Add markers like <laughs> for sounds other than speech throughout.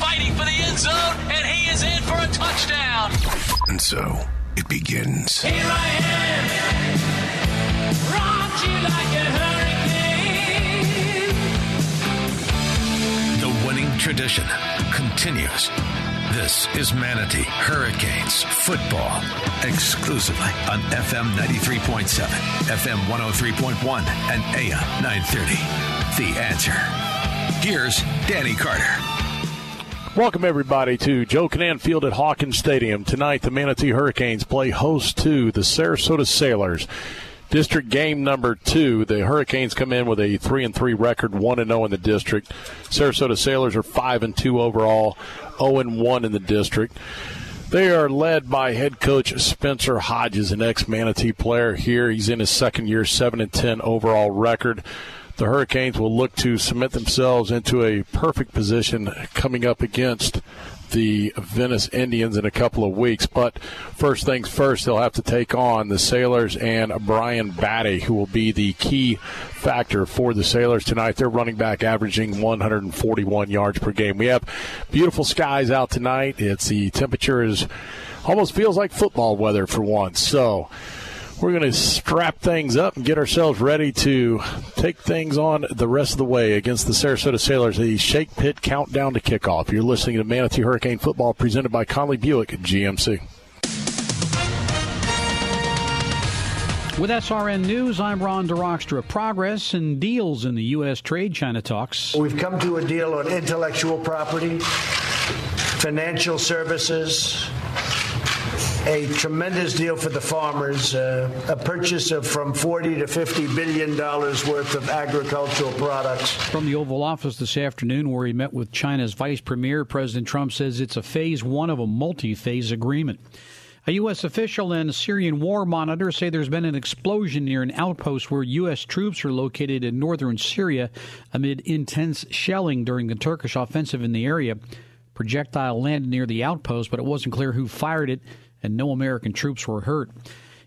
fighting for the end zone, and he is in for a touchdown. And so it begins. Here I am, rock you like a hurricane. The winning tradition continues. This is Manatee Hurricanes football exclusively on FM 93.7, FM 103.1, and AM 930. The answer. Here's Danny Carter. Welcome, everybody, to Joe Kinnan Field at Hawkins Stadium. Tonight, the Manatee Hurricanes play host to the Sarasota Sailors. District game number two. The Hurricanes come in with a three and three record, one and zero in the district. Sarasota Sailors are five and two overall, zero and one in the district. They are led by head coach Spencer Hodges, an ex Manatee player here. He's in his second year, seven and ten overall record. The Hurricanes will look to cement themselves into a perfect position coming up against the Venice Indians in a couple of weeks. But first things first, they'll have to take on the Sailors and Brian Battie, who will be the key factor for the Sailors tonight. They're running back averaging 141 yards per game. We have beautiful skies out tonight. It's the temperature is almost feels like football weather for once. So we're going to strap things up and get ourselves ready to take things on the rest of the way against the Sarasota Sailors. The Shake Pit countdown to kickoff. You're listening to Manatee Hurricane Football presented by Conley Buick GMC. With SRN News, I'm Ron DeRockstra. Progress and deals in the U.S. trade China talks. We've come to a deal on intellectual property, financial services, a tremendous deal for the farmers, uh, a purchase of from 40 to 50 billion dollars worth of agricultural products. From the Oval Office this afternoon, where he met with China's Vice Premier, President Trump says it's a phase one of a multi phase agreement. A U.S. official and Syrian war monitor say there's been an explosion near an outpost where U.S. troops are located in northern Syria amid intense shelling during the Turkish offensive in the area. Projectile landed near the outpost, but it wasn't clear who fired it, and no American troops were hurt.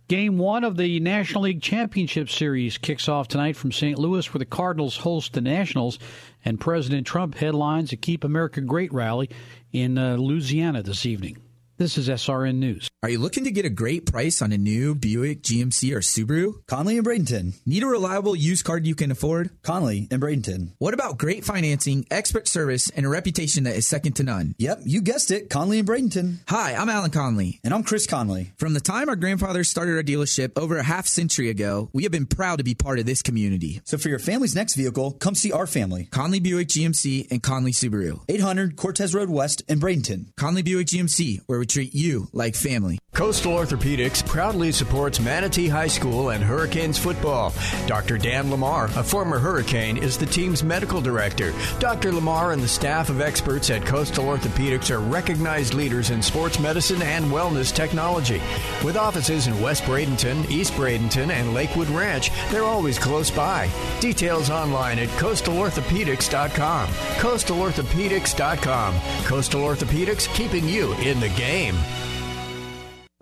Game one of the National League Championship Series kicks off tonight from St. Louis, where the Cardinals host the Nationals, and President Trump headlines a Keep America Great rally in uh, Louisiana this evening. This is SRN News. Are you looking to get a great price on a new Buick, GMC, or Subaru? Conley and Bradenton. Need a reliable used car you can afford? Conley and Bradenton. What about great financing, expert service, and a reputation that is second to none? Yep, you guessed it. Conley and Bradenton. Hi, I'm Alan Conley. And I'm Chris Conley. From the time our grandfathers started our dealership over a half century ago, we have been proud to be part of this community. So for your family's next vehicle, come see our family. Conley Buick GMC and Conley Subaru. 800 Cortez Road West in Bradenton. Conley Buick GMC, where treat you like family. Coastal Orthopedics proudly supports Manatee High School and Hurricanes football. Dr. Dan Lamar, a former Hurricane, is the team's medical director. Dr. Lamar and the staff of experts at Coastal Orthopedics are recognized leaders in sports medicine and wellness technology. With offices in West Bradenton, East Bradenton, and Lakewood Ranch, they're always close by. Details online at coastalorthopedics.com. Coastalorthopedics.com. Coastal Orthopedics, keeping you in the game.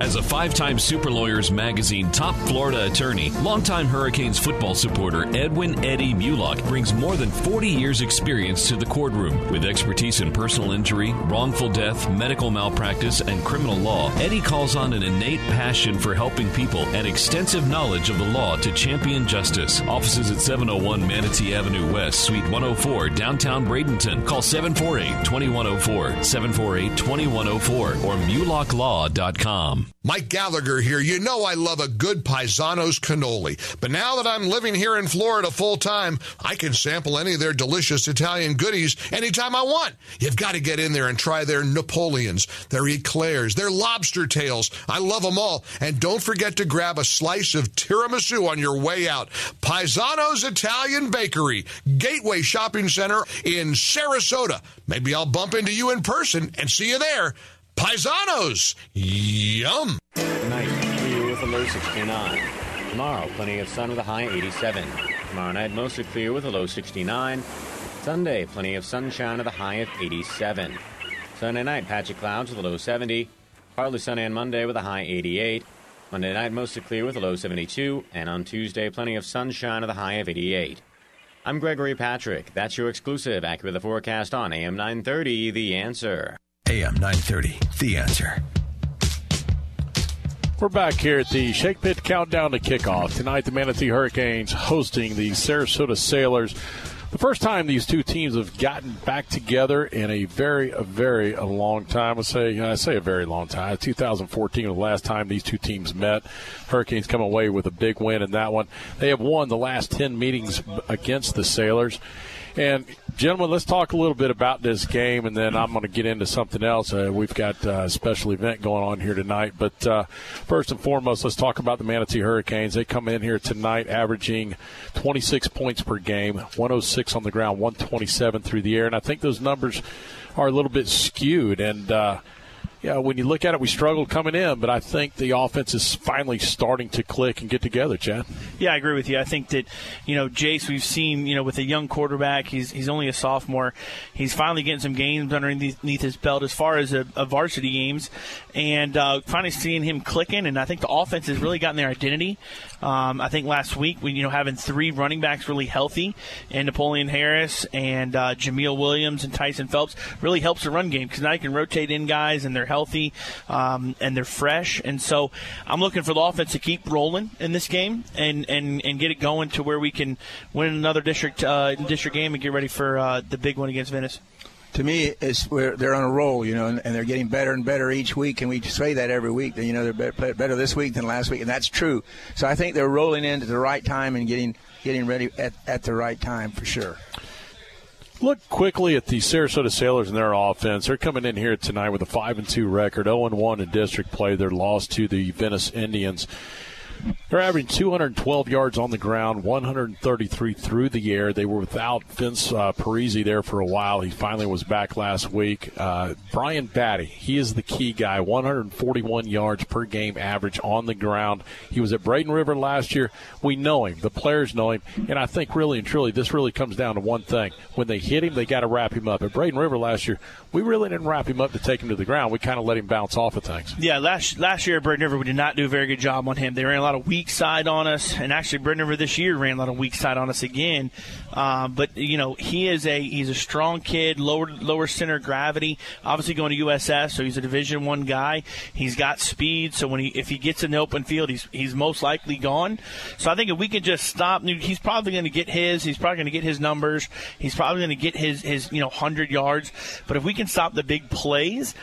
As a five time Super Lawyers Magazine top Florida attorney, longtime Hurricanes football supporter Edwin Eddie Mulock brings more than 40 years' experience to the courtroom. With expertise in personal injury, wrongful death, medical malpractice, and criminal law, Eddie calls on an innate passion for helping people and extensive knowledge of the law to champion justice. Offices at 701 Manatee Avenue West, Suite 104, downtown Bradenton. Call 748 2104, 748 2104, or MulockLaw.com. Mike Gallagher here. You know I love a good Paisanos cannoli. But now that I'm living here in Florida full time, I can sample any of their delicious Italian goodies anytime I want. You've got to get in there and try their Napoleons, their eclairs, their lobster tails. I love them all. And don't forget to grab a slice of tiramisu on your way out. Paisanos Italian Bakery, Gateway Shopping Center in Sarasota. Maybe I'll bump into you in person and see you there. Paisanos. Yum. Tonight, clear with a low 69. Tomorrow, plenty of sun with a high 87. Tomorrow night, mostly clear with a low 69. Sunday, plenty of sunshine with a high of 87. Sunday night, patchy clouds with a low 70. Partly sunny on Monday with a high 88. Monday night, mostly clear with a low 72. And on Tuesday, plenty of sunshine with a high of 88. I'm Gregory Patrick. That's your exclusive accurate the forecast on AM 930, The Answer. AM 930, The Answer. We're back here at the Shake Pit Countdown to Kickoff. Tonight, the Manatee Hurricanes hosting the Sarasota Sailors. The first time these two teams have gotten back together in a very, a very a long time. I say, I say a very long time. 2014 was the last time these two teams met. Hurricanes come away with a big win in that one. They have won the last 10 meetings against the Sailors. And gentlemen, let's talk a little bit about this game, and then I'm going to get into something else. Uh, we've got uh, a special event going on here tonight, but uh, first and foremost, let's talk about the Manatee Hurricanes. They come in here tonight, averaging 26 points per game, 106 on the ground, 127 through the air, and I think those numbers are a little bit skewed. And uh, yeah, when you look at it, we struggled coming in, but I think the offense is finally starting to click and get together, Chad. Yeah, I agree with you. I think that, you know, Jace, we've seen, you know, with a young quarterback, he's, he's only a sophomore. He's finally getting some games underneath his belt as far as a, a varsity games, and uh, finally seeing him clicking. And I think the offense has really gotten their identity. Um, I think last week, we, you know, having three running backs really healthy, and Napoleon Harris and uh, Jameel Williams and Tyson Phelps really helps the run game because now you can rotate in guys and they're healthy um, and they're fresh. And so I'm looking for the offense to keep rolling in this game and, and, and get it going to where we can win another district uh, district game and get ready for uh, the big one against Venice to me, it's where they're on a roll, you know, and, and, they're getting better and better each week. And we say that every week that you know they're better, better this week than last week, and that's true. So I think they're rolling in at the right time and getting getting ready at, at the right time for sure. Look quickly at the Sarasota Sailors and their offense. They're coming in here tonight with a five and two record, zero and one in district play. They're lost to the Venice Indians. They're averaging 212 yards on the ground, 133 through the air. They were without Vince uh, Parisi there for a while. He finally was back last week. Uh, Brian Battie, he is the key guy, 141 yards per game average on the ground. He was at Braden River last year. We know him. The players know him. And I think really and truly, this really comes down to one thing. When they hit him, they got to wrap him up. At Braden River last year, we really didn't wrap him up to take him to the ground. We kind of let him bounce off of things. Yeah, last last year at Braden River, we did not do a very good job on him. They ran a lot of weak side on us, and actually Braden River this year ran a lot of weak side on us again. Um, but you know, he is a he's a strong kid, lower lower center gravity. Obviously going to USF, so he's a Division One guy. He's got speed, so when he if he gets in the open field, he's he's most likely gone. So I think if we could just stop, he's probably going to get his. He's probably going to get his numbers. He's probably going to get his his you know hundred yards. But if we can stop the big plays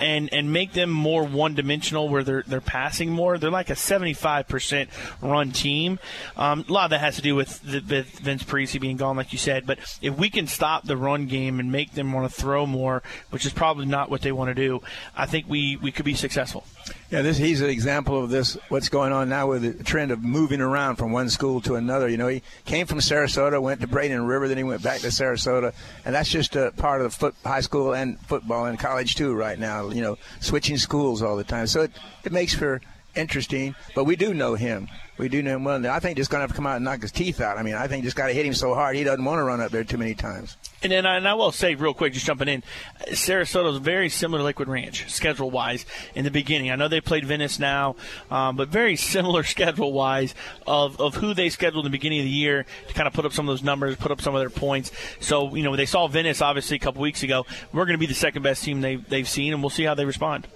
and and make them more one dimensional where they're they're passing more. They're like a 75% run team. Um, a lot of that has to do with, the, with Vince Parisi being gone, like you said. But if we can stop the run game and make them want to throw more, which is probably not what they want to do, I think we, we could be successful. Yeah, this he's an example of this. What's going on now with the trend of moving around from one school to another. You know, he came from Sarasota, went to Braden River, then he went back to Sarasota, and that's just a part of the foot, high school and football and college too right now. You know, switching schools all the time, so it it makes for interesting. But we do know him. We do know him well. I think just going to have to come out and knock his teeth out. I mean, I think just got to hit him so hard he doesn't want to run up there too many times. And then I, and I will say real quick, just jumping in, Sarasota is very similar to Lakewood Ranch schedule wise in the beginning. I know they played Venice now, um, but very similar <laughs> schedule wise of, of who they scheduled in the beginning of the year to kind of put up some of those numbers, put up some of their points. So you know they saw Venice obviously a couple weeks ago. We're going to be the second best team they they've seen, and we'll see how they respond.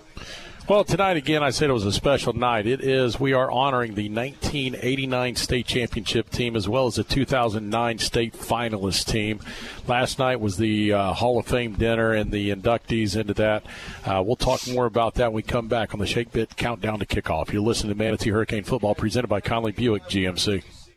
Well, tonight again, I said it was a special night. It is. We are honoring the 1989 state championship team as well as the 2009 state finalist team. Last night was the uh, Hall of Fame dinner and the inductees into that. Uh, we'll talk more about that when we come back on the Shake Pit Countdown to Kickoff. You're listening to Manatee Hurricane Football presented by Conley Buick GMC.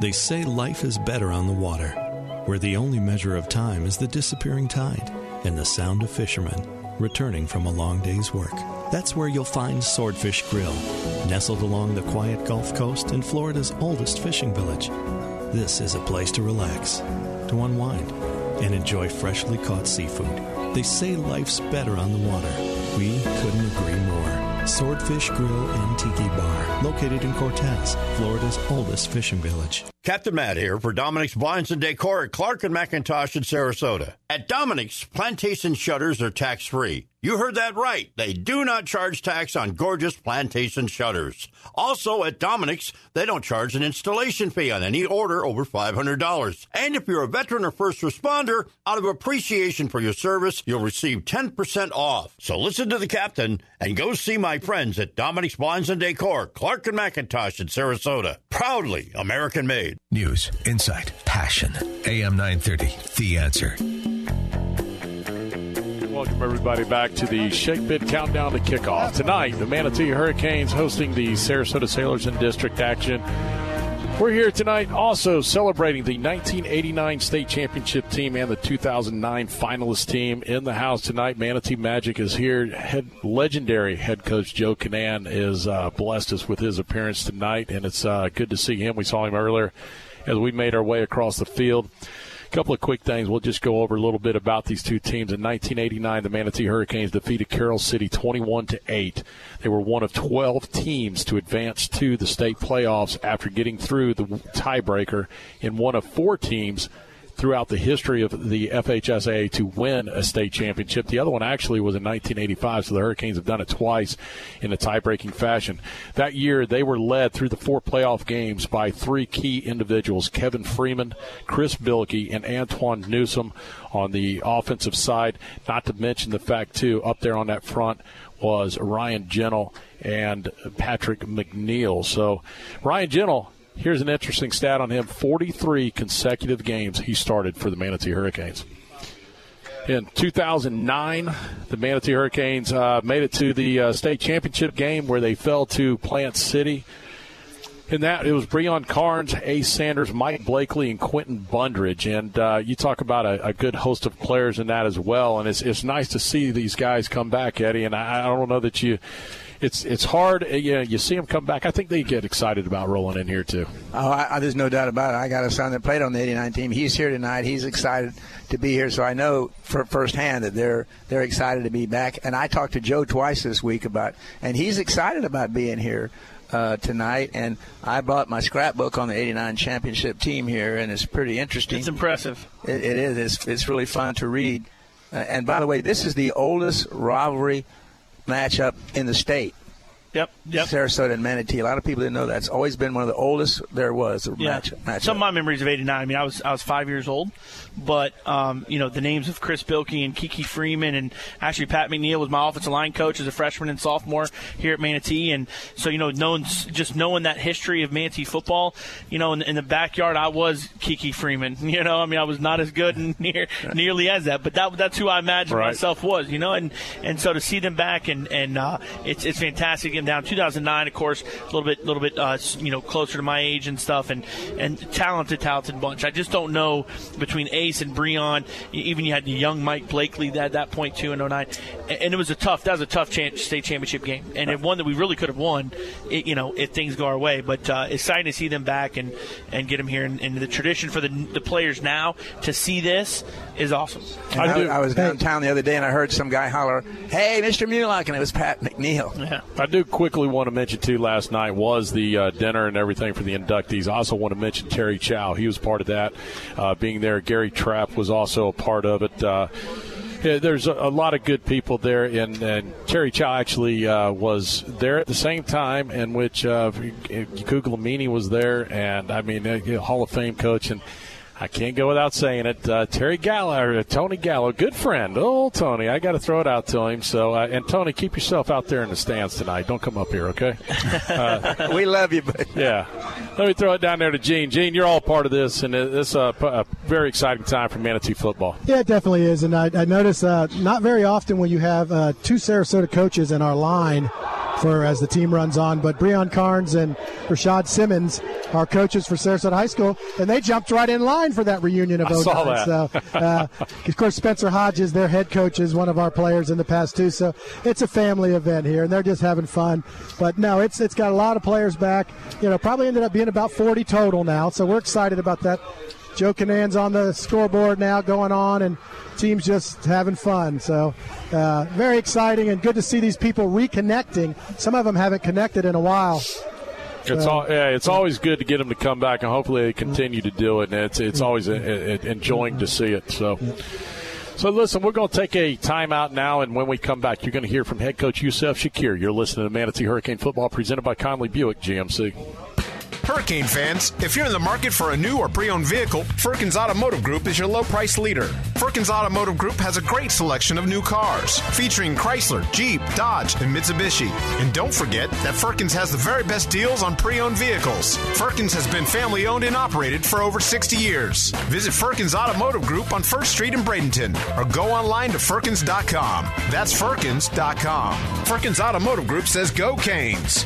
They say life is better on the water, where the only measure of time is the disappearing tide and the sound of fishermen returning from a long day's work. That's where you'll find Swordfish Grill, nestled along the quiet Gulf Coast in Florida's oldest fishing village. This is a place to relax, to unwind, and enjoy freshly caught seafood. They say life's better on the water. We couldn't agree more. Swordfish Grill and Tiki Bar, located in Cortez, Florida's oldest fishing village. Captain Matt here for Dominic's Blinds and Decor at Clark and McIntosh in Sarasota. At Dominic's, plantation shutters are tax free. You heard that right. They do not charge tax on gorgeous plantation shutters. Also, at Dominic's, they don't charge an installation fee on any order over $500. And if you're a veteran or first responder, out of appreciation for your service, you'll receive 10% off. So listen to the captain and go see my friends at Dominic's Blinds and Decor, Clark and McIntosh in Sarasota. Proudly American made. News, insight, passion. AM 930, The Answer. Welcome, everybody, back to the Shake Pit Countdown to Kickoff. Tonight, the Manatee Hurricanes hosting the Sarasota Sailors in district action. We're here tonight also celebrating the 1989 state championship team and the 2009 finalist team in the house tonight. Manatee Magic is here. Head, legendary head coach Joe Kinnan is uh, blessed us with his appearance tonight, and it's uh, good to see him. We saw him earlier as we made our way across the field. Couple of quick things. We'll just go over a little bit about these two teams. In 1989, the Manatee Hurricanes defeated Carol City 21 to 8. They were one of 12 teams to advance to the state playoffs after getting through the tiebreaker in one of four teams throughout the history of the FHSAA to win a state championship. The other one actually was in 1985, so the Hurricanes have done it twice in a tie-breaking fashion. That year, they were led through the four playoff games by three key individuals: Kevin Freeman, Chris Bilkey, and Antoine Newsom on the offensive side. Not to mention the fact too, up there on that front was Ryan Gentle and Patrick McNeil. So Ryan Gentle Here's an interesting stat on him 43 consecutive games he started for the Manatee Hurricanes. In 2009, the Manatee Hurricanes uh, made it to the uh, state championship game where they fell to Plant City. In that, it was Breon Carnes, Ace Sanders, Mike Blakely, and Quentin Bundridge. And uh, you talk about a, a, good host of players in that as well. And it's, it's nice to see these guys come back, Eddie. And I, I don't know that you it's it's hard. Uh, you know, you see them come back. I think they get excited about rolling in here too. Oh, I, I, there's no doubt about it. I got a son that played on the '89 team. He's here tonight. He's excited to be here. So I know for firsthand that they're they're excited to be back. And I talked to Joe twice this week about, and he's excited about being here. Uh, tonight, and I brought my scrapbook on the '89 championship team here, and it's pretty interesting. It's impressive. it, it is. It's, it's really fun to read. Uh, and by the way, this is the oldest rivalry matchup in the state. Yep, yep. Sarasota and Manatee. A lot of people didn't know that. It's always been one of the oldest there was. Yeah. Match, match Some of my memories of '89. I mean, I was I was five years old, but um, you know the names of Chris Bilkey and Kiki Freeman and actually Pat McNeil was my offensive line coach as a freshman and sophomore here at Manatee, and so you know knowing just knowing that history of Manatee football, you know in, in the backyard I was Kiki Freeman. <laughs> You know, I mean I was not as good and <laughs> near nearly as that, but that that's who I imagined Right. myself was. You know, and and so to see them back and and uh, it's it's fantastic. Getting down 2009, of course, a little bit little bit uh, you know closer to my age and stuff, and and talented talented bunch. I just don't know between Ace and Breon. Even you had the young Mike Blakely at that point too in 09, and and it was a tough that was a tough chan state championship game, and it one that we really could have won. It, you know, if things go our way, but uh, exciting to see them back and and get them here. And, and the tradition for the the players now to see this is awesome. And I, I was downtown the other day and I heard some guy holler, "Hey, Mr. Mulock," and it was Pat McNeil. Yeah. I do quickly want to mention too. Last night was the uh, dinner and everything for the inductees. I also want to mention Terry Chow. He was part of that. Uh, being there, Gary Trapp was also a part of it. Uh, yeah, there's a, a lot of good people there, and, and Terry Chow actually uh, was there at the same time in which uh, was there, and I mean, a Hall of Fame coach, and I can't go without saying it. Uh, Terry Gallo, or Tony Gallo, good friend, old Tony. I got to throw it out to him. So, uh, and Tony, keep yourself out there in the stands tonight. Don't come up here, okay? <laughs> Uh, we love you, but yeah. Let me throw it down there to Gene. Gene, you're all part of this, and it's a, a very exciting time for Manatee football. Yeah, it definitely is. And I, I notice uh, not very often when you have uh, two Sarasota coaches in our line for as the team runs on, but Breon Carnes and Rashad Simmons are coaches for Sarasota High School, and they jumped right in line for that reunion of I 09. saw that. So, uh, of course, Spencer Hodges, their head coach, is one of our players in the past too. So it's a family event here, and they're just having fun. But no, it's it's got a lot of players back. You know, probably ended up being about 40 total now. So we're excited about that. Joe Kinnan's on the scoreboard now, going on, and team's just having fun. So, uh, very exciting and good to see these people reconnecting. Some of them haven't connected in a while. It's all, yeah, it's always good to get them to come back, and hopefully they continue to do it. And it's it's always uh uh enjoying to see it. So. So listen, we're going to take a timeout now, and when we come back, you're going to hear from head coach Yusef Shakir. You're listening to Manatee Hurricane Football, presented by Conley Buick GMC. Hurricane fans, if you're in the market for a new or pre owned vehicle, Firkins Automotive Group is your low price leader. Firkins Automotive Group has a great selection of new cars, featuring Chrysler, Jeep, Dodge, and Mitsubishi. And don't forget that Firkins has the very best deals on pre owned vehicles. Firkins has been family owned and operated for over 60 years. Visit Firkins Automotive Group on 1st Street in Bradenton or go online to Firkins.com. That's Firkins.com. Firkins Automotive Group says go Canes.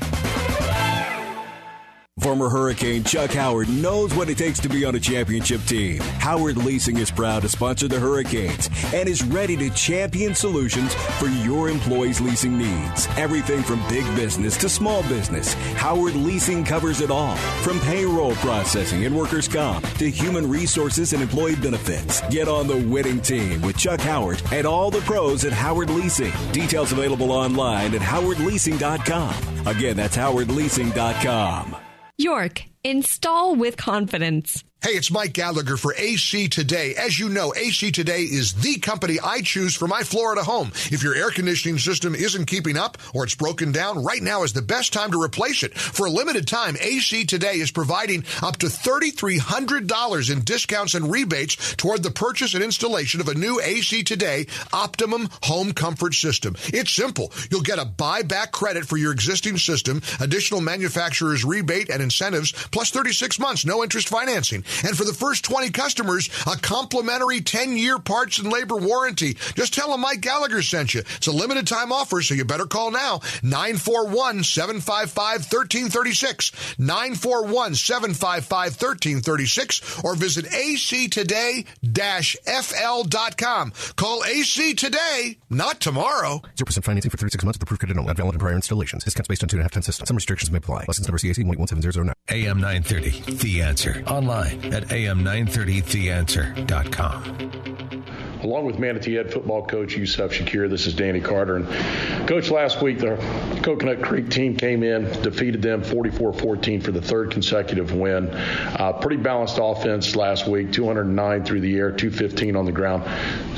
Former Hurricane Chuck Howard knows what it takes to be on a championship team. Howard Leasing is proud to sponsor the Hurricanes and is ready to champion solutions for your employees' leasing needs. Everything from big business to small business, Howard Leasing covers it all. From payroll processing and workers' comp to human resources and employee benefits. Get on the winning team with Chuck Howard and all the pros at Howard Leasing. Details available online at howardleasing.com. Again, that's howardleasing.com. York, install with confidence. Hey, it's Mike Gallagher for AC Today. As you know, AC Today is the company I choose for my Florida home. If your air conditioning system isn't keeping up or it's broken down, right now is the best time to replace it. For a limited time, AC Today is providing up to $3,300 in discounts and rebates toward the purchase and installation of a new AC Today Optimum Home Comfort System. It's simple. You'll get a buyback credit for your existing system, additional manufacturer's rebate and incentives, plus 36 months, no interest financing. And for the first 20 customers, a complimentary 10-year parts and labor warranty. Just tell them Mike Gallagher sent you. It's a limited time offer, so you better call now. 941-755-1336. 941-755-1336 or visit actoday-fl.com. Call AC today, not tomorrow. 0% financing for 36 months with approved credit only. Not valid in prior installations. Discounts based on 2.5 ton system. Some restrictions may apply. License number CAC 11709. AM 930, The Answer. Online at am930theanswer.com. Along with Manatee Head football coach Yusef Shakir, this is Danny Carter. And coach, last week the Coconut Creek team came in, defeated them 44-14 for the third consecutive win. Uh, pretty balanced offense last week, 209 through the air, 215 on the ground.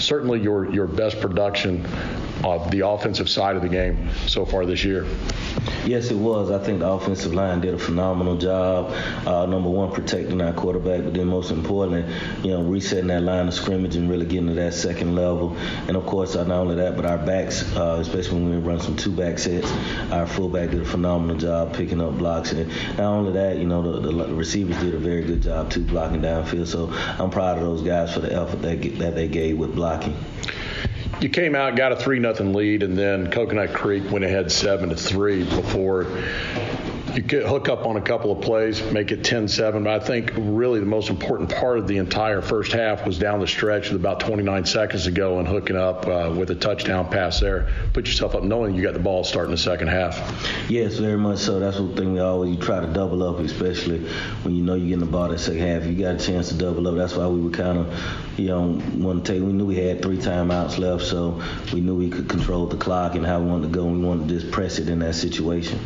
Certainly your your best production of the offensive side of the game so far this year. Yes, it was. I think the offensive line did a phenomenal job. Uh, number one, protecting our quarterback, but then most importantly, you know, resetting that line of scrimmage and really getting to that second level. And of course, not only that, but our backs, uh, especially when we run some two-back sets, our fullback did a phenomenal job picking up blocks. And not only that, you know, the, the receivers did a very good job too blocking downfield. So I'm proud of those guys for the effort that, that they gave with blocking you came out, got a three nothing lead, and then Coconut Creek went ahead seven to three before you could hook up on a couple of plays, make it 10-7. But I think really the most important part of the entire first half was down the stretch with about 29 seconds ago and hooking up uh, with a touchdown pass there. Put yourself up knowing you got the ball starting the second half. Yes, very much so. That's one thing we always try to double up, especially when you know you're getting the ball that second half. You got a chance to double up. That's why we were kind of, you know, want to take. We knew we had three timeouts left, so we knew we could control the clock and how we wanted to go. We wanted to just press it in that situation.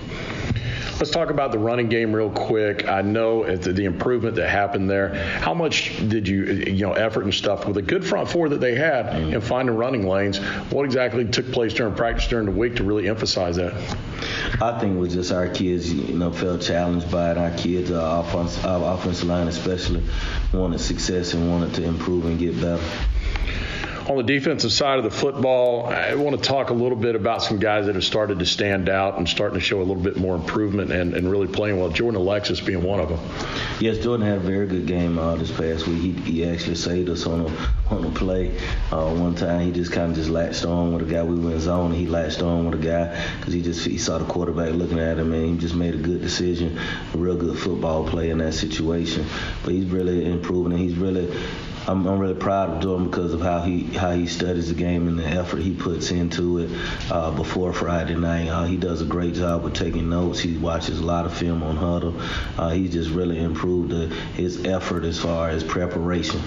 Let's talk about the running game real quick. I know the improvement that happened there. How much did you, you know, effort and stuff with a good front four that they had mm-hmm. and finding running lanes? What exactly took place during practice during the week to really emphasize that? I think it was just our kids, you know, felt challenged by it. Our kids, our, offense, our offensive line especially, wanted success and wanted to improve and get better. On the defensive side of the football, I want to talk a little bit about some guys that have started to stand out and starting to show a little bit more improvement and, and really playing well. Jordan Alexis being one of them. Yes, Jordan had a very good game uh, this past week. He, he actually saved us on a on a play. Uh, one time he just kind of just latched on with a guy. We were in zone and he latched on with a guy because he just he saw the quarterback looking at him and he just made a good decision, a real good football play in that situation. But he's really improving and he's really I'm, I'm, really proud of Jordan because of how he how he studies the game and the effort he puts into it uh, before Friday night. Uh, he does a great job with taking notes. He watches a lot of film on Hudl. Uh, he's just really improved uh, his effort as far as preparation.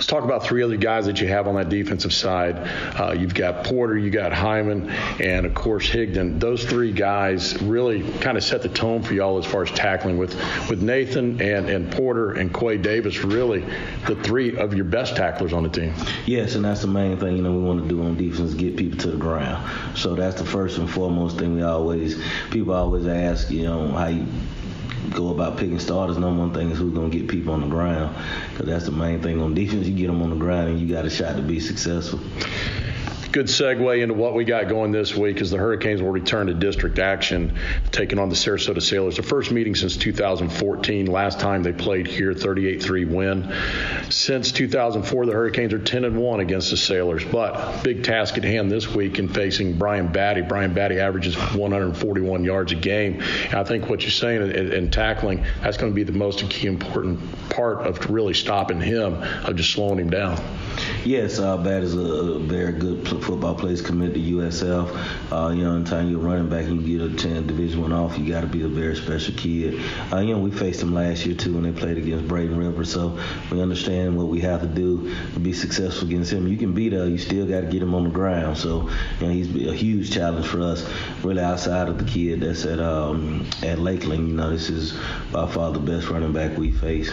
Let's talk about three other guys that you have on that defensive side. Uh, you've got Porter, you got Hyman, and of course Higdon. Those three guys really kind of set the tone for y'all as far as tackling with with Nathan and, and Porter and Quay Davis. Really, the three of your best tacklers on the team. Yes, and that's the main thing you know we want to do on defense: get people to the ground. So that's the first and foremost thing we always people always ask. You know how you go about picking starters, number one thing is who's going to get people on the ground. Because that's the main thing on defense. You get them on the ground and you got a shot to be successful good segue into what we got going this week is the Hurricanes will return to district action, taking on the Sarasota Sailors. The first meeting since 2014. Last time they played here, 38-3 win. Since 2004, the Hurricanes are 10 and 1 against the Sailors. But big task at hand this week in facing Brian Battie. Brian Battie averages 141 yards a game. And I think what you're saying in, in tackling, that's going to be the most key important part of really stopping him, of just slowing him down. Yes, uh, is a very good football players commit to USF. Uh, you know, anytime you're running back and you get a 10 Division One off, you got to be a very special kid. Uh, you know, we faced them last year too when they played against Braden River, so we understand what we have to do to be successful against him. You can beat us, you still got to get him on the ground. So, you know, he's a huge challenge for us. Really, outside of the kid that's at um, at Lakeland, you know, this is by far the best running back we face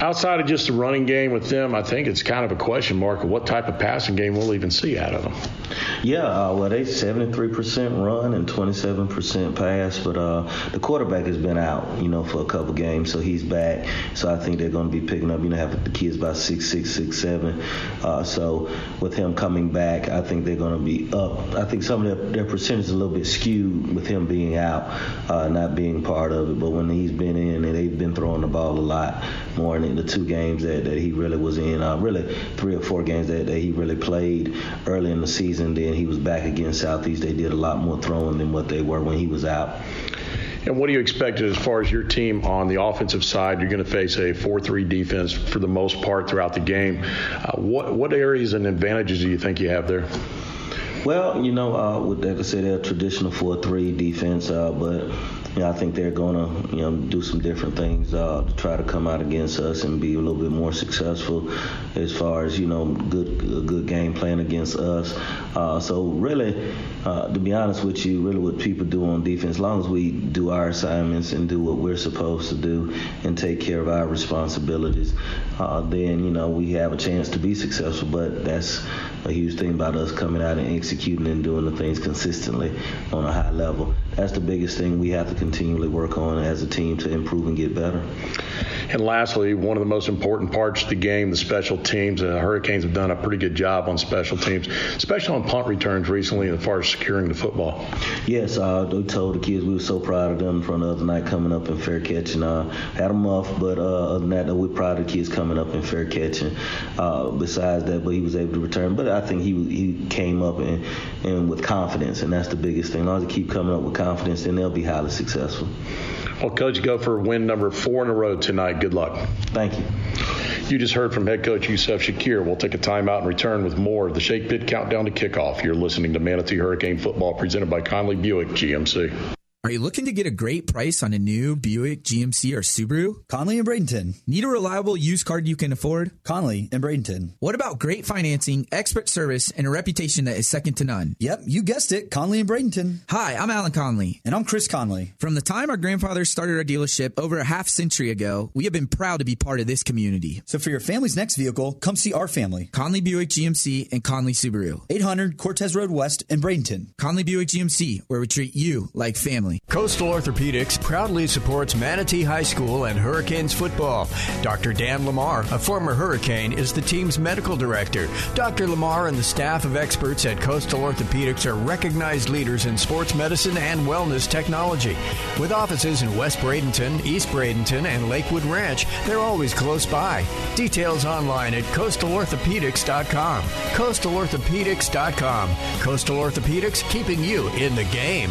outside of just the running game with them, I think it's kind of a question mark of what type of passing game we'll even see out of them. Yeah, uh, well, they 73% run and 27% pass, but uh, the quarterback has been out, you know, for a couple games, so he's back. So I think they're going to be picking up, you know, have the kids about six, six, six, seven. Uh, so with him coming back, I think they're going to be up. I think some of their, their percentage is a little bit skewed with him being out, uh, not being part of it. But when he's been in, and they've been throwing the ball a lot more than the two games that, that he really was in, uh, really three or four games that, that he really played early in the season. Then he was back against Southeast. They did a lot more throwing than what they were when he was out. And what do you expect as far as your team on the offensive side? You're going to face a 4-3 defense for the most part throughout the game. Uh, what what areas and advantages do you think you have there? Well, you know, uh, with like I said, they're a traditional 4-3 defense, uh, but you know, I think they're going to you know do some different things uh, to try to come out against us and be a little bit more successful as far as you know good good game plan against us. Uh, so really, uh, to be honest with you, really what people do on defense, as long as we do our assignments and do what we're supposed to do and take care of our responsibilities, uh, then you know we have a chance to be successful. But that's a huge thing about us coming out and executing and doing the things consistently on a high level. That's the biggest thing we have to continually work on as a team to improve and get better. And lastly, one of the most important parts of the game, the special teams. The Hurricanes have done a pretty good job on special teams, especially on punt returns recently as far as securing the football. Yes, uh, we told the kids we were so proud of them of the other night coming up in fair catch and uh, had them off, but uh, other than that, we're proud of the kids coming up in fair catch. And uh, besides that, but he was able to return. But I think he he came up and, and with confidence, and that's the biggest thing. As long as they keep coming up with confidence, then they'll be highly successful. Well, Coach, go for win number four in a row tonight. Good luck. Thank you. You just heard from head coach Yusuf Shakir. We'll take a timeout and return with more of the Shake Pit Countdown to Kickoff. You're listening to Manatee Hurricane Football presented by Conley Buick GMC. Are you looking to get a great price on a new Buick, GMC, or Subaru? Conley and Bradenton. Need a reliable used car you can afford? Conley and Bradenton. What about great financing, expert service, and a reputation that is second to none? Yep, you guessed it, Conley and Bradenton. Hi, I'm Alan Conley. And I'm Chris Conley. From the time our grandfathers started our dealership over a half century ago, we have been proud to be part of this community. So for your family's next vehicle, come see our family. Conley Buick GMC and Conley Subaru. 800 Cortez Road West in Bradenton. Conley Buick GMC, where we treat you like family. Coastal Orthopedics proudly supports Manatee High School and Hurricanes football. Dr. Dan Lamar, a former Hurricane, is the team's medical director. Dr. Lamar and the staff of experts at Coastal Orthopedics are recognized leaders in sports medicine and wellness technology. With offices in West Bradenton, East Bradenton, and Lakewood Ranch, they're always close by. Details online at coastalorthopedics.com. Coastalorthopedics.com. Coastal Orthopedics, keeping you in the game.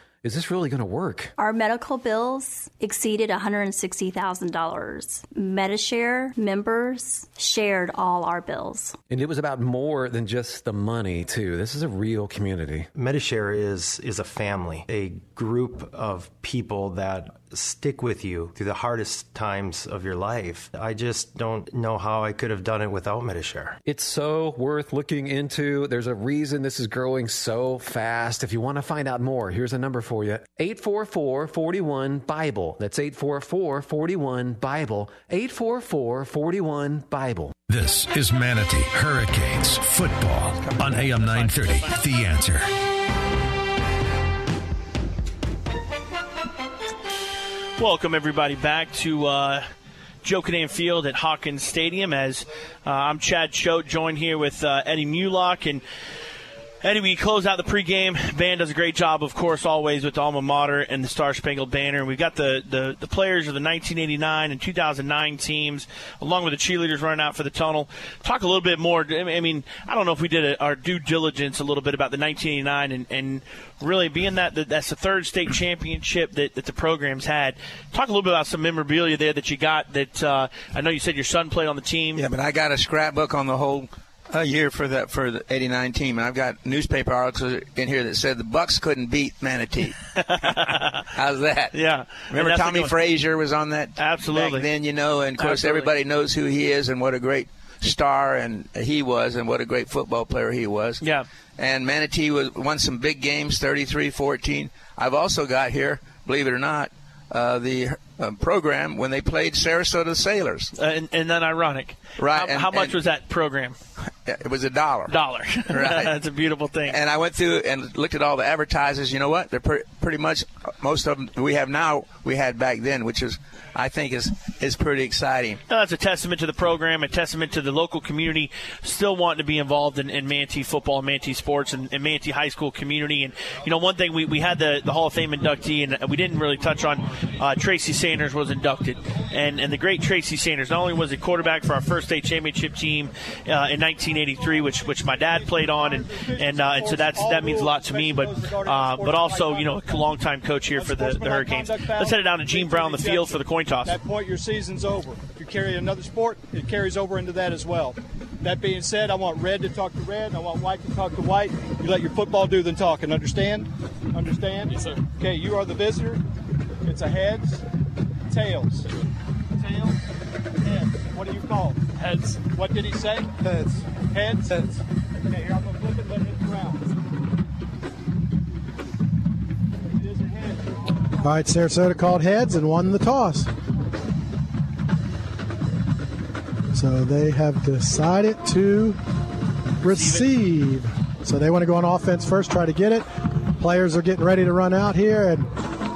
is this really going to work? Our medical bills exceeded $160,000. MediShare members shared all our bills. And it was about more than just the money, too. This is a real community. MediShare is is a family, a group of people that stick with you through the hardest times of your life. I just don't know how I could have done it without MediShare. It's so worth looking into. There's a reason this is growing so fast. If you want to find out more, here's a number for you 844 41 Bible. That's 844 41 Bible. 844 41 Bible. This is Manatee Hurricanes football on AM 930. The answer. Welcome everybody back to uh, Joe Kinnan Field at Hawkins Stadium. As uh, I'm Chad Choate, joined here with uh, Eddie Mulock and. Eddie, we close out the pregame. Band does a great job, of course, always with the alma mater and the Star Spangled Banner. And we've got the, the, the players of the 1989 and 2009 teams, along with the cheerleaders running out for the tunnel. Talk a little bit more. I mean, I don't know if we did a, our due diligence a little bit about the 1989 and, and really being that, that that's the third state championship that, that the program's had. Talk a little bit about some memorabilia there that you got. That uh, I know you said your son played on the team. Yeah, but I got a scrapbook on the whole a year for that for the '89 team, and I've got newspaper articles in here that said the Bucks couldn't beat Manatee. <laughs> How's that? Yeah. Remember Tommie Frazier was on that absolutely then, you know, and of course Absolutely. everybody knows who he is and what a great star and he was, and what a great football player he was. Yeah. And Manatee was won some big games, 33-14. I've also got here, believe it or not, uh, the uh, program when they played Sarasota Sailors. Uh, and, and then ironic. Right. How, and- how much and- was that program? It was a dollar. Dollar. <laughs> Right. That's a beautiful thing. And I went through and looked at all the advertisers. You know what? They're pre- pretty much most of them we have now. We had back then, which is I think is is pretty exciting. That's a testament to the program, a testament to the local community still wanting to be involved in, in Manatee football, and Manatee sports, and, and Manatee high school community. And you know, one thing we, we had the, the Hall of Fame inductee, and we didn't really touch on. Uh, Tracy Sanders was inducted, and and the great Tracy Sanders not only was a quarterback for our first state championship team uh, in 1983, which which my dad played on, and and, uh, and so that's that means a lot to me. But uh, but also you know longtime coach here for the, the Hurricanes. Let's head it down to Gene Brown, the field for the coin toss. At that point, your season's over. If you carry another sport, it carries over into that as well. That being said, I want red to talk to red, and I want white to talk to white. You let your football do the talking. Understand? Understand? Yes, sir. Okay, you are the visitor. It's a heads, tails. Tails, heads. What do you call? Heads. What did he say? Heads. Heads? Heads. Okay, here I'm gonna flip it, All right, Sarasota called heads and won the toss. So they have decided to receive. So they want to go on offense first, try to get it. Players are getting ready to run out here and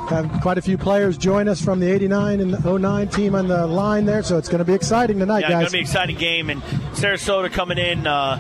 have quite a few players join us from the 89 and 09 team on the line there. So it's going to be exciting tonight, yeah, it's going to be an exciting game, and Sarasota coming in. Uh,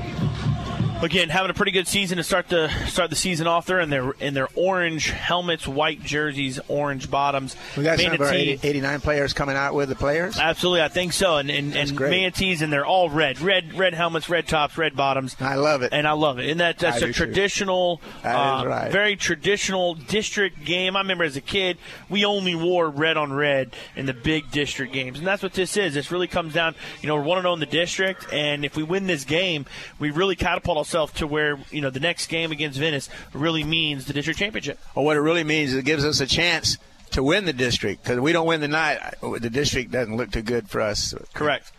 Again, having a pretty good season to start the start the season off there in their in their orange helmets, white jerseys, orange bottoms. We got some of our 80, 89 players coming out with the players. Absolutely, I think so. And and, and great. manatees, and they're all red, red, red helmets, red tops, red bottoms. I love it, and I love it. And that that's I a traditional, That uh, right. very traditional district game. I remember as a kid, we only wore red on red in the big district games, and that's what this is. This really comes down. You know, we're one and zero in the district, and if we win this game, we really catapult ourselves to where you know the next game against Venice really means the district championship. Well, what it really means is it gives us a chance to win the district because we don't win the night. The district doesn't look too good for us. Correct.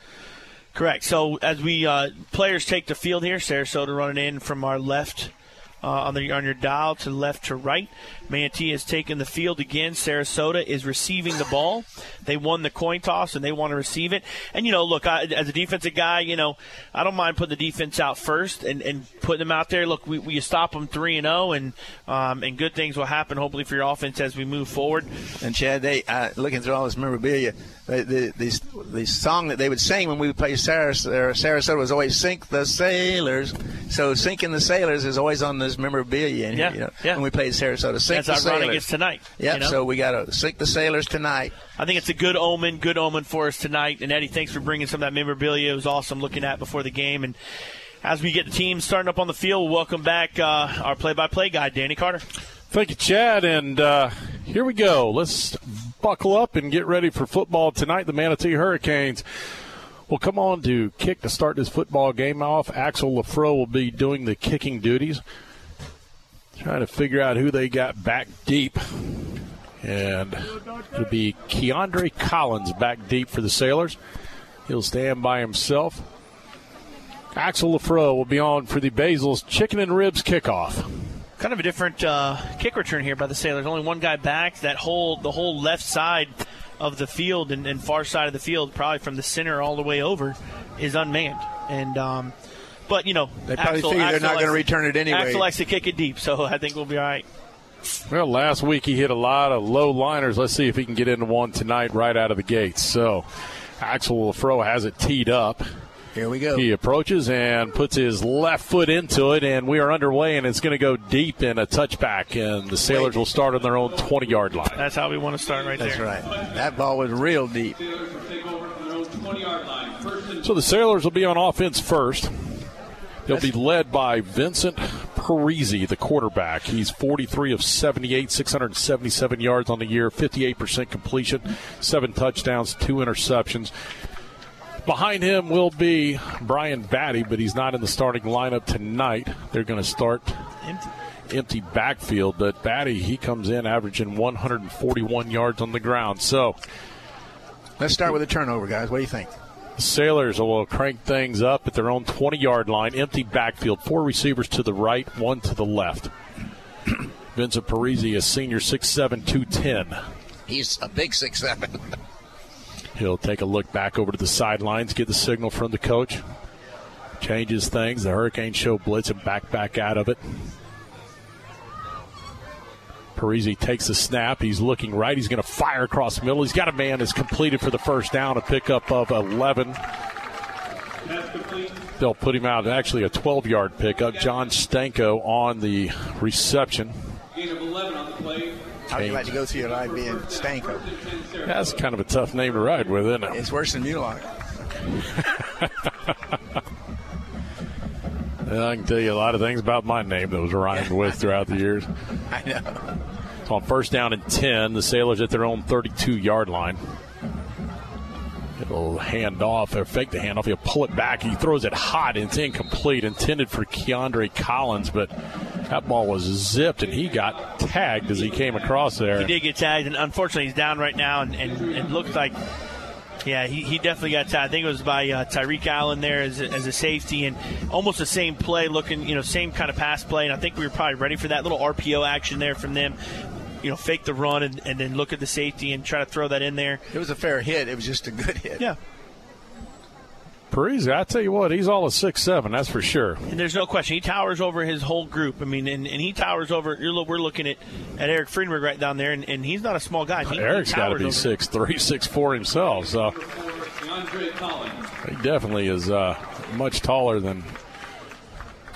Correct. So as we uh, players take the field here, Sarasota running in from our left uh, on the on your dial to left to right. Manatee has taken the field again. Sarasota is receiving the ball. They won the coin toss and they want to receive it. And you know, look, I, as a defensive guy, you know, I don't mind putting the defense out first and, and putting them out there. Look, we, we stop them three and zero, and um, and good things will happen hopefully for your offense as we move forward. And Chad, they uh, looking through all this memorabilia, the the, the the song that they would sing when we would play Sarasota, Sarasota was always "Sink the Sailors." So "Sinking the Sailors" is always on this memorabilia. And, Yeah, you know, yeah. When we played Sarasota, "Sink That's the ironic Sailors." it's tonight, Yep. you know? So we got to sink the sailors tonight. I think it's a good omen, good omen for us tonight. And Eddie, thanks for bringing some of that memorabilia. It was awesome looking at before the game. And as we get the team starting up on the field, welcome back uh, our play-by-play guy, Danny Carter. Thank you, Chad. And uh, here we go. Let's buckle up and get ready for football tonight. The Manatee Hurricanes will come on to kick to start this football game off. Axel Lafro will be doing the kicking duties. Trying to figure out who they got back deep. And it'll be Keandre Collins back deep for the Sailors. He'll stand by himself. Axel Lafro will be on for the Basils chicken and ribs kickoff. Kind of a different uh, kick return here by the Sailors. Only one guy back. That whole the whole left side of the field and, and far side of the field, probably from the center all the way over, is unmanned. And um, but you know, They probably Axel- figure they're Axel not gonna return it anyway. Axel likes to kick it deep, so I think we'll be all right. Well, last week he hit a lot of low liners. Let's see if he can get into one tonight right out of the gates. So Axel Lafro has it teed up. Here we go. He approaches and puts his left foot into it, and we are underway, and it's going to go deep in a touchback, and the Sailors will start on their own 20 yard line. That's how we want to start right That's there. That's right. That ball was real deep. So the Sailors will be on offense first. They'll be led by Vincent Parisi, the quarterback. He's 43 of 78, 677 yards on the year, 58% completion, seven touchdowns, two interceptions. Behind him will be Brian Battie, but he's not in the starting lineup tonight. They're going to start Empty. empty backfield, but Battie, he comes in averaging 141 yards on the ground. So Let's start with a turnover, guys. What do you think? The Sailors will crank things up at their own 20 yard line, empty backfield, four receivers to the right, one to the left. <clears throat> Vincent Parisi, a senior, 6'7, 210. He's a big six seven. He'll take a look back over to the sidelines, get the signal from the coach. Changes things. The Hurricanes show blitz and back back out of it. Parisi takes the snap. He's looking right. He's going to fire across the middle. He's got a man that's completed for the first down, a pickup of 11. They'll put him out. Actually, a 12 yard pickup. John Stanko on the reception. How would you like to go through your life being Stanko? That's kind of a tough name to ride with, isn't it? It's worse than Mulock. <laughs> I can tell you a lot of things about my name that was rhymed with <laughs> throughout the years. I know. So on first down and 10, the Sailors at their own 32 yard line. It'll hand off or fake the handoff. He'll pull it back. He throws it hot. and It's incomplete. Intended for Keandre Collins, but That ball was zipped, and he got tagged as he came across there. He did get tagged, and unfortunately, he's down right now, and, and it looks like. Yeah, he, he definitely got. I think it was by uh, Tyreek Allen there as a, as a safety, and almost the same play, looking, you know, same kind of pass play. And I think we were probably ready for that little RPO action there from them you know, fake the run and, and, then look at the safety and try to throw that in there. It was a fair hit. It was just a good hit. Yeah. Parisi, I tell you what, he's all a six seven. That's for sure. And there's no question, he towers over his whole group. I mean, and, and he towers over. We're looking at, at Eric Friedenberg right down there, and, and he's not a small guy. He, Eric's got to be six three, six four himself. So he definitely is uh, much taller than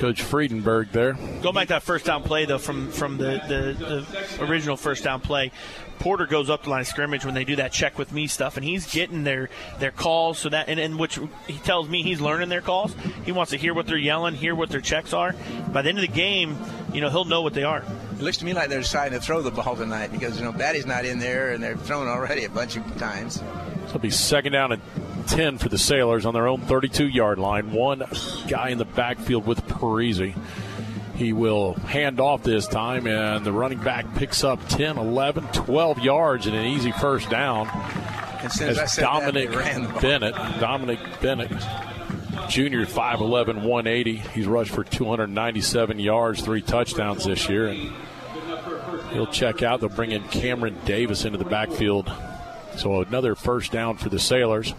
Coach Friedenberg there. Go back to that first down play though from from the, the, the original first down play. Porter goes up the line of scrimmage when they do that check with me stuff, and he's getting their their calls. So that and, and which he tells me he's learning their calls. He wants to hear what they're yelling, hear what their checks are. By the end of the game, you know he'll know what they are. It looks to me like they're deciding to throw the ball tonight because you know Battie's not in there, and they're thrown already a bunch of times. So it'll be second down and 10 for the Sailors on their own 32 yard line. One guy in the backfield with Parisi. He will hand off this time, and the running back picks up 10, 11, 12 yards and an easy first down. As, as Dominic that, Bennett, Dominic Bennett, junior, 5'11, 180. He's rushed for 297 yards, three touchdowns this year. And he'll check out. They'll bring in Cameron Davis into the backfield. So another first down for the Sailors.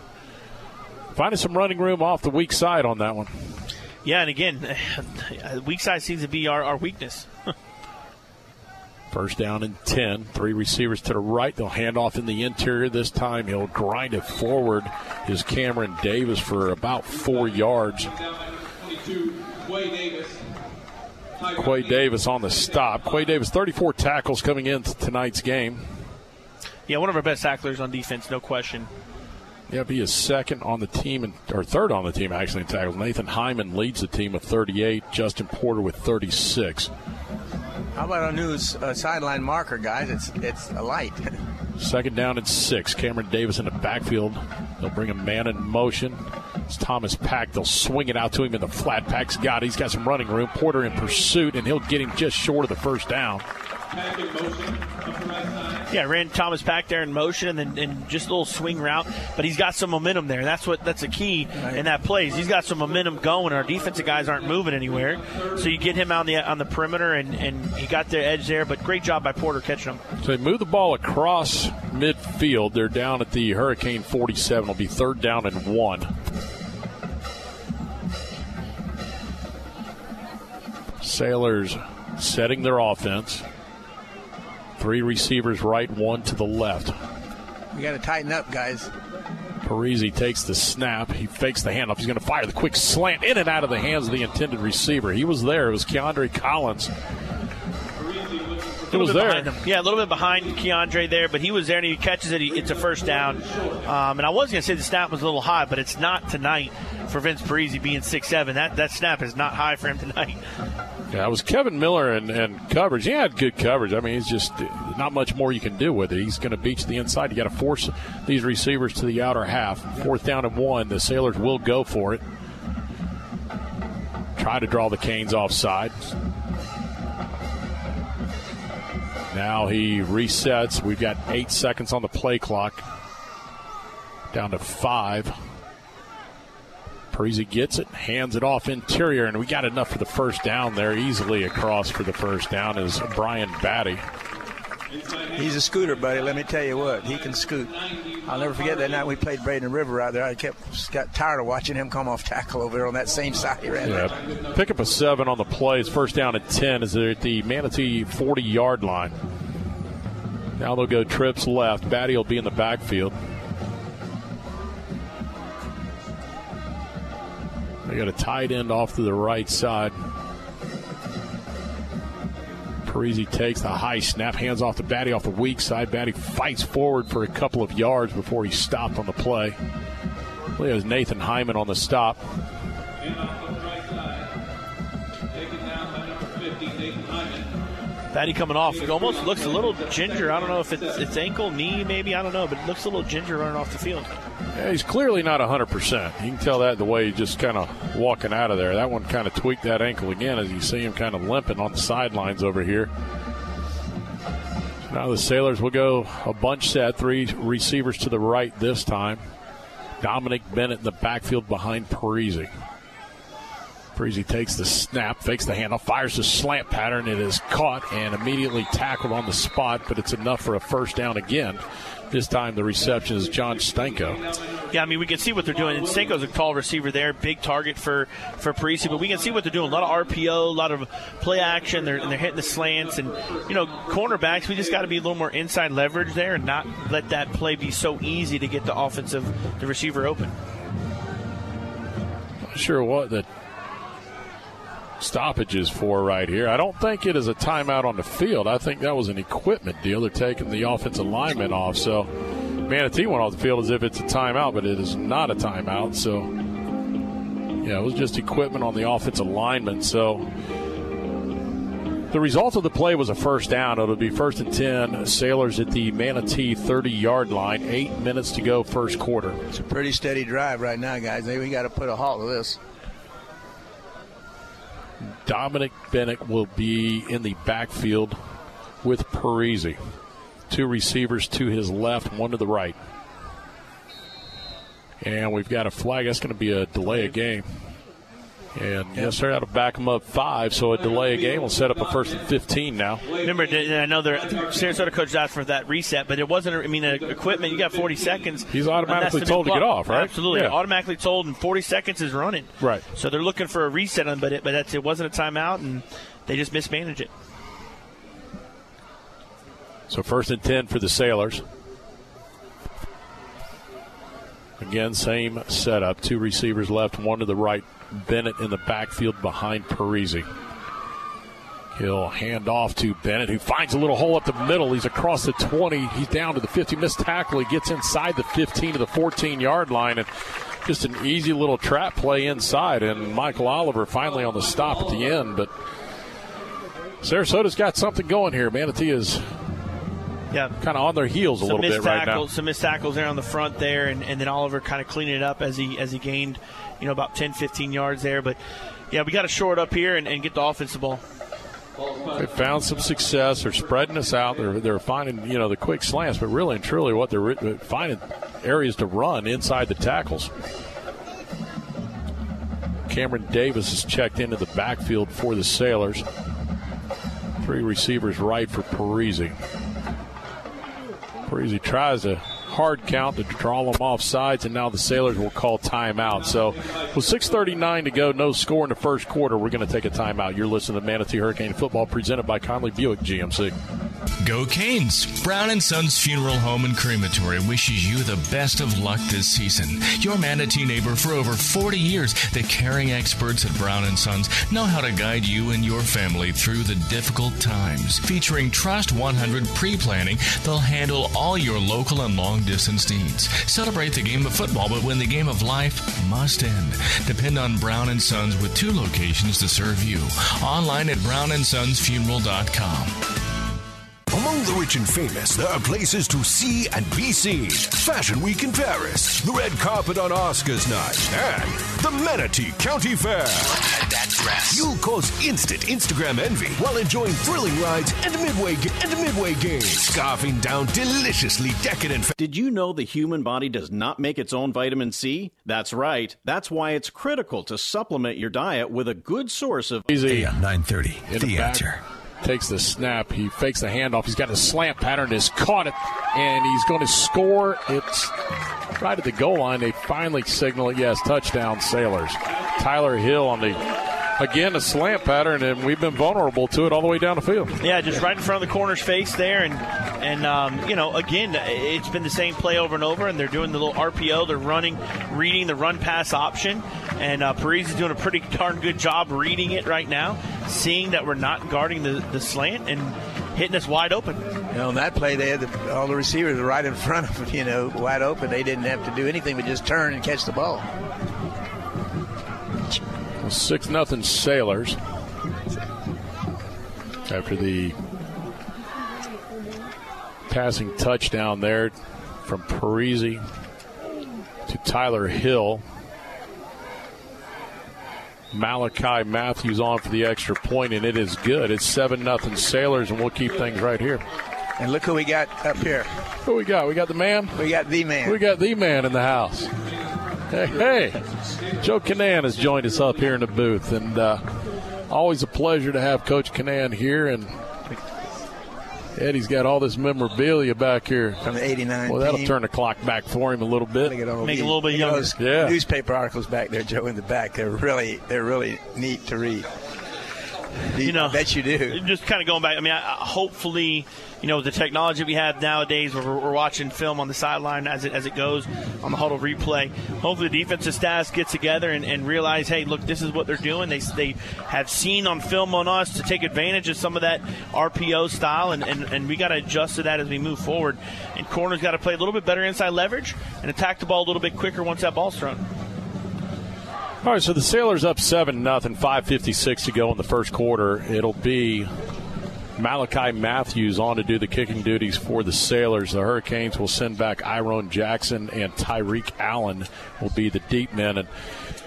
Finding some running room off the weak side on that one. Yeah, and again, <sighs> weak side seems to be our, our weakness. First down and 10. Three receivers to the right. They'll hand off in the interior this time. He'll grind it forward. Is Cameron Davis for about four yards. Quay Davis on the stop. Quay Davis, 34 tackles coming into tonight's game. Yeah, one of our best tacklers on defense, no question. Yep, he is second on the team, and, or third on the team actually in tackles. Nathan Hyman leads the team with 38. Justin Porter with 36. How about our new uh, sideline marker, guys? It's it's a light. <laughs> Second down and six. Cameron Davis in the backfield. They'll bring a man in motion. It's Thomas Pack. They'll swing it out to him in the flat. Pack's got it. He's got some running room. Porter in pursuit, and he'll get him just short of the first down. Yeah, ran Thomas back there in motion and then and just a little swing route, but he's got some momentum there. That's what that's a key in that plays. He's got some momentum going. Our defensive guys aren't moving anywhere, so you get him on the on the perimeter and and he got the edge there. But great job by Porter catching him. So they move the ball across midfield. They're down at the Hurricane 47. It'll be third down and one. Sailors setting their offense. Three receivers right, one to the left. We got to tighten up, guys. Parisi takes the snap. He fakes the handoff. He's going to fire the quick slant in and out of the hands of the intended receiver. He was there. It was Keandre Collins. It was there. Yeah, a little bit behind Keandre there, but he was there and he catches it. It's a first down. Um, and I was going to say the snap was a little high, but it's not tonight for Vince Parisi being six seven. That that snap is not high for him tonight. Yeah, it was Kevin Miller and, and coverage. He had good coverage. I mean, he's just not much more you can do with it. He's going to you the inside. You got to force these receivers to the outer half. Fourth down and one. The Sailors will go for it. Try to draw the Canes offside. Now he resets. We've got eight seconds on the play clock. Down to five. Parisi gets it, hands it off interior, and we got enough for the first down there. Easily across for the first down is Brian Battie. He's a scooter, buddy. Let me tell you what, he can scoot. I'll never forget that night we played Braden River out there. I kept got tired of watching him come off tackle over there on that same side he ran. Yeah. Pick up a seven on the plays. First down at ten is at the Manatee 40 yard line. Now they'll go trips left. Battie will be in the backfield. They got a tight end off to the right side. Parisi takes the high snap, hands off to Battie off the weak side. Battie fights forward for a couple of yards before he stopped on the play. At Nathan Hyman on the stop. Fatty coming off. It almost looks a little ginger. I don't know if it's, it's ankle, knee, maybe. I don't know, but it looks a little ginger running off the field. Yeah, he's clearly not 100%. You can tell that the way he's just kind of walking out of there. That one kind of tweaked that ankle again as you see him kind of limping on the sidelines over here. Now the Sailors will go a bunch set, three receivers to the right this time. Dominic Bennett in the backfield behind Parisi. Parisi takes the snap, fakes the handoff, fires the slant pattern. It is caught and immediately tackled on the spot, but it's enough for a first down again. This time the reception is John Stanko. Yeah, I mean we can see what they're doing. And Stanko's a tall receiver there, big target for for Parisi, but we can see what they're doing. A lot of RPO, a lot of play action. They're they're hitting the slants, and you know cornerbacks. We just got to be a little more inside leverage there, and not let that play be so easy to get the offensive the receiver open. Not sure what the stoppages for right here. I don't think it is a timeout on the field. I think that was an equipment deal. They're taking the offensive lineman off. So Manatee went off the field as if it's a timeout, but it is not a timeout. So yeah, it was just equipment on the offensive lineman. So the result of the play was a first down. It'll be first and 10. Sailors at the Manatee 30 yard line. Eight minutes to go, first quarter. It's a pretty steady drive right now, guys. Maybe We got to put a halt to this. Dominic Bennett will be in the backfield with Parisi. Two receivers to his left, one to the right. And we've got a flag. That's going to be a delay of game. And yes, sir, out to back them up five, so a delay of game will set up a first and 15 now. Remember, I know the Sarasota coach asked for that reset, but it wasn't, I mean, equipment, you got 40 seconds. He's automatically told to get off, right? Absolutely. Yeah. Automatically told, and 40 seconds is running. Right. So they're looking for a reset on, but it, but that's, it wasn't a timeout, and they just mismanaged it. So first and 10 for the Sailors. Again, same setup. Two receivers left, one to the right. Bennett in the backfield behind Parisi. He'll hand off to Bennett, who finds a little hole up the middle. He's across the 20. He's down to the 50. Missed tackle. He gets inside the 15 to the 14 yard line. And just an easy little trap play inside. And Michael Oliver finally on the stop at the end. But Sarasota's got something going here. Manatee is yeah, kind of on their heels a some little bit right now. Some missed tackles there on the front there, and, and then Oliver kind of cleaning it up as he as he gained, you know, about 10, 15 yards there. But yeah, we got to shore it up here and, and get the offensive ball. They found some success. They're spreading us out. They're, they're finding you know the quick slants, but really and truly, what they're uh, finding areas to run inside the tackles. Cameron Davis is checked into the backfield for the Sailors. Three receivers right for Parisi. Parisi tries to hard count to draw them off sides, and now the Sailors will call timeout. So, with 6.39 to go, no score in the first quarter, we're going to take a timeout. You're listening to Manatee Hurricane Football presented by Conley Buick GMC. Go Canes! Brown and Sons Funeral Home and Crematory wishes you the best of luck this season. Your Manatee neighbor for over 40 years, the caring experts at Brown and Sons know how to guide you and your family through the difficult times. Featuring Trust 100 pre-planning, they'll handle all your local and long distance needs. Celebrate the game of football, but when the game of life must end, depend on Brown and Sons with two locations to serve you. Online at brownandsonsfuneral.com. Among the rich and famous, there are places to see and be seen. Fashion Week in Paris, the red carpet on Oscars night, and the Manatee County Fair. Look at that dress. You'll cause instant Instagram envy while enjoying thrilling rides and midway and midway games, scarfing down deliciously decadent. Fa- Did you know the human body does not make its own vitamin C? That's right. That's why it's critical to supplement your diet with a good source of Easy. AM 930. In The back, answer. Takes the snap. He fakes the handoff. He's got a slant pattern. Has caught it, and he's going to score. It's right at the goal line. They finally signal it. Yes, touchdown, Sailors. Tyler Hill on the again a slant pattern, and we've been vulnerable to it all the way down the field. Yeah, just right in front of the corner's face there, and and um, you know, again, it's been the same play over and over, and they're doing the little RPO. They're running, reading the run pass option, and uh, Parisi's doing a pretty darn good job reading it right now, seeing that we're not guarding the, the slant and hitting us wide open. You know, on that play, they had the, all the receivers right in front of them, you know, wide open. They didn't have to do anything but just turn and catch the ball. Six nothing Sailors after the Passing touchdown there from Parisi to Tyler Hill. Malachi Matthews on for the extra point, and it is good. It's 7 nothing Sailors, and we'll keep things right here. And look who we got up here. Who we got? We got the man? We got the man. We got the man in the house. Hey, hey. Joe Kinnan has joined us up here in the booth, and uh, always a pleasure to have Coach Kinnan here. And Eddie's got all this memorabilia back here from the '89. Well, that'll team. turn the clock back for him a little bit. Make it a little bit You know, younger. Yeah. Newspaper articles back there, Joe, in the back. They're really, they're really neat to read. You know, I bet you do. Just kind of going back. I mean, I, I- hopefully, you know, the technology we have nowadays, where we're, watching film on the sideline as it as it goes on the Hudl replay. Hopefully, the defensive staffs get together and, and realize, hey, look, this is what they're doing. They they have seen on film on us to take advantage of some of that RPO style, and, and, and we got to adjust to that as we move forward. And corners got to play a little bit better inside leverage and attack the ball a little bit quicker once that ball's thrown. All right, so the Sailors up seven nothing, five fifty six to go in the first quarter. It'll be Malachi Matthews on to do the kicking duties for the Sailors. The Hurricanes will send back Iron Jackson and Tyreek Allen will be the deep men. And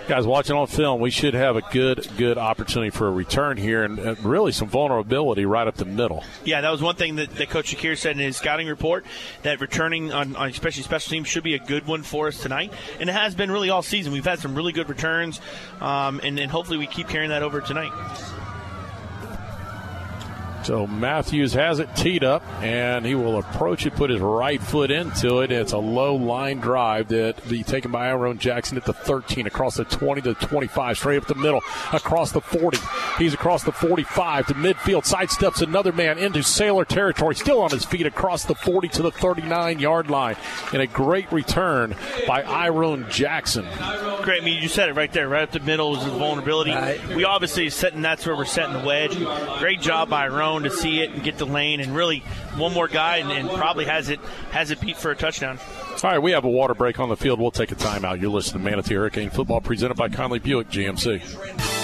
guys, watching on film, we should have a good, good opportunity for a return here, and uh, really some vulnerability right up the middle. Yeah, that was one thing that, that Coach Shakir said in his scouting report that returning on, on especially special teams should be a good one for us tonight, and it has been really all season. We've had some really good returns, um, and, and hopefully we keep carrying that over tonight. So Matthews has it teed up, and he will approach it, put his right foot into it. It's a low line drive that be taken by Aaron Jackson at the 13, across the 20 to 25, straight up the middle, across the 40. He's across the 45 to midfield, sidesteps another man into Sailor territory, still on his feet across the 40 to the 39 yard line. And a great return by Iron Jackson. Great, I mean, you said it right there, right up the middle is his vulnerability. We obviously setting that's where we're setting the wedge. Great job by Roan to see it and get the lane, and really one more guy, and, and probably has it has it beat for a touchdown. All right, we have a water break on the field. We'll take a timeout. You're listening to Manatee Hurricane Football presented by Conley Buick GMC.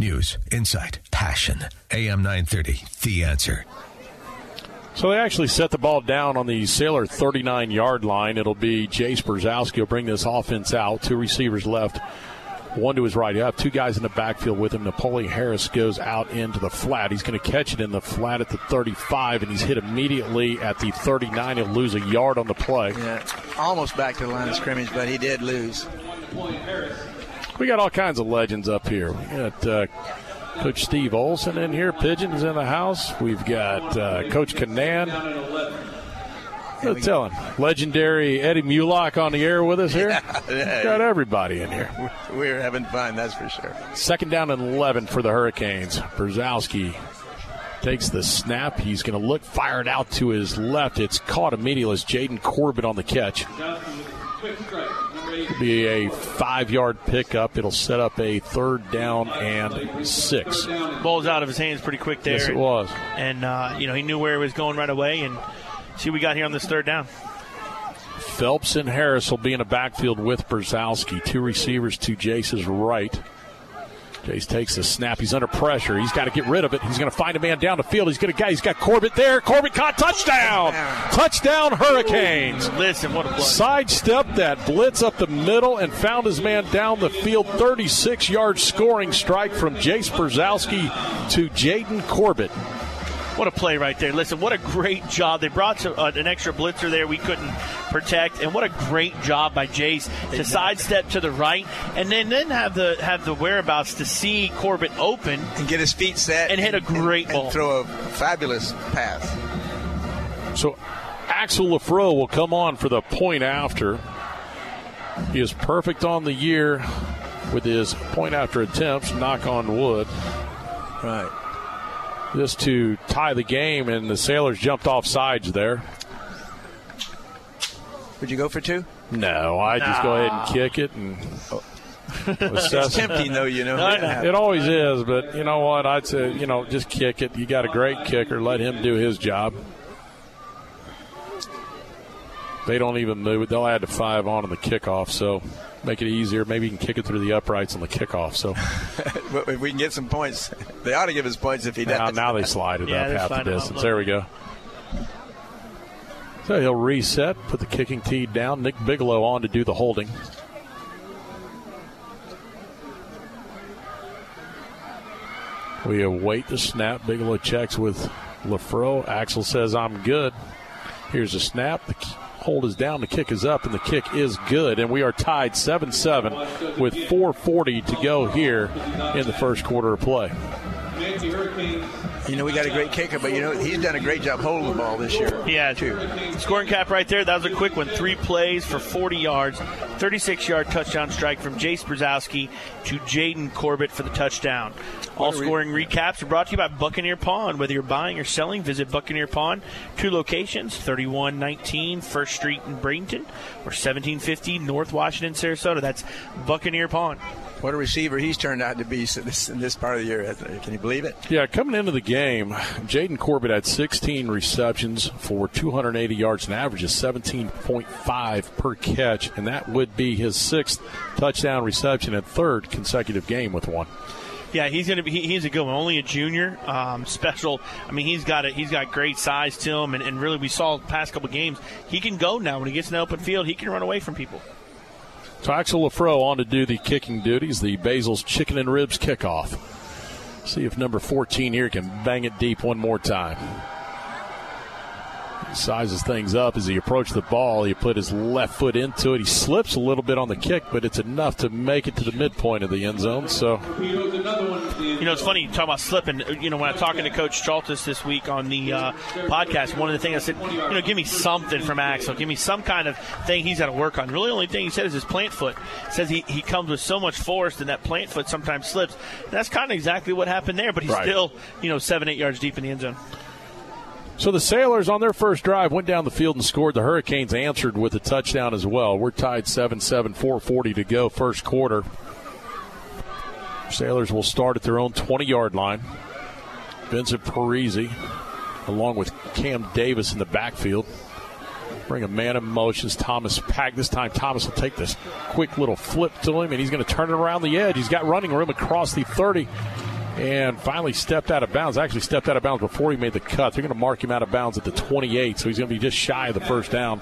News, insight, passion. AM 930, The Answer. So they actually set the ball down on the Sailor 39 yard line. It'll be Jace Brzezowski will bring this offense out. Two receivers left, one to his right. You have two guys in the backfield with him. Napoleon Harris goes out into the flat. He's going to catch it in the flat at the 35, and he's hit immediately at the 39. He'll lose a yard on the play. Yeah, almost back to the line of scrimmage, but he did lose. We got all kinds of legends up here. We got uh, Coach Steve Olson in here. Pigeons in the house. We've got uh, Coach Kinnan. No telling. Legendary Eddie Mulock on the air with us here. <laughs> Yeah. Got everybody in here. We're having fun, that's for sure. Second down and 11 for the Hurricanes. Brzezowski takes the snap. He's going to look, fired out to his left. It's caught immediately as Jaden Corbett on the catch. It'll be a five yard pickup. It'll set up a third down and six. Ball's out of his hands pretty quick there. Yes, it was. And, uh, you know, he knew where he was going right away. And see what we got here on this third down. Phelps and Harris will be in the backfield with Brzezowski. Two receivers to Jace's right. Jace takes the snap. He's under pressure. He's got to get rid of it. He's going to find a man down the field. He's got a guy. He's got Corbett there. Corbett caught touchdown. Touchdown Hurricanes. Listen, what a play. Sidestepped that blitz up the middle and found his man down the field. 36 yard scoring strike from Jace Brzezowski to Jaden Corbett. What a play right there. Listen, what a great job. They brought to, uh, an extra blitzer there we couldn't protect, and what a great job by Jace to sidestep to the right and then, then have the have the whereabouts to see Corbett open and get his feet set and hit a great and, ball. and throw a fabulous pass. So Axel Lafro will come on for the point after. He is perfect on the year with his point after attempts, knock on wood. Right. This to tie the game, and the Sailors jumped off sides there. Would you go for two? No, I just go ahead and kick it and. <laughs> it's tempting, though, you know. It always is, but you know what? I'd say, you know, just kick it. You got a great kicker. Let him do his job. They don't even move it. They'll add the five on in the kickoff, so make it easier. Maybe you can kick it through the uprights on the kickoff. So <laughs> if we can get some points, they ought to give us points if he now, does. now they slide it Yeah, up half the distance. There we go. So he'll reset, put the kicking tee down. Nick Bigelow on to do the holding. We await the snap. Bigelow checks with LaFro. Axel says, I'm good. Here's a snap. The hold is down. The kick is up, and the kick is good. And we are tied 7 7 with 4.40 to go here in the first quarter of play. You know, we got a great kicker, but you know, he's done a great job holding the ball this year. Yeah, too. Scoring cap right there. That was a quick one. Three plays for 40 yards, 36 yard touchdown strike from Jace Brzezowski to Jaden Corbett for the touchdown. All scoring recaps are brought to you by Buccaneer Pawn. Whether you're buying or selling, visit Buccaneer Pawn. Two locations 3119 First Street in Bradenton or 1750 North Washington, Sarasota. That's Buccaneer Pawn. What a receiver he's turned out to be in this, in this part of the year. Can you believe it? Yeah, coming into the game, Jaden Corbett had 16 receptions for 280 yards, an average of 17.5 per catch, and that would be his sixth touchdown reception and third consecutive game with one. Yeah, he's gonna be. He, he's a good one. Only a junior, um, special. I mean, he's got a, he's got great size to him, and, and really, we saw the past couple games. He can go now when he gets in the open field. He can run away from people. So Axel LaFro on to do the kicking duties, the Basil's Chicken and Ribs kickoff. See if number 14 here can bang it deep one more time. He sizes things up as he approached the ball. He put his left foot into it. He slips a little bit on the kick, but it's enough to make it to the midpoint of the end zone. So You know, it's funny you talk about slipping. You know, when I'm talking to Coach Chaltis this week on the uh, podcast, one of the things I said, you know, give me something from Axel. Give me some kind of thing he's got to work on. Really, the only thing he said is his plant foot. Says he, he comes with so much force, and that plant foot sometimes slips. That's kind of exactly what happened there, but he's Right. still, you know, seven, eight yards deep in the end zone. So the Sailors on their first drive went down the field and scored. The Hurricanes answered with a touchdown as well. We're tied 7-7, 440 to go first quarter. Sailors will start at their own 20-yard line. Vincent Parisi along with Cam Davis in the backfield. Bring a man in motions. Thomas Pack. This time Thomas will take this quick little flip to him and he's going to turn it around the edge. He's got running room across the 30 and finally stepped out of bounds. Actually, stepped out of bounds before he made the cut. They're going to mark him out of bounds at the 28, so he's going to be just shy of the first down.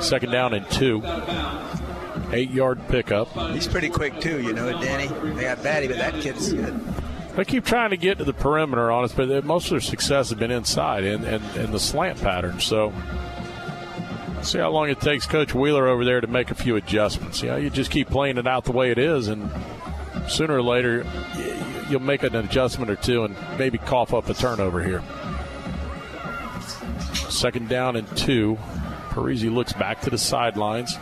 Second down and two. Eight yard pickup. He's pretty quick too, you know, Danny. They got Battie, but that kid's good. They keep trying to get to the perimeter on us, but most of their success has been inside and, and, and the slant pattern. So, see how long it takes Coach Wheeler over there to make a few adjustments. You know, you just keep playing it out the way it is, and sooner or later, you'll make an adjustment or two and maybe cough up a turnover here. Second down and two. Parisi looks back to the sidelines.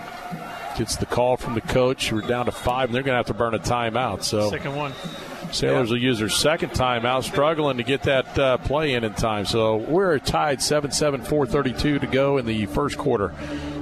Gets the call from the coach. We're down to five, and they're going to have to burn a timeout. So Second one. Sailors will use their second timeout, struggling to get that uh, play in in time. So we're tied 7 7, 432 to go in the first quarter.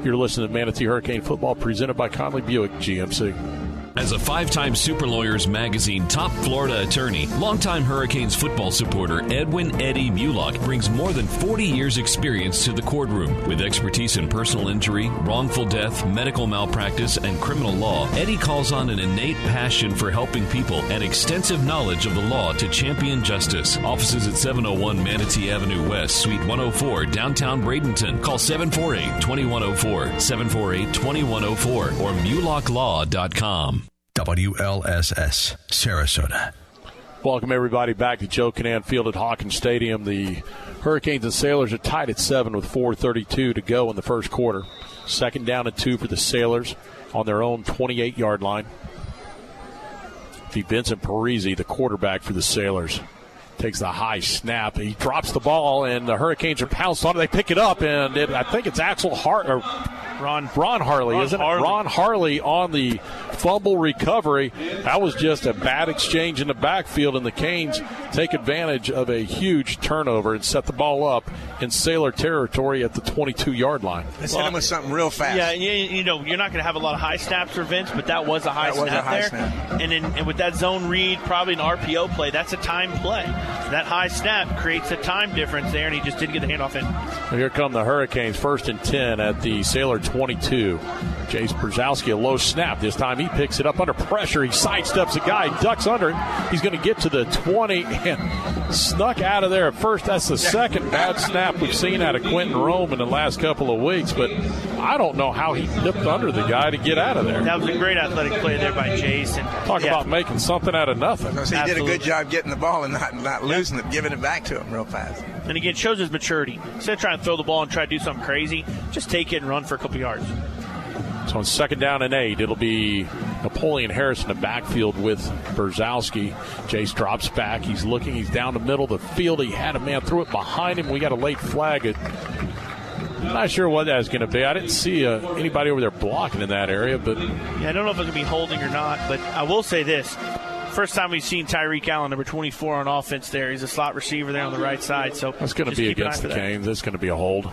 You're listening to Manatee Hurricane Football presented by Conley Buick GMC. As a five time Super Lawyers Magazine top Florida attorney, longtime Hurricanes football supporter Edwin Eddie Mulock brings more than 40 years' experience to the courtroom. With expertise in personal injury, wrongful death, medical malpractice, and criminal law, Eddie calls on an innate passion for helping people and extensive knowledge of the law to champion justice. Offices at 701 Manatee Avenue West, Suite 104, downtown Bradenton. Call 748 2104, 748 2104, or mulocklaw.com. WLSS, Sarasota. Welcome, everybody, back to Joe Kinnan Field at Hawkins Stadium. The Hurricanes and Sailors are tied at seven with 4.32 to go in the first quarter. Second down and two for the Sailors on their own 28 yard line. The Vincent Parisi, the quarterback for the Sailors, takes the high snap. He drops the ball, and the Hurricanes are pounced on it. They pick it up, and it, I think it's Axel Hart or Ron Ron Harley, Ron isn't Harley. it? Ron Harley on the fumble recovery. That was just a bad exchange in the backfield, and the Canes take advantage of a huge turnover and set the ball up in Sailor territory at the 22 yard line. Let's hit him with something real fast. Yeah, you, you know, you're not going to have a lot of high snaps for Vince, but that was a high That was a snap high there. snap. And, in, and with that zone read, probably an RPO play, that's a time play. That high snap creates a time difference there, and he just didn't get the handoff in. Here come the Hurricanes, first and 10 at the Sailor 22. Jace Brzezowski, a low snap. This time he picks it up under pressure. He sidesteps a guy, ducks under him. He's going to get to the 20 and snuck out of there at first. That's the second bad snap we've seen out of Quentin Rome in the last couple of weeks, but I don't know how he dipped under the guy to get out of there. That was a great athletic play there by Jason. Talk Yeah. about making something out of nothing. So he did a good job getting the ball and not, not losing it, giving it back to him real fast. And again, shows his maturity. Instead of trying to throw the ball and try to do something crazy, just take it and run for a couple yards. So on second down and eight, it'll be Napoleon Harris in the backfield with Brzezowski. Jace drops back. He's looking. He's down the middle of the field. He had a man threw it behind him. We got a late flag. It, I'm not sure what that's going to be. I didn't see uh, anybody over there blocking in that area, but Yeah, I don't know if it's going to be holding or not, but I will say this. First time we've seen Tyreek Allen, number 24 on offense there. He's a slot receiver there on the right side. So that's going to be keep an eye against the that. Canes. That's going to be a hold.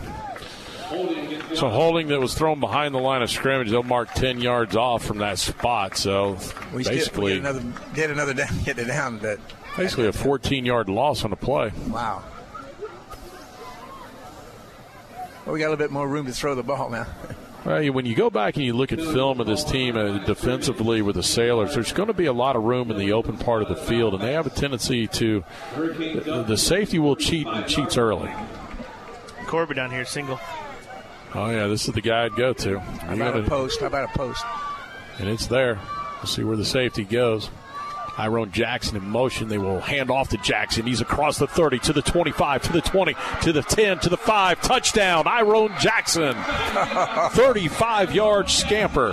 So holding that was thrown behind the line of scrimmage. They'll mark 10 yards off from that spot. So We still- we basically, get another get another down, <laughs> get it down. But basically a 14 yard loss on the play. wow. Well, we got a little bit more room to throw the ball now. <laughs> Well, when you go back and you look at film of this team uh, defensively with the Sailors, there's going to be a lot of room in the open part of the field, and they have a tendency to. The, the safety will cheat and cheats early. Corbett down here, single. Oh yeah, this is the guy I'd go to. How You about a gotta- post? How about a post? and it's there. We'll see where the safety goes. Tyrone Jackson in motion. They will hand off to Jackson. He's across the 30 to the 25 to the 20 to the 10 to the 5. Touchdown, Tyrone Jackson. <laughs> 35 yard scamper.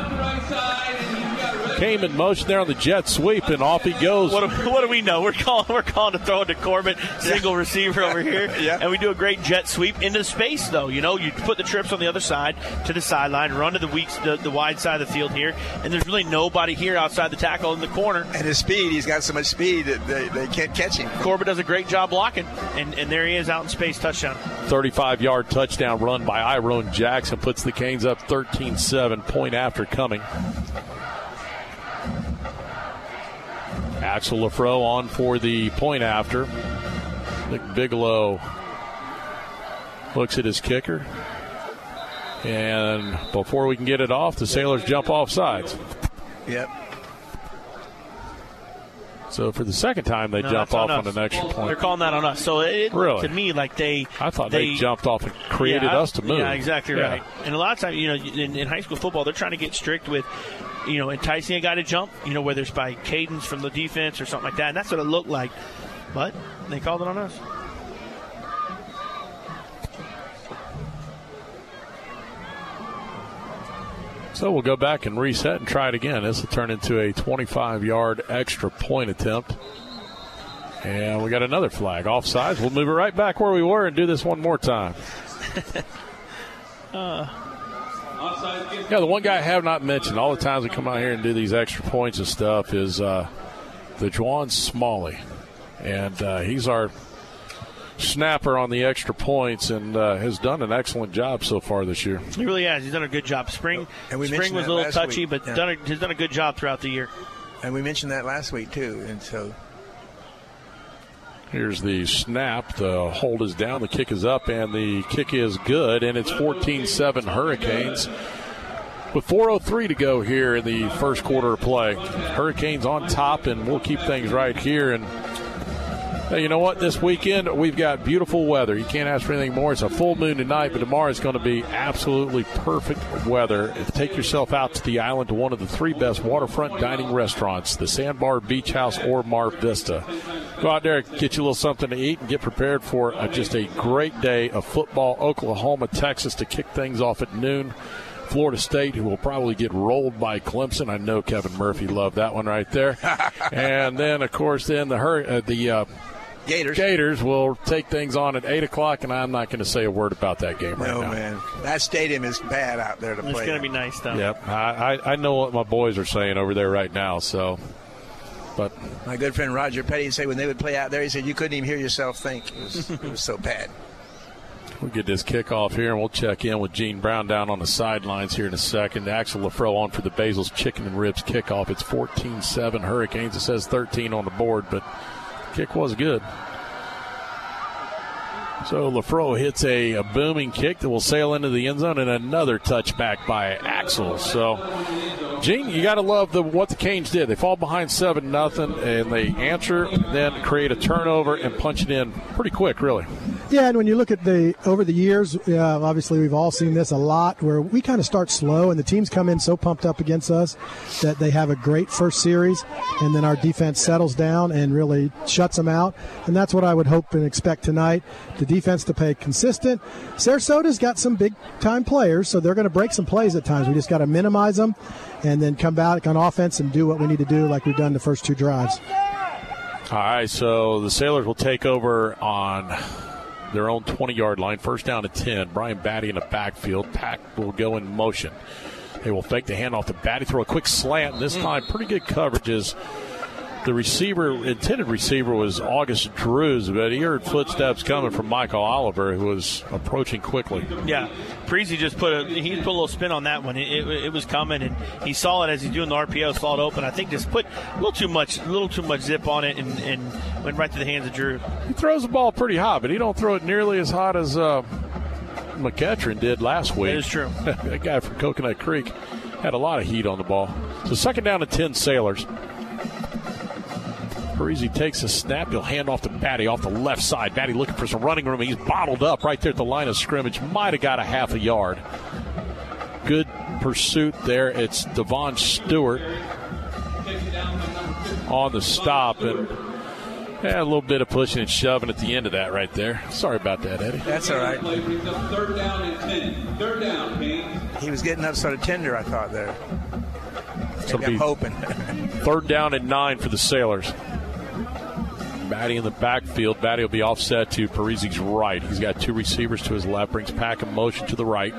Came in motion there on the jet sweep, and off he goes. What do, what do we know? We're calling we're calling to throw it to Corbett, single receiver over here, Yeah. and we do a great jet sweep into space. Though you know, you put the trips on the other side to the sideline, run to the weak, the, the wide side of the field here, and there's really nobody here outside the tackle in the corner. And his speed, he's got so much speed that they, they can't catch him. Corbett does a great job blocking, and, and there he is out in space, touchdown. 35 yard touchdown run by Iron Jackson puts the Canes up 13 7, point after coming. Axel Lafro on for the point after. Nick Bigelow looks at his kicker. And before we can get it off, the Sailors jump off sides. Yep. So for the second time, they No, jump off on on an extra point. They're calling that on us. So it Really? to me like they I thought they, jumped off and created Yeah, us to move. Yeah, exactly Yeah. right. And a lot of times, you know, in, in high school football, they're trying to get strict with, you know, enticing a guy to jump. You know, whether it's by cadence from the defense or something like that. And that's what it looked like. But they called it on us. So we'll go back and reset and try it again. This will turn into a 25 yard extra point attempt. And we got another flag offsides. We'll move it right back where we were and do this one more time. <laughs> Uh, Yeah, the one guy I have not mentioned all the times we come out here and do these extra points and stuff is uh, the Juwan Smalley. And uh, he's our snapper on the extra points and uh, has done an excellent job so far this year. he really has. He's done a good job. Spring, And we spring was a little touchy, week. but Yeah. done a, has done a good job throughout the year. And we mentioned that last week too. And so Here's the snap. The hold is down. The kick is up, and the kick is good. And it's 14 7 Hurricanes. With 4.03 to go here in the first quarter of play. Hurricanes on top, and we'll keep things right here. And you know what? This weekend, we've got beautiful weather. You can't ask for anything more. It's a full moon tonight, but tomorrow is going to be absolutely perfect weather. Take yourself out to the island to one of the three best waterfront dining restaurants, the Sandbar Beach House or Mar Vista. Go out there, get you a little something to eat, and get prepared for uh, just a great day of football. Oklahoma, Texas to kick things off at noon. Florida State, who will probably get rolled by Clemson. I know Kevin Murphy loved that one right there. <laughs> and then, of course, then the uh, the uh, Gators. Gators will take things on at 8 o'clock, and I'm not going to say a word about that game right now. No, now. man. That stadium is bad out there to It's play. It's going to be nice, though. Yep. I, I, I know what my boys are saying over there right now, so. But My good friend Roger Petty said when they would play out there, he said you couldn't even hear yourself think. It was, it was so bad. <laughs> We'll get this kickoff here, and we'll check in with Gene Brown down on the sidelines here in a second. Axel Lafro on for the Basil's Chicken and Ribs kickoff. It's 14 7 Hurricanes. It says 13 on the board, but kick was good. So Lafro hits a, a booming kick that will sail into the end zone, and another touchback by Axel. So, Gene, you got to love the what the Canes did. They fall behind seven nothing, and they answer, then create a turnover and punch it in pretty quick, really. Yeah, and when you look at the over the years, uh, obviously we've all seen this a lot, where we kind of start slow, and the teams come in so pumped up against us that they have a great first series, and then our defense settles down and really shuts them out, and that's what I would hope and expect tonight. The defense to play consistent. Sarasota's got some big time players, so they're going to break some plays at times. We just got to minimize them, and then come back on offense and do what we need to do, like we've done the first two drives. All right, so the Sailors will take over on their own 20 yard line. First down to 10. Brian Battie in the backfield. Pack will go in motion. They will fake the handoff to Battie, throw a quick slant, and this mm. time pretty good coverage as the receiver, intended receiver was August Drews, but he heard footsteps coming from Michael Oliver, who was approaching quickly. Yeah, Preezy just put a he put a little spin on that one. It, it, it was coming, and he saw it as he's doing the RPO, saw it open. I think just put a little too much, a little too much zip on it, and, and went right to the hands of Drew. He throws the ball pretty high, but he don't throw it nearly as hot as uh, McEachern did last week. That is true. <laughs> that guy from Coconut Creek had a lot of heat on the ball. So second down to 10 Sailors. Parisi takes a snap. He'll hand off to Battie off the left side. Battie looking for some running room. He's bottled up right there at the line of scrimmage. Might have got a half a yard. Good pursuit there. It's Devon Stewart on the stop. And yeah, a little bit of pushing and shoving at the end of that right there. Sorry about that, Eddie. That's all right. Third down and 10. Third down. He was getting up sort of tender, I thought there. Maybe I'm hoping. Third down and nine for the Sailors. Battie in the backfield. Battie will be offset to Parisi's right. He's got two receivers to his left. Brings Pack in motion to the right.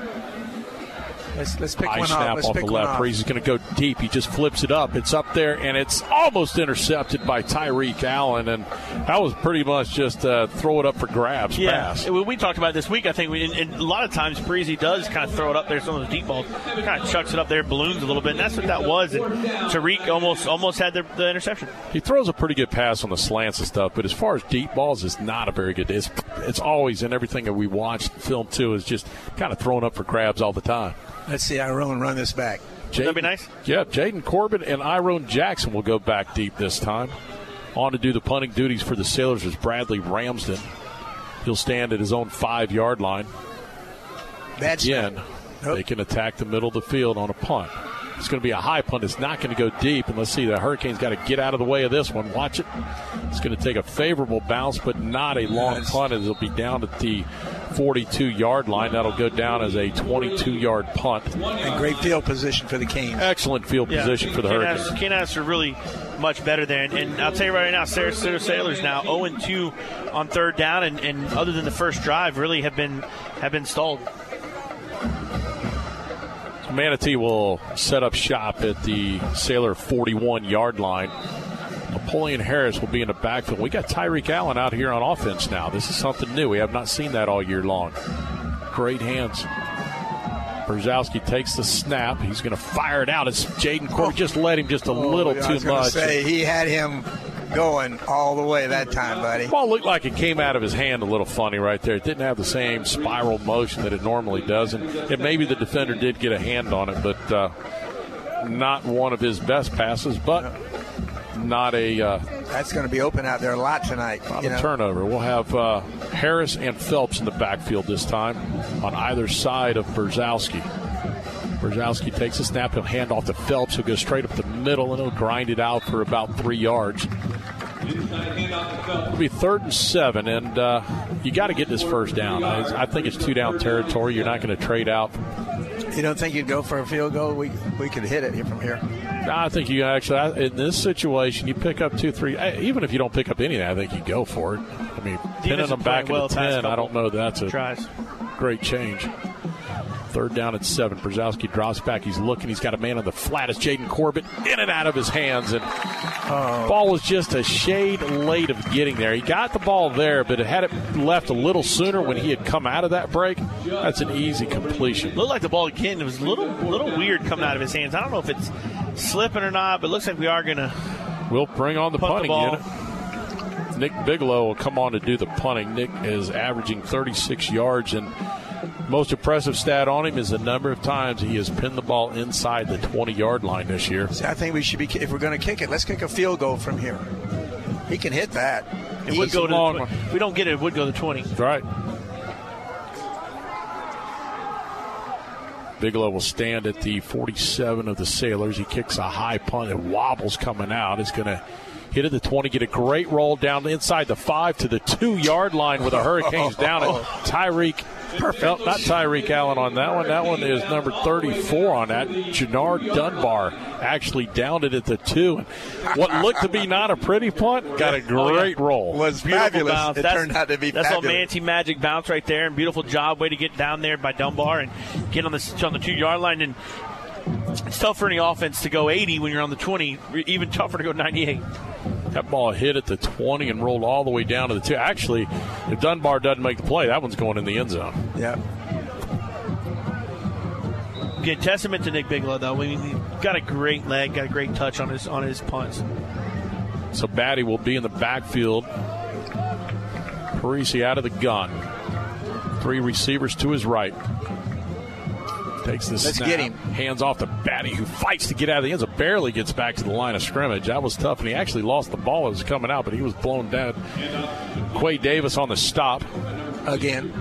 Let's, let's pick High one snap off. Let's off pick the left. off. Parisi's going to go deep. He just flips it up. It's up there, and it's almost intercepted by Tyreek Allen. And that was pretty much just uh, throw it up for grabs Yeah, pass. we we talked about this week. I think, we, and, and a lot of times Breezy does kind of throw it up there. Some of those deep balls, kind of chucks it up there, balloons a little bit, and that's what that was. And Tariq almost almost had the, the interception. He throws a pretty good pass on the slants and stuff, but as far as deep balls, it's not a very good. It's it's always in everything that we watch film too is just kind of thrown up for grabs all the time. Let's see Iron run this back. That'd be nice. Yeah, Jaden Corbin and Iron Jackson will go back deep this time. On to do the punting duties for the Sailors is Bradley Ramsden. He'll stand at his own five yard line. Bad Again, oh. they can attack the middle of the field on a punt. It's going to be a high punt. It's not going to go deep. And let's see, the Hurricanes got to get out of the way of this one. Watch it. It's going to take a favorable bounce, but not a long punt. It'll be down at the 42 yard line. That'll go down as a 22 yard punt. And great field position for the Canes. Excellent field position for the Hurricanes. Canadas are really much better there. And, and I'll tell you right now, Sarasota Sailors now 0 2 on third down, and, and other than the first drive, really have been have been stalled. Manatee will set up shop at the Sailor 41 yard line. Napoleon Harris will be in the backfield. We got Tyreek Allen out here on offense now. This is something new. We have not seen that all year long. Great hands. Brzezowski takes the snap. He's going to fire it out. It's Jaden Corbin. Oh. Just let him just a oh, little Oh, I too was gonna much. Say he had him going all the way that time, buddy. Ball looked like it came out of his hand a little funny right there. It didn't have the same spiral motion that it normally does, and, and maybe the defender did get a hand on it, but uh, not one of his best passes. But not a uh, That's going to be open out there a lot tonight. not a know. turnover. We'll have uh, Harris and Phelps in the backfield this time on either side of Brzezowski. Brzezowski takes a snap. He'll hand off to Phelps, who goes straight up the middle, and he'll grind it out for about three yards. It'll be third and seven, and uh, you got to get this first down. I, I think it's two down territory. You're not going to trade out You don't think you'd go for a field goal? We we could hit it from here. I think you actually, in this situation, you pick up two, three. Even if you don't pick up anything, I think you go for it. I mean, pinning them back well at the ten, I don't know that's a tries. great change. Third down at seven. Brzezowski drops back. He's looking. He's got a man on the flat. It's Jaden Corbett in and out of his hands, and oh. ball was just a shade late of getting there. He got the ball there, but it had it left a little sooner when he had come out of that break. That's an easy completion. Looked like the ball again. It was a little little weird coming out of his hands. I don't know if it's slipping or not, but it looks like we are going to. We'll bring on the Punt the punting ball. unit. Nick Bigelow will come on to do the punting. Nick is averaging 36 yards, and most impressive stat on him is the number of times he has pinned the ball inside the 20 yard line this year. See, I think we should be if we're going to kick it, let's kick a field goal from here. He can hit that. It would He's go to long the, tw- if we don't get it, it would go to 20. Right. Bigelow will stand at the 47 of the Sailors. He kicks a high punt. It wobbles coming out. It's going to hit at the 20, get a great roll down inside the five to the two yard line with the Hurricanes down it. <laughs> Tyreek. Perfect. not Tyreek Allen on that one. That one is number 34 on that. Jannard Dunbar actually downed it at the two. What looked to be not a pretty punt got a oh, great roll. Was Beautiful fabulous. bounce. It that's, turned out to be that's fabulous. a Manti magic bounce right there, and beautiful job, way to get down there by Dunbar and get on the on the two yard line. And it's tough for any offense to go 80 when you're on the 20. Even tougher to go 98. That ball hit at the 20 and rolled all the way down to the two. Actually, if Dunbar doesn't make the play, that one's going in the end zone. Yeah. Again, testament to Nick Bigelow though. I mean, he got a great leg, got a great touch on his on his punts. So Battie will be in the backfield. Parisi out of the gun. Three receivers to his right. Takes the Let's snap. get him. Hands off to Battie, who fights to get out of the end zone. Barely gets back to the line of scrimmage. That was tough, and he actually lost the ball as it was coming out, but he was blown down. Quay Davis on the stop. Again.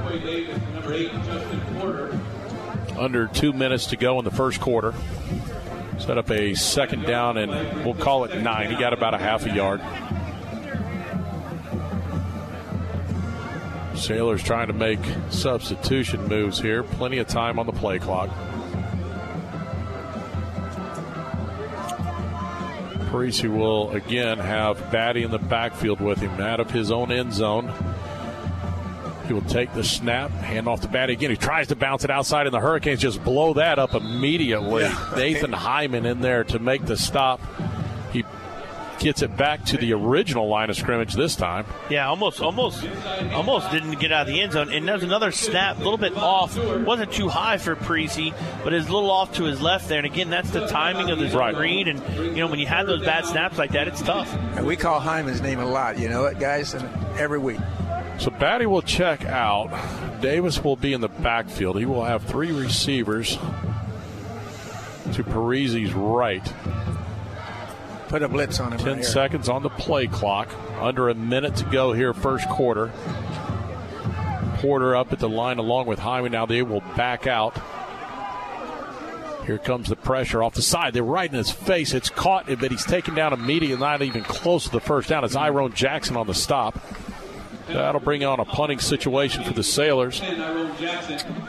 Under two minutes to go in the first quarter. Set up a second down, and we'll call it nine. He got about a half a yard. Sailors trying to make substitution moves here. Plenty of time on the play clock. Parisi will again have Battie in the backfield with him out of his own end zone. He will take the snap, hand off to Battie again. He tries to bounce it outside, and the Hurricanes just blow that up immediately. Nathan Hyman in there to make the stop. He gets it back to the original line of scrimmage this time. Yeah, almost, almost, almost didn't get out of the end zone. And there's another snap, a little bit off. wasn't too high for Parisi, but is a little off to his left there. And again, that's the timing of the Right. read. And you know, when you have those bad snaps like that, it's tough. And we call Hyman's name a lot. You know it, guys, and every week. So Battie will check out. Davis will be in the backfield. He will have three receivers to Parisi's right. Put a blitz on him. 10 right seconds on the play clock. Under a minute to go here, first quarter. Porter up at the line along with Hyman. Now they will back out. Here comes the pressure off the side. They're right in his face. It's caught, but he's taken down immediately, not even close to the first down. It's Iron Jackson on the stop. That'll bring on a punting situation for the Sailors.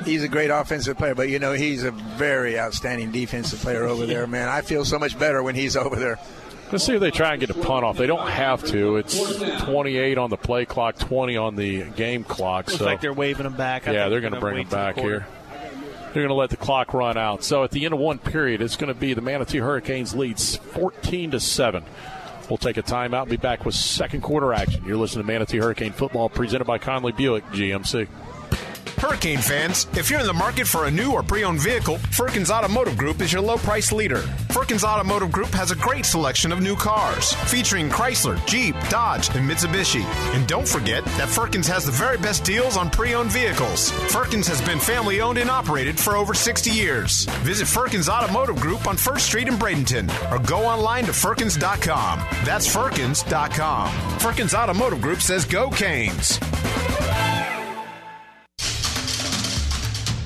He's a great offensive player, but you know he's a very outstanding defensive player over there, man. I feel so much better when he's over there. Let's see if they try and get a punt off. They don't have to. It's 28 on the play clock, 20 on the game clock. Looks so like they're waving them back. I yeah, they're going to bring them till the back here. They're going to let the clock run out. So at the end of one period, it's going to be the Manatee Hurricanes leads 14 to seven. We'll take a timeout and be back with second quarter action. You're listening to Manatee Hurricane Football presented by Conley Buick GMC. Hurricane fans, if you're in the market for a new or pre owned vehicle, Firkins Automotive Group is your low price leader. Firkins Automotive Group has a great selection of new cars, featuring Chrysler, Jeep, Dodge, and Mitsubishi. And don't forget that Firkins has the very best deals on pre owned vehicles. Firkins has been family owned and operated for over 60 years. Visit Firkins Automotive Group on 1st Street in Bradenton or go online to Firkins.com. That's Firkins.com. Firkins Automotive Group says go Canes.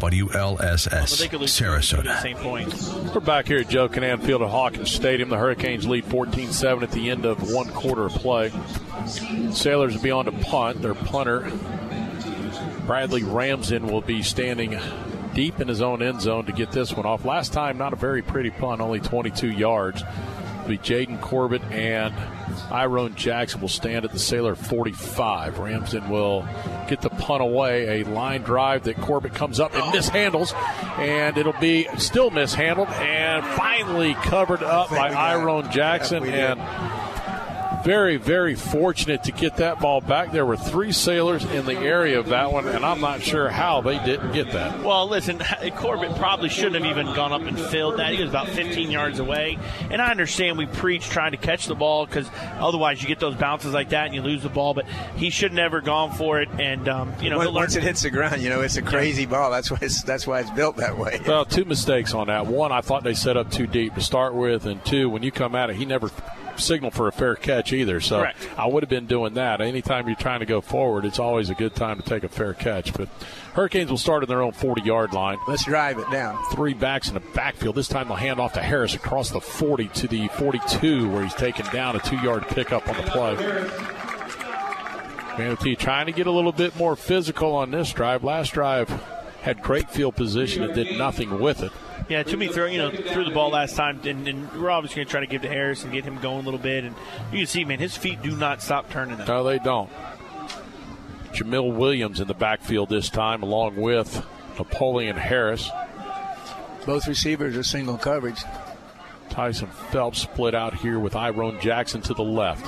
WLSS, Sarasota. Same points. We're back here at Joe Kinnan Field at Hawkins Stadium. The Hurricanes lead 14 7 at the end of one quarter of play. Sailors will be on to punt. Their punter, Bradley Ramsden, will be standing deep in his own end zone to get this one off. Last time, not a very pretty punt, only 22 yards. It'll be Jaden Corbett and Iron Jackson will stand at the Sailor 45. Ramsden will get the punt away. A line drive that Corbett comes up and mishandles, and it'll be still mishandled and finally covered up by Iron Jackson. And very, very fortunate to get that ball back. There were three sailors in the area of that one, and I'm not sure how they didn't get that. Well, listen, <laughs> Corbett probably shouldn't have even gone up and filled that. He was about 15 yards away. And I understand we preach trying to catch the ball because otherwise you get those bounces like that and you lose the ball. But he should never have gone for it. And um, you know, once, once it hits the ground, you know it's a crazy ball. That's why it's that's why it's built that way. Well, two mistakes on that. One, I thought they set up too deep to start with, and two, when you come at it, he never signal for a fair catch either. So Correct. I would have been doing that. Anytime you're trying to go forward, it's always a good time to take a fair catch. But Hurricanes will start in their own 40 yard line. Let's drive it down. Three backs in the backfield. This time they'll hand off to Harris across the 40 to the 42, where he's taken down a two yard pickup on the play. Manatee trying to get a little bit more physical on this drive. Last drive had great field position and did nothing with it. Yeah, Toomey throw you know threw the ball last time, and, and we're obviously going to try to give to Harris and get him going a little bit. And you can see, man, his feet do not stop turning. Them. No, they don't. Jamil Williams in the backfield this time, along with Napoleon Harris. Both receivers are single coverage. Tyson Phelps split out here with Iron Jackson to the left.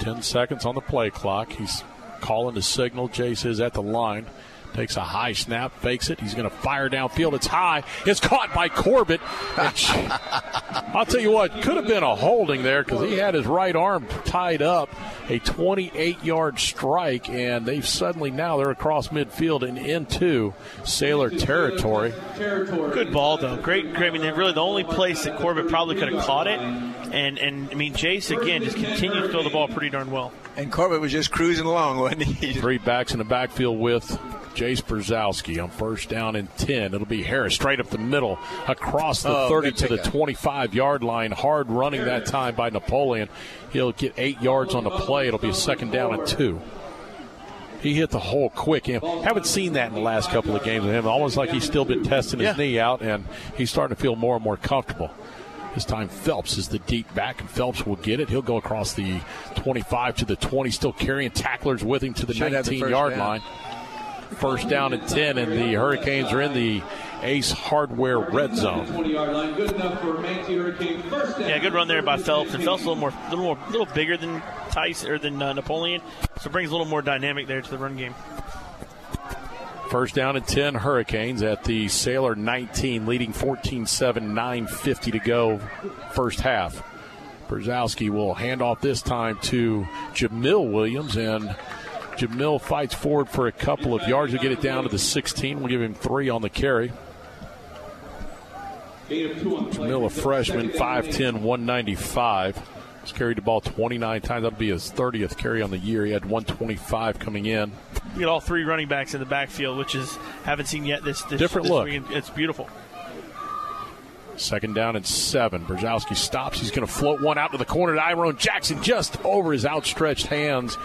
10 seconds on the play clock. He's calling the signal. Jace is at the line. Takes a high snap, fakes it. He's going to fire downfield. It's high. It's caught by Corbett. <laughs> I'll tell you what, could have been a holding there because he had his right arm tied up. A 28 yard strike, and they've suddenly now they're across midfield and into Sailor territory. Good ball though, great. great I mean, really the only place that Corbett probably could have caught it, and and I mean Jace again just continued to throw the ball pretty darn well. And Corbett was just cruising along, wasn't he? Three backs in the backfield with Jace Brzezowski on first down and 10. It'll be Harris straight up the middle across the Oh, 30 to the 25 yard line. Hard running that time by Napoleon. He'll get eight yards on the play. It'll be a second down and two. He hit the hole quick. And haven't seen that in the last couple of games of him. Almost like he's still been testing his knee out, and he's starting to feel more and more comfortable. This time Phelps is the deep back, and Phelps will get it. He'll go across the 25 to the 20, still carrying tacklers with him to the Should have the 19 first yard down. line. First down and 10, and the Hurricanes are in the Ace Hardware red zone. 20 yard line, good enough for Manatee Hurricane. First down. Yeah, good run there by Phelps, and Phelps a little more, little more, little bigger than Tice or than uh, Napoleon, so brings a little more dynamic there to the run game. First down and 10 Hurricanes at the Sailor 19, leading 14 7, 9.50 to go, first half. Brzezowski will hand off this time to Jamil Williams, and Jamil fights forward for a couple of yards to get it down to the 16. We'll give him three on the carry. Jamil, a freshman, 5'10, 195. He's carried the ball 29 times. That'll be his 30th carry on the year. He had 125 coming in. You get all three running backs in the backfield, which is haven't seen yet this, this Different this look. weekend. It's beautiful. Second down and seven. Brzezowski stops. He's going to float one out to the corner to Iron Jackson just over his outstretched hands.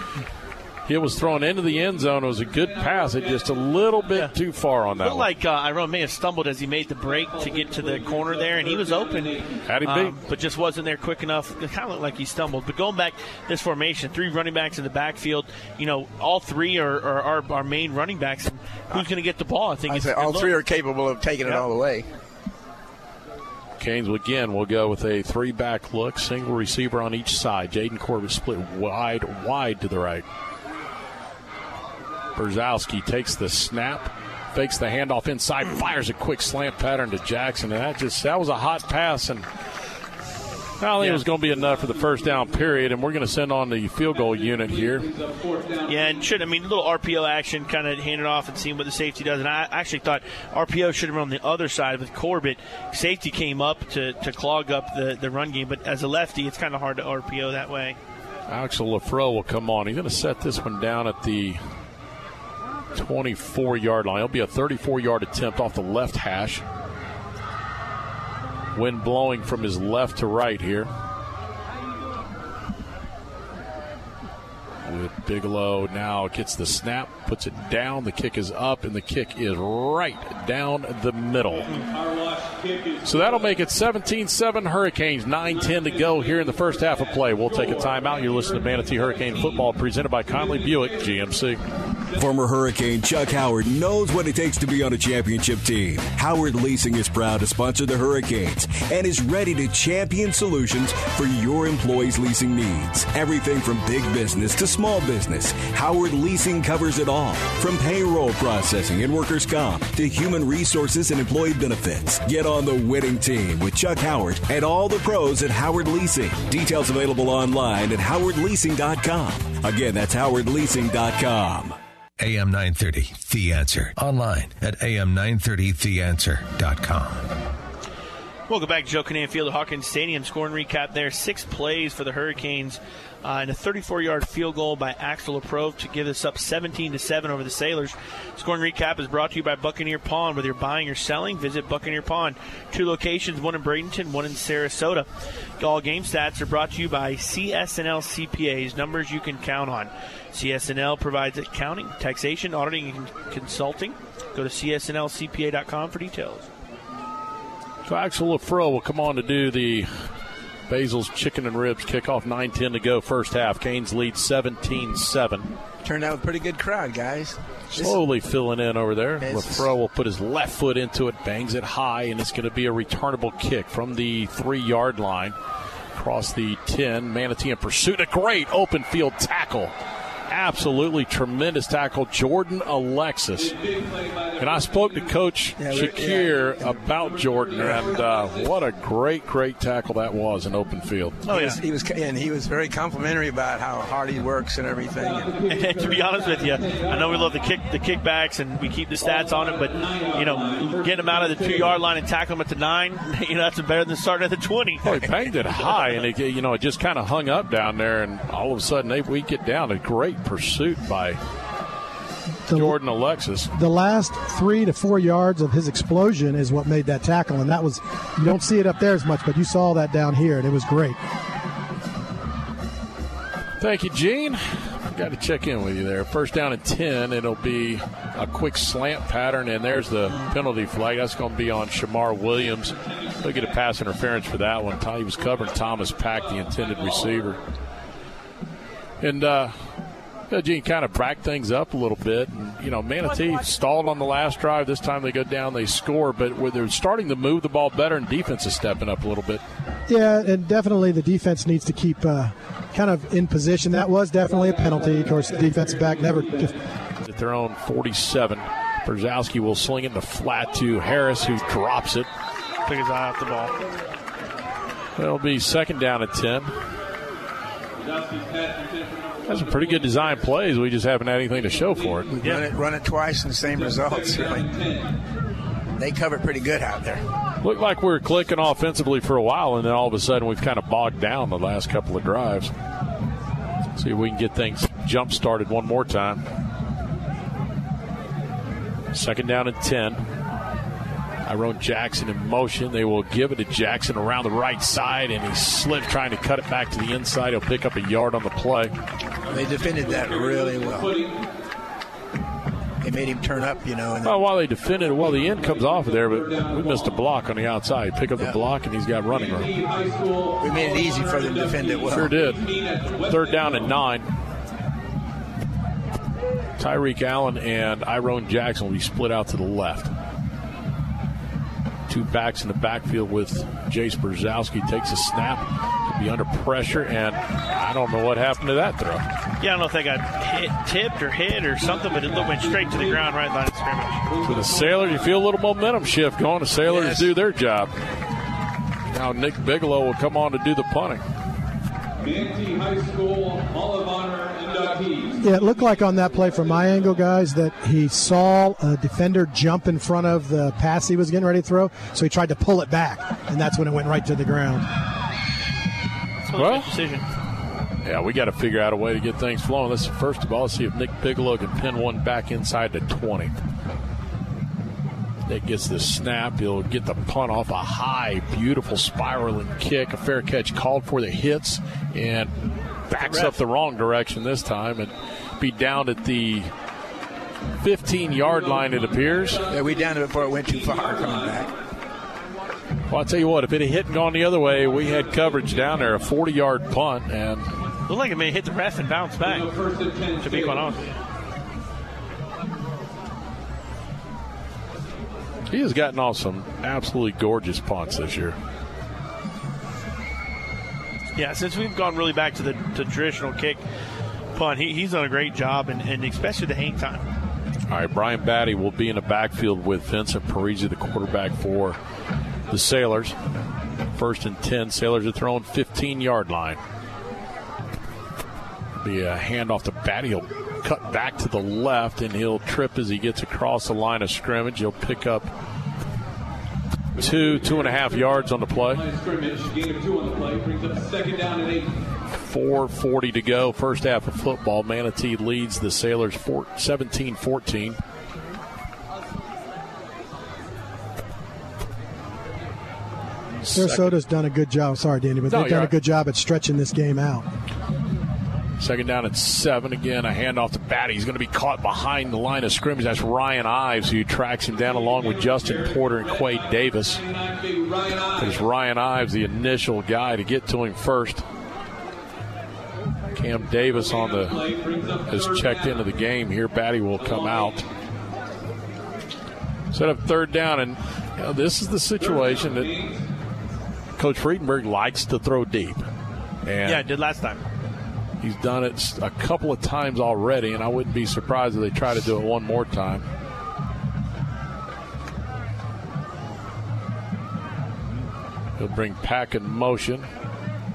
It was thrown into the end zone. It was a good pass. It just a little bit too far on that Looked one. like uh, Iron may have stumbled as he made the break to get to the corner there, and he was open. Had him um, beat. but just wasn't there quick enough. It kind of looked like he stumbled. But going back this formation, three running backs in the backfield. You know, all three are, are, are our main running backs. And who's going to get the ball? I think I it's say all three are capable of taking it all the way. Canes again will go with a three back look, single receiver on each side. Jaden Corbett split wide, wide to the right. Brzezowski takes the snap, fakes the handoff inside, fires a quick slant pattern to Jackson, and that just that was a hot pass and I don't think it was going to be enough for the first down period, and we're going to send on the field goal unit here. Yeah, and should I mean a little RPO action, kind of hand it off and seeing what the safety does. And I actually thought RPO should have been on the other side with Corbett. Safety came up to, to clog up the, the run game, but as a lefty, it's kind of hard to RPO that way. Axel Lafro will come on. He's going to set this one down at the 24 yard line. It'll be a 34 yard attempt off the left hash. Wind blowing from his left to right here. With Bigelow now gets the snap, puts it down. The kick is up, and the kick is right down the middle. So that'll make it 17 7 Hurricanes, 9 10 to go here in the first half of play. We'll take a timeout. You're listening to Manatee Hurricane Football presented by Conley Buick GMC. Former Hurricane Chuck Howard knows what it takes to be on a championship team. Howard Leasing is proud to sponsor the Hurricanes and is ready to champion solutions for your employees' leasing needs. Everything from big business to small business, Howard Leasing covers it all. From payroll processing and workers' comp to human resources and employee benefits. Get on the winning team with Chuck Howard and all the pros at Howard Leasing. Details available online at howardleasing.com. Again, that's howardleasing.com. AM 930, The Answer. Online at am930theanswer.com. Welcome back to Joe Kinnan Field at Hawkins Stadium. Scoring recap there. Six plays for the Hurricanes uh, and a 34-yard field goal by Axel Laprove to give us up 17 to 7 over the Sailors. Scoring recap is brought to you by Buccaneer Pond. Whether you're buying or selling, visit Buccaneer Pond. Two locations, one in Bradenton, one in Sarasota. All game stats are brought to you by CSNL CPAs, numbers you can count on. CSNL provides accounting, taxation, auditing, and consulting. Go to csnlcpa.com for details. So Axel Lafro will come on to do the Basil's Chicken and Ribs kickoff 9 10 to go first half. Canes lead 17 7. Turned out a pretty good crowd, guys. Slowly filling in over there. This- Lafro will put his left foot into it, bangs it high, and it's going to be a returnable kick from the three yard line across the 10. Manatee in pursuit. A great open field tackle. Absolutely tremendous tackle. Jordan Alexis. And I spoke to Coach Yeah, we- Shakir about Jordan, and uh, what a great, great tackle that was in open field. he was, he was, and he was very complimentary about how hard he works and everything. And <laughs> to be honest with you, I know we love the kick, the kickbacks, and we keep the stats on it. But you know, getting him out of the two yard line and tackling him at the nine, <laughs> you know, that's better than starting at the twenty. Oh, he banged it high, and it, you know it just kind of hung up down there, and all of a sudden they, we get down. A great pursuit by Jordan Alexis. The last three to four yards of his explosion is what made that tackle, and that was you don't see it up there as much, but you saw that down here, and it was great. Thank you, Gene. Got to check in with you there. First down and 10. It'll be a quick slant pattern, and there's the penalty flag. That's going to be on Shamar Williams. He'll get a pass interference for that one. He was covering Thomas Pack, the intended receiver. And, uh, yeah, Gene kind of backed things up a little bit. And, you know, Manatee stalled on the last drive. This time they go down, they score, but where they're starting to move the ball better, and defense is stepping up a little bit. Yeah, and definitely the defense needs to keep uh, kind of in position. That was definitely a penalty. Of course, the defensive back never. at their own 47. Brzezowski will sling it in the flat to Harris, who drops it. Took his eye off the ball. It'll be second down at 10. That's a pretty good design plays. We just haven't had anything to show for it. Run it, run it twice and the same results. <laughs> Really, they covered pretty good out there. Looked like we were clicking offensively for a while, and then all of a sudden we've kind of bogged down the last couple of drives. See if we can get things jump started one more time. Second down and 10. Tyrone Jackson in motion. They will give it to Jackson around the right side, and he slipped trying to cut it back to the inside. He'll pick up a yard on the play. They defended that really well. They made him turn up, you know. And Well, while they defended, well, the end comes off of there, but we missed a block on the outside. Pick up the block, and he's got running room. we made it easy for them to defend it well. Sure did. Third down and nine. Tyreek Allen and Iron Jackson will be split out to the left. Two backs in the backfield with Jace Brzezowski takes a snap. Could be under pressure, and I don't know what happened to that throw. Yeah, I don't know if they got hit, tipped or hit or something, but it went straight to the ground right line of scrimmage. For the Sailors, you feel a little momentum shift going. The Sailors Yes. do their job. Now Nick Bigelow will come on to do the punting. Manatee High School Hall of Honor inductees. Yeah, it looked like on that play from my angle, guys, that he saw a defender jump in front of the pass he was getting ready to throw, so he tried to pull it back, and that's when it went right to the ground. Well, decision. Yeah, we got to figure out a way to get things flowing. Let's first of all see if Nick Bigelow can pin one back inside the 20. Nick gets the snap. He'll get the punt off a high, beautiful spiraling kick. A fair catch called for the hits and backs up the wrong direction this time and be down at the 15 yard line, it appears. Yeah, we downed it before it went too far coming back. Well, I'll tell you what, if it had hit and gone the other way, we had coverage down there, a 40 yard punt, and Looked like it may hit the ref and bounce back. To be quite honest. He has gotten off some absolutely gorgeous punts this year. Yeah, since we've gone really back to the to traditional kick punt, he, he's done a great job, and, and especially the hang time. All right, Brian Battie will be in the backfield with Vincent Parisi, the quarterback for the Sailors. First and 10, Sailors are throwing 15 yard line. Be a handoff to Battie. He'll cut back to the left and he'll trip as he gets across the line of scrimmage. He'll pick up two, two and a half yards on the play. Line of scrimmage, gain of two on the play, brings up second down and eight. 4.40 to go, first half of football. Manatee leads the Sailors 17 14. Sarasota's done a good job. Sorry, Danny, but No, they've done a good job at stretching this game out. Second down at seven. Again, a handoff to Battie. He's going to be caught behind the line of scrimmage. That's Ryan Ives who tracks him down along with Justin Porter and Quade Davis. There's Ryan Ives, the initial guy to get to him first. Cam Davis on the has checked into the game here. Battie will come out. Set up third down, and you know, this is the situation that Coach Friedenberg likes to throw deep. And yeah, it did last time. He's done it a couple of times already, and I wouldn't be surprised if they try to do it one more time. He'll bring Pack in motion,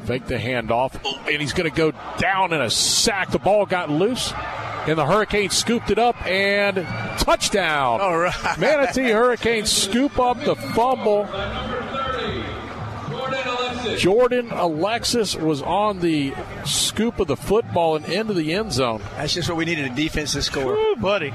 fake the handoff, oh, and he's going to go down in a sack. The ball got loose, and the Hurricanes scooped it up and touchdown. All right. Manatee Hurricanes scoop up the fumble. Jordan Alexis was on the scoop of the football and into the end zone. That's just what we needed a defense to score. Woo, buddy.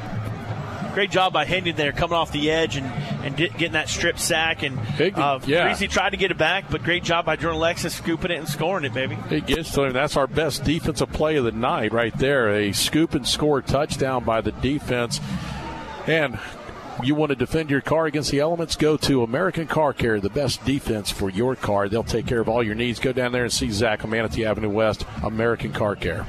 Great job by Hendon there, coming off the edge and, and di- getting that strip sack. And uh, yeah. Parisi tried to get it back, but great job by Jordan Alexis scooping it and scoring it, baby. He gets to him. That's our best defensive play of the night right there. A scoop and score touchdown by the defense. And you want to defend your car against the elements? Go to American Car Care, the best defense for your car. They'll take care of all your needs. Go down there and see Zach on Manatee Avenue West, American Car Care.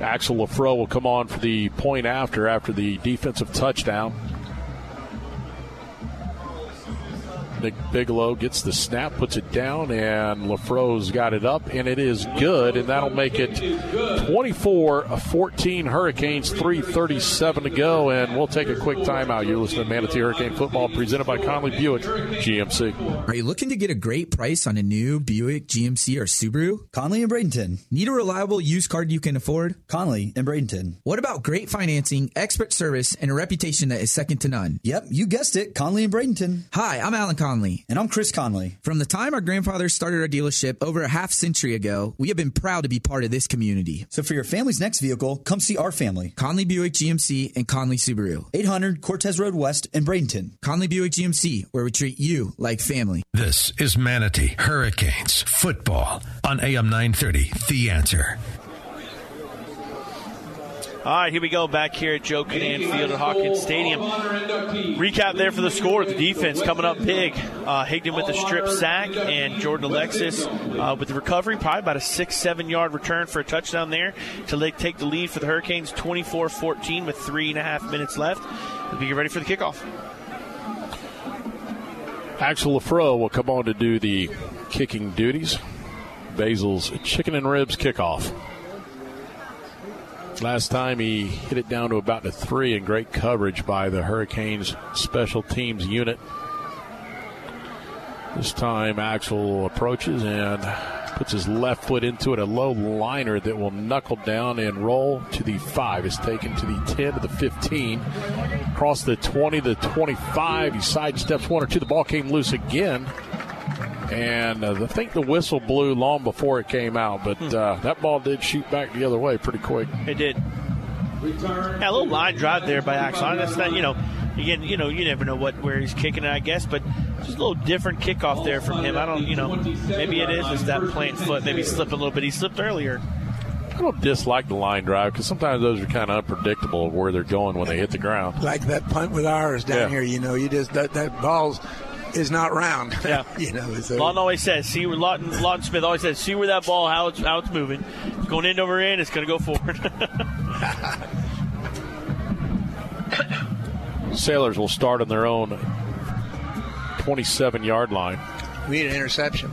Axel Lafro will come on for the point after after the defensive touchdown. Nick Bigelow gets the snap, puts it down, and LaFro's got it up, and it is good, and that'll make it 24 14 Hurricanes, 3.37 to go, and we'll take a quick timeout. You're listening to Manatee Hurricane Football presented by Conley Buick GMC. Are you looking to get a great price on a new Buick, GMC, or Subaru? Conley and Bradenton. Need a reliable used car you can afford? Conley and Bradenton. What about great financing, expert service, and a reputation that is second to none? Yep, you guessed it. Conley and Bradenton. Hi, I'm Alan Conley. And I'm Chris Conley. From the time our grandfathers started our dealership over a half century ago, we have been proud to be part of this community. So for your family's next vehicle, come see our family. Conley Buick GMC and Conley Subaru. 800 Cortez Road West in Bradenton. Conley Buick GMC, where we treat you like family. This is Manatee Hurricanes football on AM 930. The answer. All right, here we go back here at Joe Kinnan Field at Hawkins Stadium. Recap there for the score. The defense coming up big. Uh, Higdon with the strip sack and Jordan Alexis uh, with the recovery. Probably about a six, seven yard return for a touchdown there to take the lead for the Hurricanes 24 14 with three and a half minutes left. We get ready for the kickoff. Axel Lafro will come on to do the kicking duties. Basil's chicken and ribs kickoff. Last time he hit it down to about a three and great coverage by the Hurricanes special teams unit. This time Axel approaches and puts his left foot into it. A low liner that will knuckle down and roll to the five. Is taken to the 10 to the 15. Across the 20 to the 25. He sidesteps one or two. The ball came loose again. And uh, I think the whistle blew long before it came out, but uh, that ball did shoot back the other way pretty quick. It did. Yeah, a little line drive there by Axel. That's not, you know, again, you know, you never know what where he's kicking it, I guess, but just a little different kickoff there from him. I don't, you know, maybe it is is that plant foot, maybe slip a little bit. He slipped earlier. I don't dislike the line drive because sometimes those are kind of unpredictable of where they're going when they hit the ground. Like that punt with ours down Yeah. here, you know, you just that that ball's is not round. <laughs> Yeah, <laughs> you know. So Lawton always says, see where Lawton, Lawton Smith always says, see where that ball how it's how it's moving. It's going in over in, it's going to go forward. <laughs> Sailors will start on their own 27 yard line. we need an interception.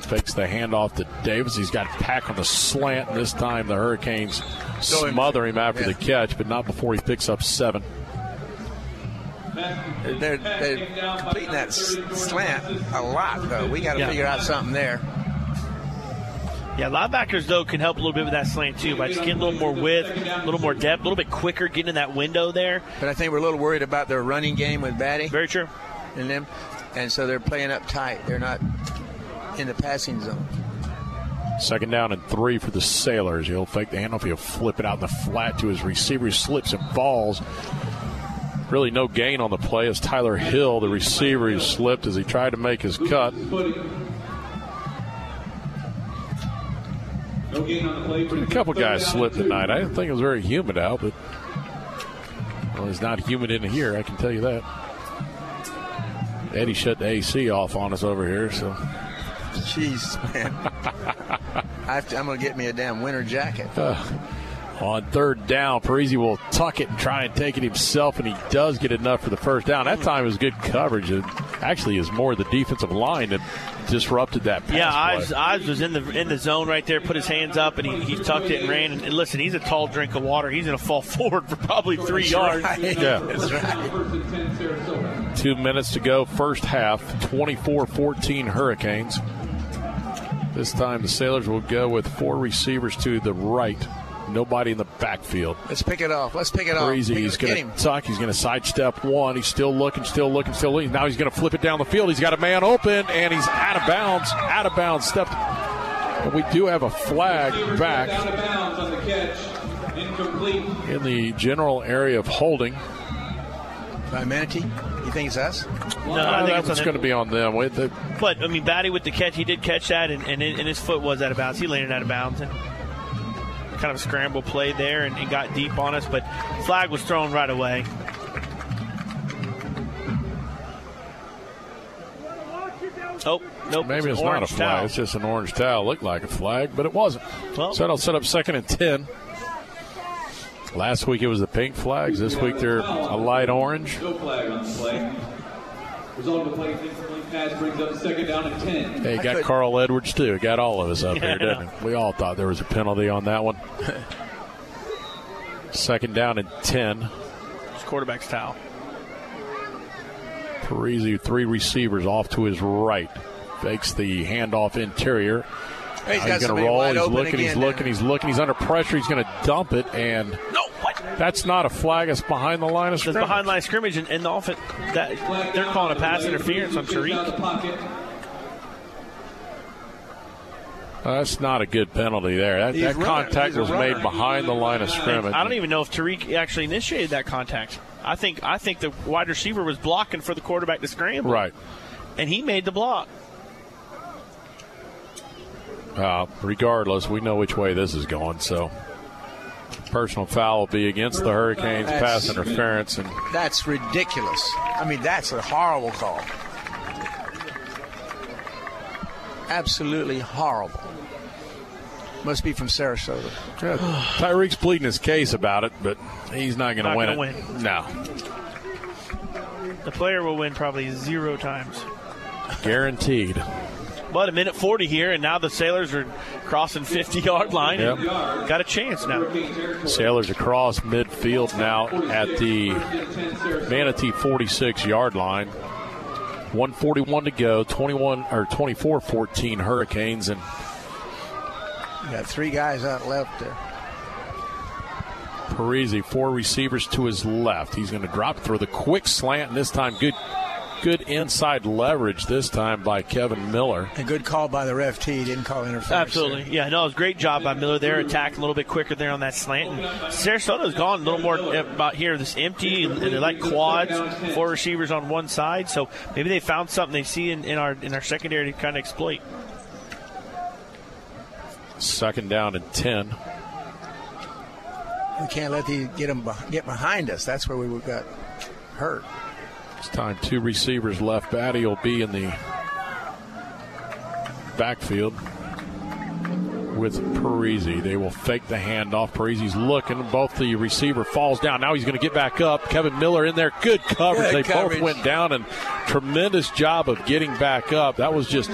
Fakes the handoff to Davis. He's got Pack on the slant. and This time the Hurricanes Throw smother him after yeah. the catch, but not before he picks up seven. They're, they're completing that slant a lot, though. We got to Yeah. figure out something there. yeah, linebackers though can help a little bit with that slant too by just getting a little more width, a little more depth, a little bit quicker, getting in that window there. But I think we're a little worried about their running game with Battie. Very true. And them, and so they're playing up tight. They're not in the passing zone. Second down and three for the Sailors. He'll fake the handoff. He'll flip it out in the flat to his receiver. He slips and falls. Really no gain on the play as Tyler Hill, the receiver, he slipped as he tried to make his cut. A couple guys slipped tonight. I didn't think it was very humid out, but well, it's not humid in here. I can tell you that. Eddie shut the AC off on us over here, so Jeez, man. <laughs> I have to, I'm going to get me a damn winter jacket. Uh, on third down, Parisi will tuck it and try and take it himself, and he does get enough for the first down. That time was good coverage. It actually is more the defensive line that disrupted that pass Yeah, play. Ives, Ives was in the in the zone right there, put his hands up, and he, he tucked it and ran. And, and listen, he's a tall drink of water. He's going to fall <laughs> forward for probably three <laughs> That's yards. right. Yeah. That's right. Two minutes to go, first half, 24 14 Hurricanes. This time the Sailors will go with four receivers to the right. Nobody in the backfield. Let's pick it off. Let's pick it off. Crazy. Pick- He's get going him. to tuck. He's going to sidestep one. He's still looking, still looking, still looking. Now he's going to flip it down the field. He's got a man open, and he's out of bounds. Out of bounds. Stepped. But we do have a flag back Out of bounds on the catch. Incomplete. in the general area of holding. By Manatee? You think it's us? No, I think it's on it's him. going to be on them. With the, But I mean, Battie with the catch, he did catch that, and, and, and his foot was out of bounds. He landed out of bounds, and kind of a scramble play there, and, and got deep on us. But flag was thrown right away. Oh, nope. maybe it's not a flag. towel. It's just an orange towel. Looked like a flag, but it wasn't. Well- so that'll set up second and ten. Last week it was the pink flags. This week they're a light orange. No flag on the play. Result of the play, incomplete pass brings up second down and 10. Hey, got Carl Edwards too. Got all of us up Yeah, here, I didn't know. he? We all thought there was a penalty on that one. <laughs> Second down and ten. It's quarterback's towel. Parisi, three receivers off to his right. Fakes the handoff interior. Hey, he's he's going to roll. He's looking. He's looking. down He's looking. He's under pressure. He's going to dump it, and no, what? That's not a flag. It's behind the line of It's scrimmage. behind line of scrimmage, and, and the offense, that, they're calling a pass interference on Tariq. That's not a good penalty there. That, that contact He's a was made behind the line of scrimmage. I don't even know if Tariq actually initiated that contact. I think I think the wide receiver was blocking for the quarterback to scramble. Right. And he made the block. Uh, regardless, we know which way this is going. So, personal foul will be against the Hurricanes. That's- pass interference, and That's ridiculous. I mean, that's a horrible call. Absolutely horrible. Must be from Sarasota. Yeah, Tyreek's pleading his case about it, but he's not going to win gonna it. win. No, The player will win probably zero times. guaranteed. But a minute 40 here, and now the Sailors are crossing 50 yard line. Yep. Got a chance now. Sailors across midfield now at the Manatee 46 yard line. 141 to go, 21 or 24-14 Hurricanes, and You got three guys out left there. Parisi, four receivers to his left. He's going to drop through the quick slant, and this time good, good inside leverage. This time by Kevin Miller. A good call by the ref. T. He didn't call interference. Absolutely. Yeah, no, it was a great job by Miller there. Attacked a little bit quicker there on that slant. And Sarasota's gone a little more eh, about here, this empty, and, and they like quads, four receivers on one side. So maybe they found something they see in, in our in our secondary to kind of exploit. Second down and 10. We can't let these get them get behind us. That's where we got hurt. This time, two receivers left. Battie will be in the backfield with Parisi. They will fake the handoff. Parisi's looking. Both the receiver falls down. Now he's going to get back up. Kevin Miller in there. Good coverage. Good they coverage. both went down and tremendous job of getting back up. That was just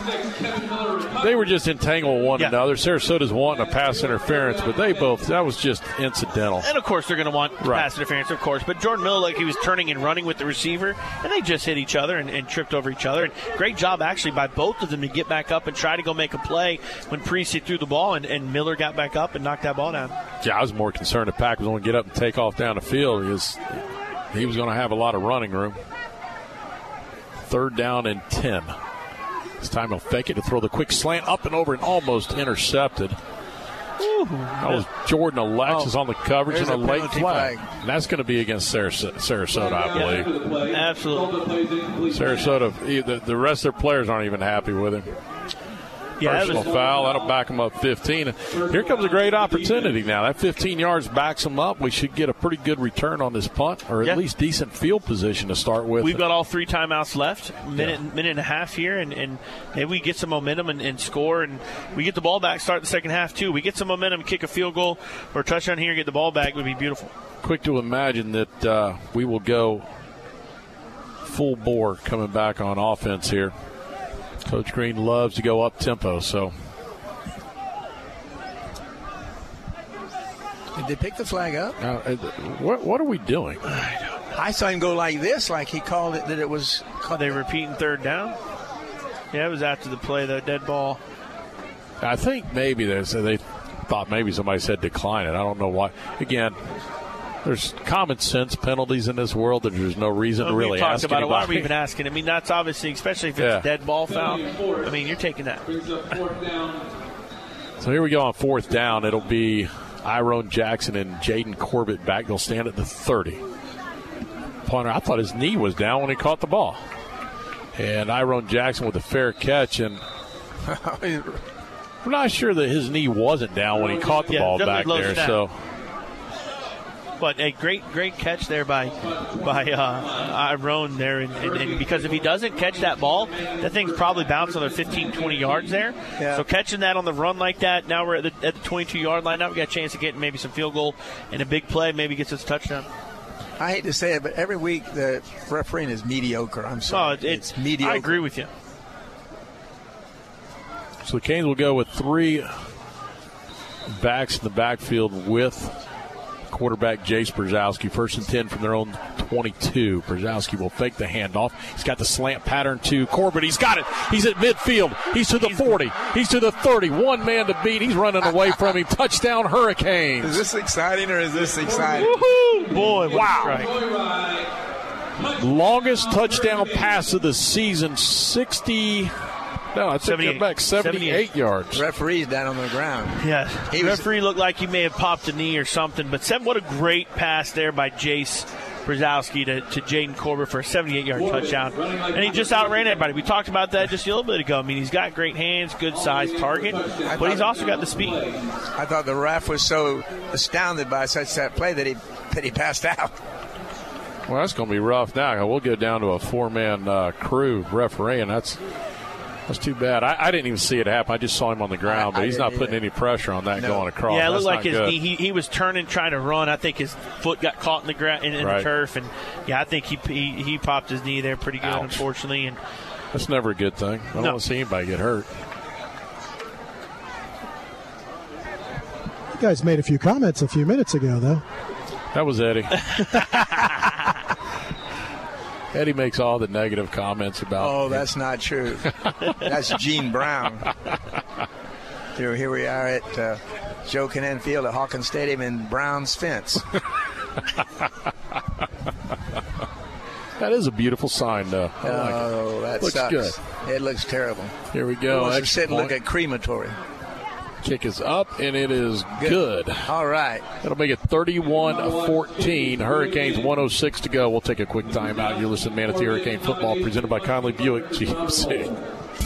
they were just entangled one Yeah. another. Sarasota's wanting a pass interference, but they both that was just incidental. And of course, they're going to want Right. pass interference, of course. But Jordan Miller, like he was turning and running with the receiver, and they just hit each other and, and tripped over each other. And great job, actually, by both of them to get back up and try to go make a play when Parisi threw the ball, and, and Miller got back up and knocked that ball down. Yeah, I was more concerned the Pack was going to get up and take off down the field because he was going to have a lot of running room. Third down and 10. This time he'll fake it to throw the quick slant up and over and almost intercepted. That was Jordan Alexis oh. on the coverage and a, a late flag. flag. And that's going to be against Saras- Sarasota, I believe. Absolutely. Sarasota, the, the rest of their players aren't even happy with him. Yeah, that Personal was- foul. That'll back them up 15. Here comes a great opportunity now. That 15 yards backs them up. We should get a pretty good return on this punt, or at Yeah. least decent field position to start with. We've got all three timeouts left, minute minute and a half here, and, and maybe we get some momentum and, and score, and we get the ball back. Start the second half too. We get some momentum, kick a field goal or touchdown here, and get the ball back would be beautiful. Quick to imagine that uh, we will go full bore coming back on offense here. Coach Green loves to go up tempo, so Did they pick the flag up? uh, what what are we doing? I saw him go like this, like he called it that it was. Are they repeating third down? Yeah, it was after the play, the dead ball. I think maybe they they thought maybe somebody said decline it. I don't know why. Again, there's common sense penalties in this world that there's no reason to really we ask about it. Why are anybody. we even asking? I mean, that's obviously, especially if it's Yeah. a dead ball foul. I mean, you're taking that. So here we go on fourth down. It'll be Iron Jackson and Jaden Corbett back. They'll stand at the 30. Punter, I thought his knee was down when he caught the ball. And Iron Jackson with a fair catch. And <laughs> I'm not sure that his knee wasn't down when he caught the Yeah, ball back there. snap. So But a great, great catch there by by uh, Iron there, and, and, and because if he doesn't catch that ball, that thing's probably bounced another 15, 20 yards there. Yeah. So catching that on the run like that, now we're at the, at the 22 yard line. Now we got a chance to get maybe some field goal and a big play, maybe gets us a touchdown. I hate to say it, but every week the refereeing is mediocre. I'm Oh, sorry. it, it's, it's mediocre. I agree with you. So the Canes will go with three backs in the backfield with quarterback Jace Brzezowski. First and 10 from their own 22. Brzezowski will fake the handoff. He's got the slant pattern to Corbett. He's got it. He's at midfield. He's to the 40. He's to the 30. One man to beat. He's running away from him. Touchdown Hurricanes. Is this exciting or is this exciting? Woohoo! Boy, Wow. strike. Longest touchdown pass of the season. 60. No, I take that 78. back. 78 yards. Referee's down on the ground. Yeah, He the was- referee looked like he may have popped a knee or something. But Sam, what a great pass there by Jace Brzezowski to, to Jaden Corbett for a 78-yard touchdown, and he just outran everybody. We talked about that just a little bit ago. I mean, he's got great hands, good size target, but he's also got the speed. I thought the ref was so astounded by such that play that he that he passed out. Well, that's going to be rough now. We'll go down to a four man uh, crew refereeing. That's that's too bad. I, I didn't even see it happen. I just saw him on the ground, I- but he's not putting either. any pressure on that going across. Yeah, it That's looked like his good. knee. He, he was turning, trying to run. I think his foot got caught in the ground in, in Right. the turf, and yeah, I think he, he he popped his knee there pretty good, Ouch. unfortunately. And That's never a good thing. I don't No. want to see anybody get hurt. You guys made a few comments a few minutes ago, though. That was Eddie. <laughs> <laughs> Eddie makes all the negative comments about. Oh, that's not true. <laughs> that's Gene Brown. Here, here we are at uh, Joe Kinnan Field at Hawkins Stadium in Brown's fence. <laughs> that is a beautiful sign, though. I like oh, it. that looks sucks. good. It looks terrible. Here we go. Sit and look at crematory. Kick is up, and it is good. All right. That'll make it 31 14. Hurricanes 106 to go. We'll take a quick timeout. You're listening to Manatee Hurricane Football presented by Conley Buick GMC.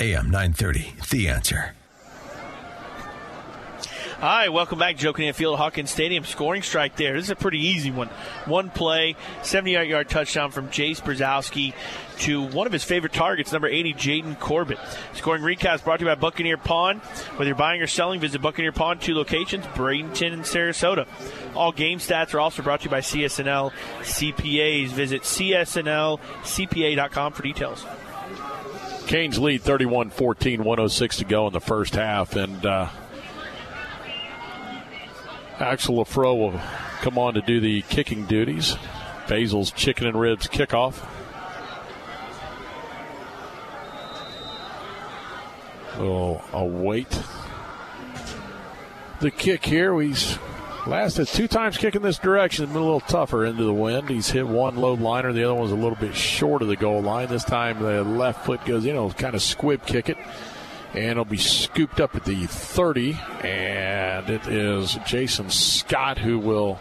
AM 930, The Answer. Hi, welcome back. Joe Kinnan Field, Hawkins Stadium. Scoring strike there. This is a pretty easy one. One play, 78 yard touchdown from Jace Brzezowski to one of his favorite targets, number 80, Jaden Corbett. Scoring recaps brought to you by Buccaneer Pawn. Whether you're buying or selling, visit Buccaneer Pawn, two locations, Bradenton and Sarasota. All game stats are also brought to you by CSNL CPAs. Visit CSNLCPA.com for details. Canes lead 31 14, 106 to go in the first half. And uh, Axel Lafro will come on to do the kicking duties. Basil's chicken and ribs kickoff. We'll await the kick here. He's lasted two times kicking this direction. Been a little tougher into the wind. He's hit one low liner. The other one's a little bit short of the goal line. This time the left foot goes in. He'll kind of squib kick it. And it'll be scooped up at the 30. And it is Jason Scott who will.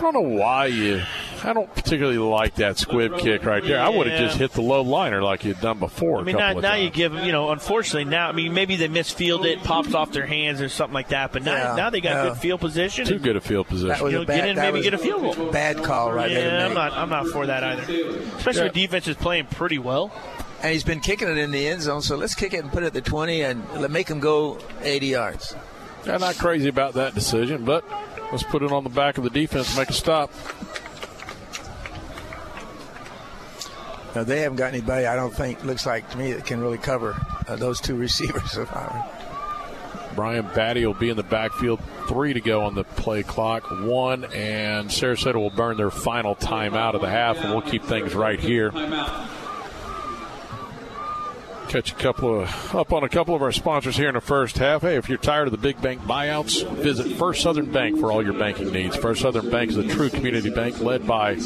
I don't know why you. I don't particularly like that squib kick right there. I would have just hit the low liner like you'd done before. I mean, a now, of now times. you give you know, unfortunately, now, I mean, maybe they misfield it, pops off their hands or something like that, but now, Yeah, now they got yeah. good field position. Too good a field position. That was you a bad, get in, that maybe was get a field goal. Bad call right there. yeah, to I'm not, I'm not for that either. Especially Yeah. when defense is playing pretty well. And he's been kicking it in the end zone, so let's kick it and put it at the 20 and let- make him go 80 yards. I'm not crazy about that decision, but let's put it on the back of the defense, make a stop. Now, they haven't got anybody, I don't think, looks like to me, that can really cover uh, those two <laughs> receivers. Brian Battie will be in the backfield. Three to go on the play clock. One, and Sarasota will burn their final timeout of the half, and we'll keep things right here. Catch a couple of up on a couple of our sponsors here in the first half. Hey, if you're tired of the big bank buyouts, visit First Southern Bank for all your banking needs. First Southern Bank is a true community bank led by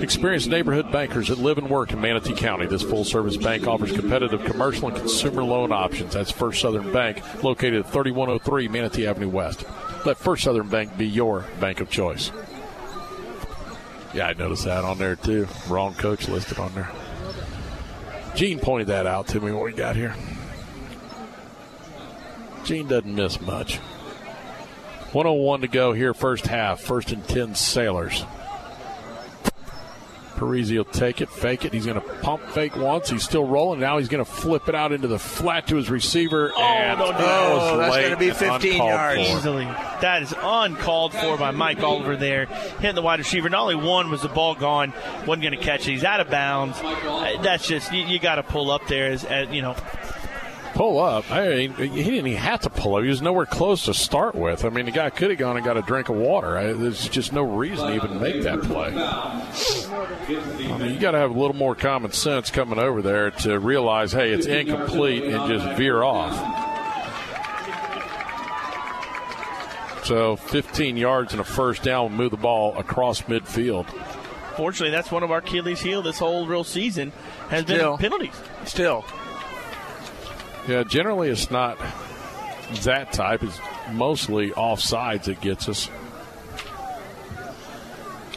experienced neighborhood bankers that live and work in Manatee County. This full service bank offers competitive commercial and consumer loan options. That's First Southern Bank, located at 3103 Manatee Avenue West. Let First Southern Bank be your bank of choice. Yeah, I noticed that on there too. Wrong coach listed on there. Gene pointed that out to me when we got here. Gene doesn't miss much. 101 to go here, first half. First and 10 Sailors. Parisi will take it, fake it. He's going to pump fake once. He's still rolling. Now he's going to flip it out into the flat to his receiver. and don't do that that. was Oh, that's gonna be 15 uncalled yards. for. Easily. That is uncalled for by Mike Oliver there. Hitting the wide receiver. Not only one was the ball gone, wasn't going to catch it. He's out of bounds. Uh, That's just, you, you got to pull up there as, as, you know. Pull up. I mean, he didn't even have to pull up. He was nowhere close to start with. I mean, the guy could have gone and got a drink of water. I, there's just no reason to even make that play. I mean, you got to have a little more common sense coming over there to realize, hey, it's incomplete and just veer off. So 15 yards and a first down will move the ball across midfield. Fortunately, that's one of our Achilles' heel this whole real season has Still. been penalties. Still. Yeah, generally it's not that type. It's mostly offsides that gets us.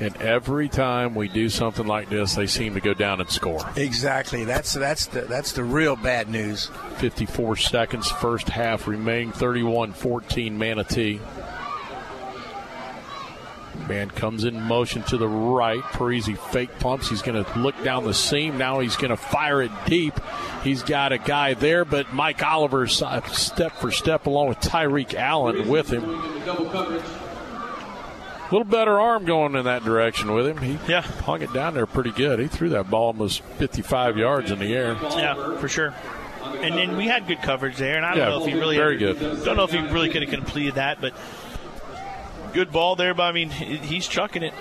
And every time we do something like this, they seem to go down and score. Exactly. That's that's the that's the real bad news. 54 seconds, first half remaining, 31 14 Manatee. Man comes in motion to the right. Parisi fake pumps. He's going to look down the seam. Now he's going to fire it deep. He's got a guy there, but Mike Oliver step for step along with Tyreek Allen with him. A little better arm going in that direction with him. He yeah. hung it down there pretty good. He threw that ball almost 55 yards in the air. Yeah, for sure. And then we had good coverage there, and I don't Yeah, know if he really very good. Don't know if he really could have completed that, but good ball there. But I mean, he's chucking it.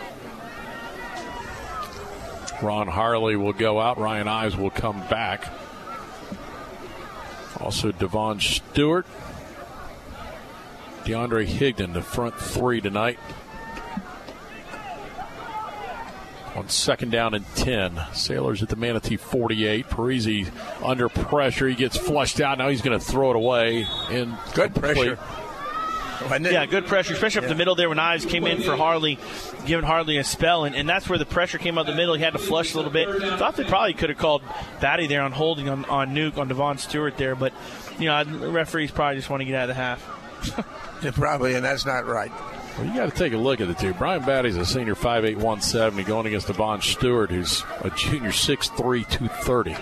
Ron Harley will go out. Ryan Ives will come back. Also, Devon Stewart. DeAndre Higdon, the front three tonight. On second down and 10. Sailors at the Manatee 48. Parisi under pressure. He gets flushed out. Now he's going to throw it away. And Good pressure. <laughs> Yeah, good pressure, especially up the middle there when Ives came in for Harley, giving Harley a spell, and, and that's where the pressure came up the middle. He had to flush a little bit. Thought they probably could have called Battie there on holding on, on Nuke on Devon Stewart there, but you know the referees probably just want to get out of the half. <laughs> Yeah, probably, and that's not right. Well, you got to take a look at the two. Brian Battie's a senior 5'8", 170, going against Devon Stewart, who's a junior 6'3", 230.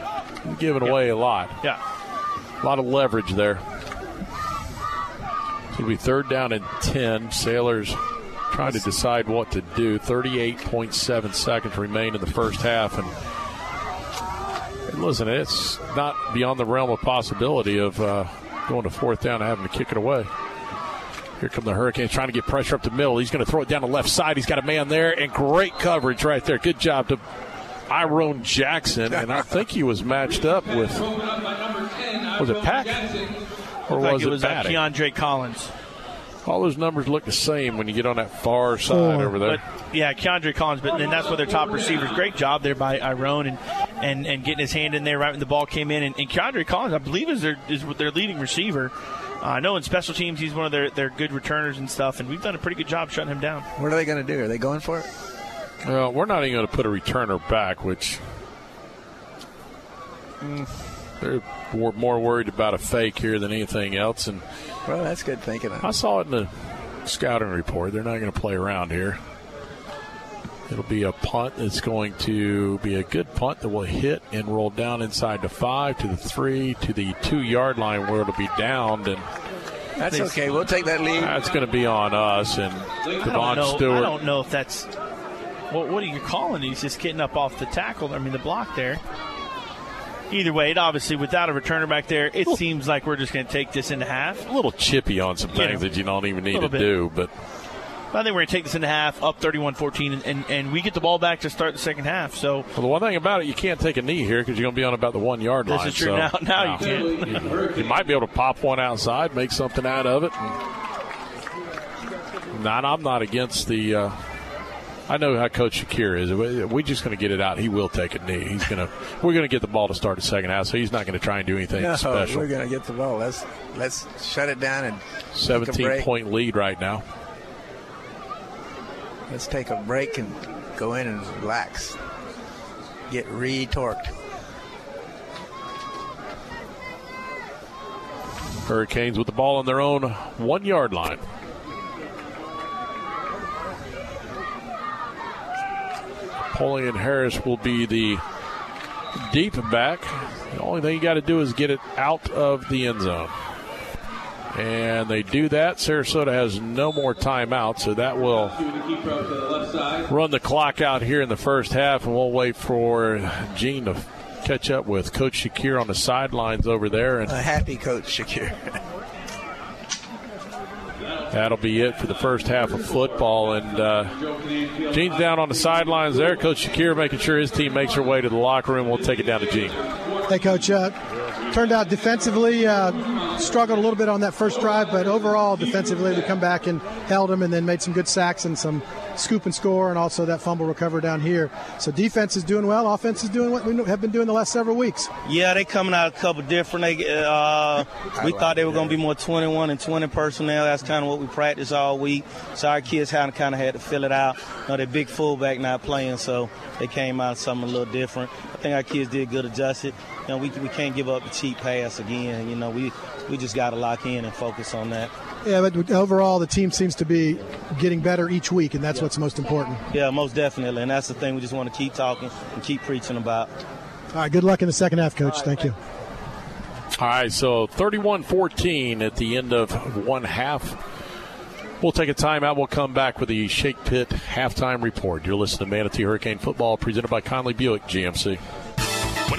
He's giving away a lot. Yeah. A lot of leverage there. It'll be third down and 10. Sailors trying to decide what to do. 38.7 seconds remain in the first half. And, listen, it's not beyond the realm of possibility of uh, going to fourth down and having to kick it away. Here come the Hurricanes trying to get pressure up the middle. He's going to throw it down the left side. He's got a man there, and great coverage right there. Good job to Iron Jackson, and I think he was matched up with was it Pack or like was it it, was uh, Battie? Keandre Collins. All those numbers look the same when you get on that far side over there. But yeah, Keandre Collins, but then that's where their top receivers. Great job there by Iron and, and and getting his hand in there right when the ball came in. And, and Keandre Collins, I believe, is their is their leading receiver. Uh, I know in special teams he's one of their, their good returners and stuff, and we've done a pretty good job shutting him down. What are they going to do? Are they going for it? Well, we're not even going to put a returner back, which Mm. they're more, more worried about a fake here than anything else. And Well, that's good thinking. I saw it in the scouting report. They're not going to play around here. It'll be a punt that's going to be a good punt that will hit and roll down inside the five to the three to the two yard line where it'll be downed and. That's okay. We'll take that lead. That's going to be on us and I don't, Devon know, Stewart. I don't know if that's what, what are you calling? He's just getting up off the tackle. I mean, the block there. Either way, it obviously without a returner back there, it seems like we're just going to take this into half. a little chippy on some Yeah. things that you don't even need to bit. do, but I think we're going to take this into half, up 31-14, and, and, and we get the ball back to start the second half. So Well, the one thing about it, you can't take a knee here because you're going to be on about the one yard This line. is true. so- Now- now you can't. you, you might be able to pop one outside, make something out of it. Not, I'm not against the. Uh, I know how Coach Shakir is. We- We're just going to get it out. He will take a knee. He's going to. We're going to get the ball to start the second half, so he's not going to try and do anything No, special. we're going to get the ball. Let's let's shut it down and take a 17 break. point lead right now. Let's take a break and go in and relax. Get re-torqued. Hurricanes with the ball on their own one yard line. Napoleon Harris will be the deep back. The only thing you got to do is get it out of the end zone. And they do that. Sarasota has no more timeout, so that will run the clock out here in the first half, and we'll wait for Gene to catch up with Coach Shakir on the sidelines over there. And A happy coach, Shakir. <laughs> That'll be it for the first half of football. And uh, Gene's down on the sidelines there. Coach Shakir making sure his team makes their way to the locker room. We'll take it down to Gene. Hey, Coach. Uh, turned out defensively, uh, struggled a little bit on that first drive, but overall, defensively, we come back and held them and then made some good sacks and some scoop and score, and also that fumble recover down here. So defense is doing well. Offense is doing what we have been doing the last several weeks. Yeah, they coming out a couple different. They, uh, we thought they were going to be more 21 and 20 personnel. That's kind of what we practiced all week. So our kids kind of kind of had to fill it out. You know, their big fullback not playing, so they came out something a little different. I think our kids did good adjusted. You know, we, we can't give up the cheap pass again. You know, we we just got to lock in and focus on that. Yeah, but overall, the team seems to be getting better each week, and that's Yeah. what's most important. Yeah, most definitely, and that's the thing we just want to keep talking and keep preaching about. All right, good luck in the second half, Coach. Thank you. All right, so 31 14 at the end of one half. We'll take a timeout. We'll come back with the Shake Pit halftime report. You're listening to Manatee Hurricane Football presented by Conley Buick GMC.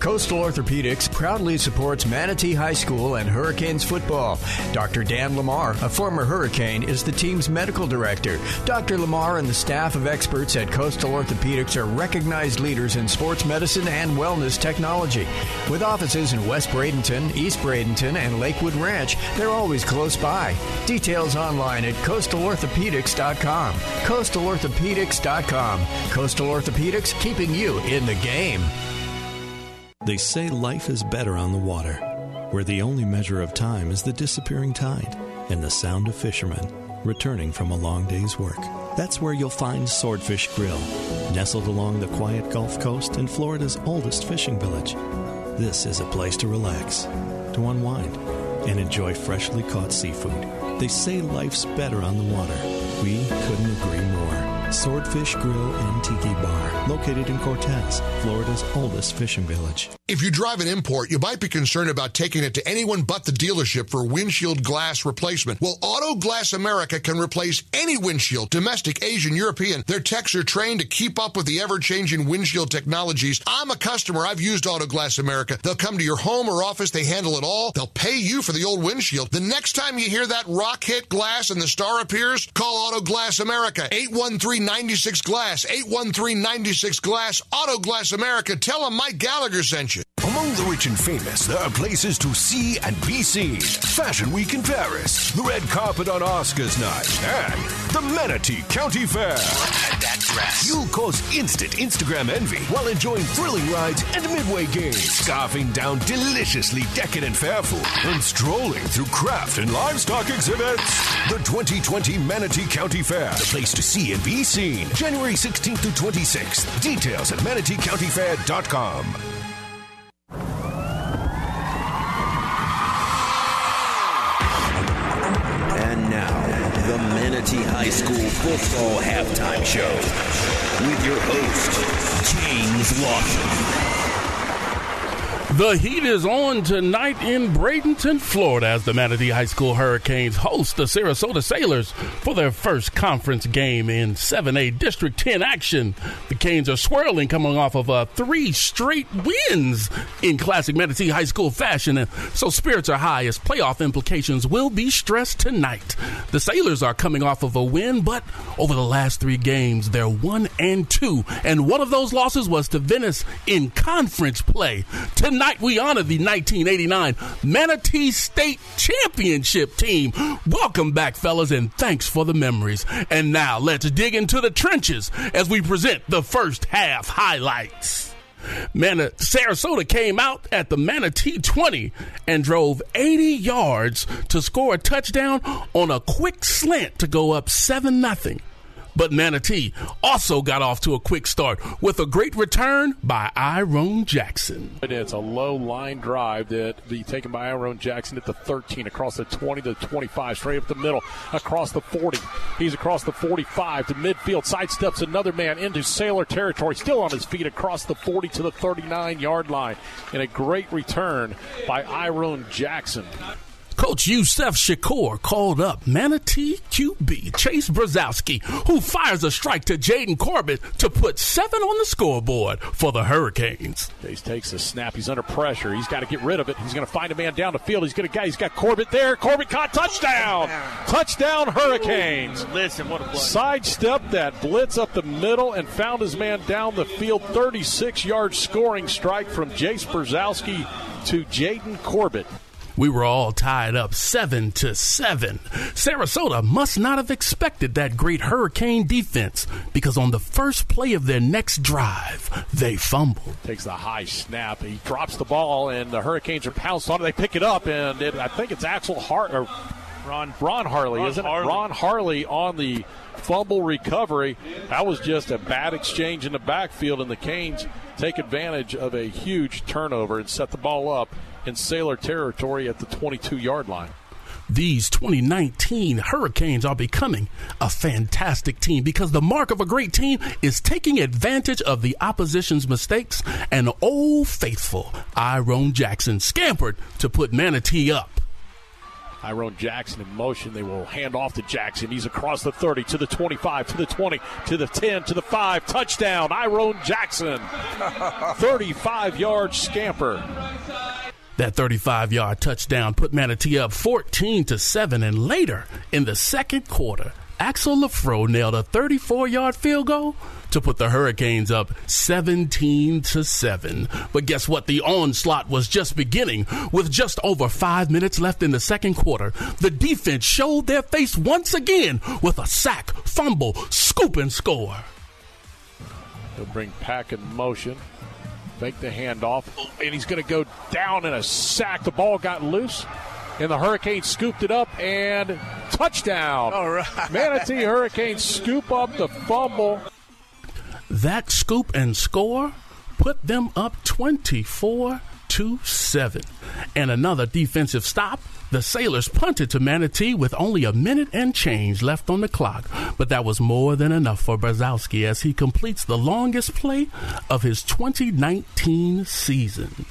Coastal Orthopedics proudly supports Manatee High School and Hurricanes football. Dr. Dan Lamar, a former Hurricane, is the team's medical director. Dr. Lamar and the staff of experts at Coastal Orthopedics are recognized leaders in sports medicine and wellness technology. With offices in West Bradenton, East Bradenton, and Lakewood Ranch, they're always close by. Details online at coastalorthopedics.com. Coastalorthopedics.com. Coastal Orthopedics, keeping you in the game. They say life is better on the water, where the only measure of time is the disappearing tide and the sound of fishermen returning from a long day's work. That's where you'll find Swordfish Grill, nestled along the quiet Gulf Coast in Florida's oldest fishing village. This is a place to relax, to unwind, and enjoy freshly caught seafood. They say life's better on the water. We couldn't agree more. Swordfish Grill and Tiki Bar, located in Cortez, Florida's oldest fishing village. If you drive an import, you might be concerned about taking it to anyone but the dealership for windshield glass replacement. Well, Auto Glass America can replace any windshield, domestic, Asian, European. Their techs are trained to keep up with the ever-changing windshield technologies. I'm a customer. I've used Auto Glass America. They'll come to your home or office. They handle it all. They'll pay you for the old windshield. The next time you hear that rock hit glass and the star appears, call Auto Glass America. 813 96 Glass. 813 96 Glass. Auto Glass America. Tell them Mike Gallagher sent you. Among the rich and famous, there are places to see and be seen. Fashion Week in Paris, the red carpet on Oscars night, and the Manatee County Fair. That dress. You'll cause instant Instagram envy while enjoying thrilling rides and midway games, scarfing down deliciously decadent fair food, and strolling through craft and livestock exhibits. The 2020 Manatee County Fair, the place to see and be seen. January 16th through 26th. Details at manateecountyfair.com. And now, the Manatee High School Football Halftime Show with your host, James Lawson. The heat is on tonight in Bradenton, Florida, as the Manatee High School Hurricanes host the Sarasota Sailors for their first conference game in 7A District 10 action. The Canes are swirling, coming off of uh, three straight wins in classic Manatee High School fashion, and so spirits are high as playoff implications will be stressed tonight. The Sailors are coming off of a win, but over the last three games, they're one and two, and one of those losses was to Venice in conference play. Tonight, we honor the 1989 Manatee State Championship team. Welcome back, fellas, and thanks for the memories. And now let's dig into the trenches as we present the first half highlights. Man, Sarasota came out at the Manatee 20 and drove 80 yards to score a touchdown on a quick slant to go up 7 0. But Manatee also got off to a quick start with a great return by Iron Jackson. It's a low line drive that be taken by Iron Jackson at the 13, across the 20 to the 25, straight up the middle, across the 40. He's across the 45 to midfield, sidesteps another man into Sailor territory, still on his feet across the 40 to the 39 yard line. And a great return by Iron Jackson. Coach Yusuf Shakir called up Manatee QB Chase Brzezowski, who fires a strike to Jaden Corbett to put seven on the scoreboard for the Hurricanes. Chase takes a snap. He's under pressure. He's got to get rid of it. He's going to find a man down the field. He's going to guy. He's got Corbett there. Corbett caught touchdown. Touchdown Hurricanes. Listen, what a play. Sidestepped that blitz up the middle and found his man down the field. 36 yard scoring strike from Jace Brzezowski to Jaden Corbett. We were all tied up seven to seven. Sarasota must not have expected that great Hurricane defense because on the first play of their next drive, they fumbled. Takes the high snap. He drops the ball, and the Hurricanes are pounced on it. They pick it up, and it, I think it's Axel Hart or Ron Ron Harley, Ron isn't Harley. it? Ron Harley on the fumble recovery. That was just a bad exchange in the backfield, and the Canes take advantage of a huge turnover and set the ball up in Sailor territory at the 22 yard line. These 2019 Hurricanes are becoming a fantastic team because the mark of a great team is taking advantage of the opposition's mistakes. And old faithful Iron Jackson scampered to put Manatee up. Iron Jackson in motion. They will hand off to Jackson. He's across the 30 to the 25 to the 20 to the 10 to the 5. Touchdown, Iron Jackson. <laughs> 35 yard scamper. That 35 yard touchdown put Manatee up 14 to 7 and later in the second quarter Axel Lafro nailed a 34 yard field goal to put the Hurricanes up 17 to 7. But guess what? The onslaught was just beginning. With just over five minutes left in the second quarter, the defense showed their face once again with a sack, fumble, scoop, and score. He'll bring Pack in motion. Fake the handoff, and he's going to go down in a sack. The ball got loose, and the Hurricanes scooped it up and touchdown. All right. Manatee Hurricanes scoop up the fumble. That scoop and score put them up 24 to 7. And another defensive stop. The Sailors punted to Manatee with only a minute and change left on the clock, but that was more than enough for Brzezowski as he completes the longest play of his 2019 season.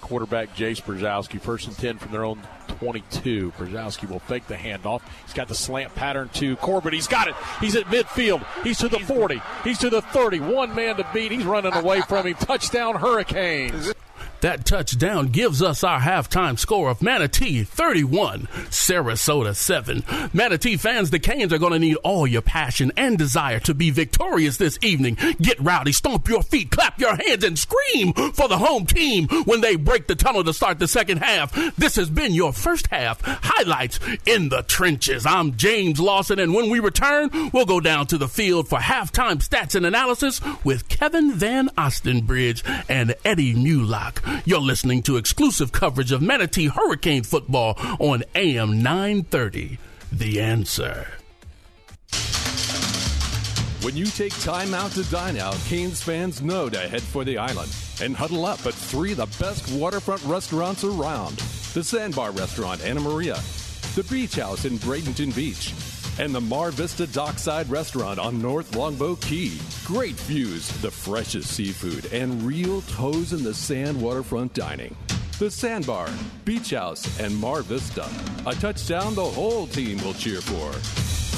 Quarterback Jace Brzezowski, first and 10 from their own 22. Brzezowski will fake the handoff. He's got the slant pattern to Corbett. He's got it. He's at midfield. He's to the 40. He's to the 30. One man to beat. He's running away from him. Touchdown Hurricanes. That touchdown gives us our halftime score of Manatee 31, Sarasota 7. Manatee fans, the Canes are going to need all your passion and desire to be victorious this evening. Get rowdy, stomp your feet, clap your hands, and scream for the home team when they break the tunnel to start the second half. This has been your first half highlights in the trenches. I'm James Lawson, and when we return, we'll go down to the field for halftime stats and analysis with Kevin Van Ostenbridge and Eddie Mulock. You're listening to exclusive coverage of Manatee Hurricane football on AM 930. The answer. When you take time out to dine out, Canes fans know to head for the island and huddle up at three of the best waterfront restaurants around the Sandbar Restaurant, Anna Maria, the Beach House in Bradenton Beach, and the Mar Vista Dockside Restaurant on North Longboat Key. Great views, the freshest seafood, and real toes in the sand waterfront dining. The Sandbar, Beach House, and Mar Vista. A touchdown the whole team will cheer for.